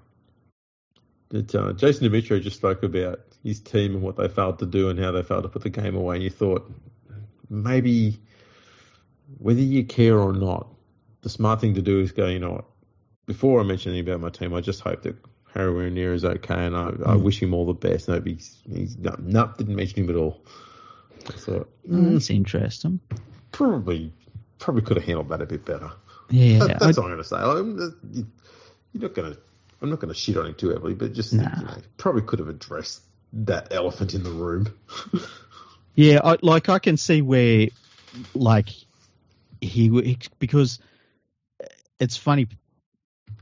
Speaker 1: But uh, Jason Demetriou just spoke about his team and what they failed to do and how they failed to put the game away. And you thought maybe whether you care or not, the smart thing to do is go, you know what, before I mention anything about my team, I just hope that Harry Near is okay, and I, I
Speaker 2: Mm.
Speaker 1: wish him all the best. No, he's, he's no, no, didn't mention him at all. I thought
Speaker 2: Oh,
Speaker 1: mm,
Speaker 2: that's interesting.
Speaker 1: probably probably could have handled that a bit better.
Speaker 2: Yeah,
Speaker 1: That, that's
Speaker 2: I-
Speaker 1: all I'm going to say. I'm, you're not going to. I'm not going to shit on him too heavily, but just
Speaker 2: Nah.
Speaker 1: you know, probably could have addressed that elephant in the room.
Speaker 2: Yeah, I, like I can see where, like, he because it's funny.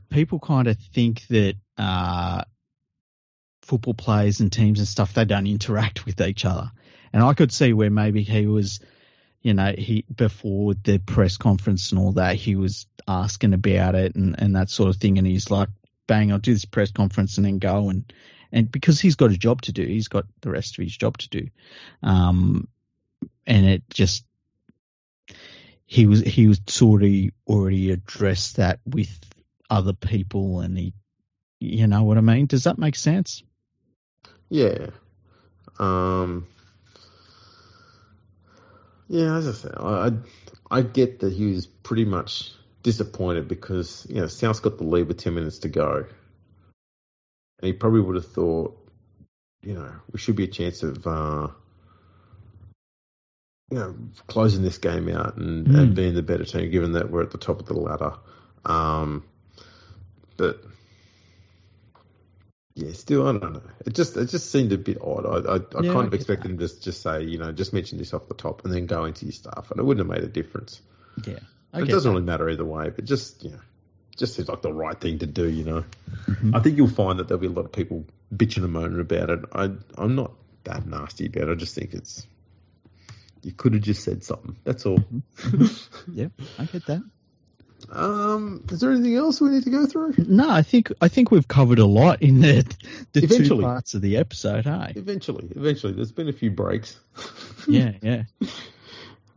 Speaker 2: People kind of think that uh, football players and teams and stuff they don't interact with each other, and I could see where maybe he was, you know, he before the press conference and all that, he was asking about it and and that sort of thing, and he's like, "Bang, I'll do this press conference and then go and." And because he's got a job to do, he's got the rest of his job to do. Um, and it just he was he was sort of already addressed that with other people, and he, you know what I mean? Does that make sense?
Speaker 1: Yeah. Um. Yeah, as I said, I I get that he was pretty much disappointed because you know South's got the lead with ten minutes to go, and he probably would have thought, you know, we should be a chance of uh, you know, closing this game out and,
Speaker 2: Mm.
Speaker 1: and being the better team, given that we're at the top of the ladder. Um, but yeah, still, I don't know. It just it just seemed a bit odd. I I, I
Speaker 2: Yeah,
Speaker 1: kind of expected him to just, just say, you know, just mention this off the top and then go into your stuff, and it wouldn't have made a difference.
Speaker 2: Yeah,
Speaker 1: it doesn't
Speaker 2: that.
Speaker 1: really matter either way, but just you know, just seems like the right thing to do. You know,
Speaker 2: Mhm.
Speaker 1: I think you'll find that there'll be a lot of people bitching and moaning about it. I I'm not that nasty about it. I just think it's you could have just said something. That's all.
Speaker 2: Yeah, I get that.
Speaker 1: um, is there anything else we need to go through?
Speaker 2: No, I think I think we've covered a lot in the the two parts of the episode. Hey,
Speaker 1: Eventually, eventually. There's been a few breaks.
Speaker 2: yeah, yeah.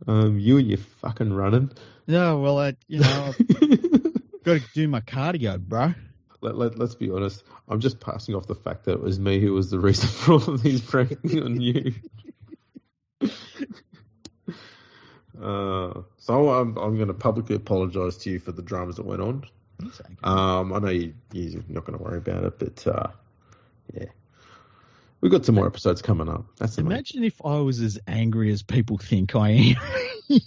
Speaker 1: Um, you and your fucking running.
Speaker 2: No, well, I you know I've got to do my cardio, bro.
Speaker 1: Let, let, let's be honest. I'm just passing off the fact that it was me who was the reason for all of these pranking on you. Uh, so I'm, I'm going to publicly apologise to you for the dramas that went on. Um, I know you, you're not going to worry about it, but uh, yeah, we've got some more episodes coming up. That's the main-
Speaker 2: Imagine if I was as angry as people think I am.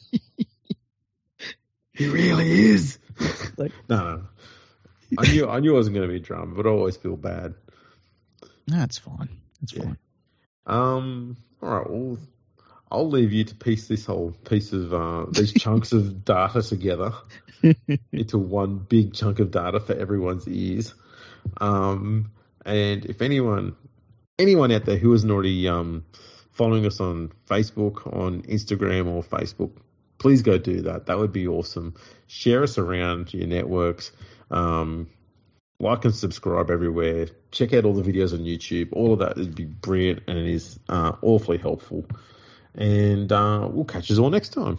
Speaker 1: He really is.
Speaker 2: Like-
Speaker 1: no, no, no. I knew I knew I wasn't going to be a drama, but I always feel bad.
Speaker 2: That's fine. That's
Speaker 1: Yeah.
Speaker 2: fine.
Speaker 1: Um. All right. Well, I'll leave you to piece this whole piece of uh, these chunks of data together into one big chunk of data for everyone's ears. Um. And if anyone, anyone out there who isn't already um following us on Facebook, on Instagram, or Facebook, please go do that. That would be awesome. Share us around your networks. Um, like and subscribe everywhere. Check out all the videos on YouTube. All of that would be brilliant and it is uh, awfully helpful. And uh, we'll catch you all next time.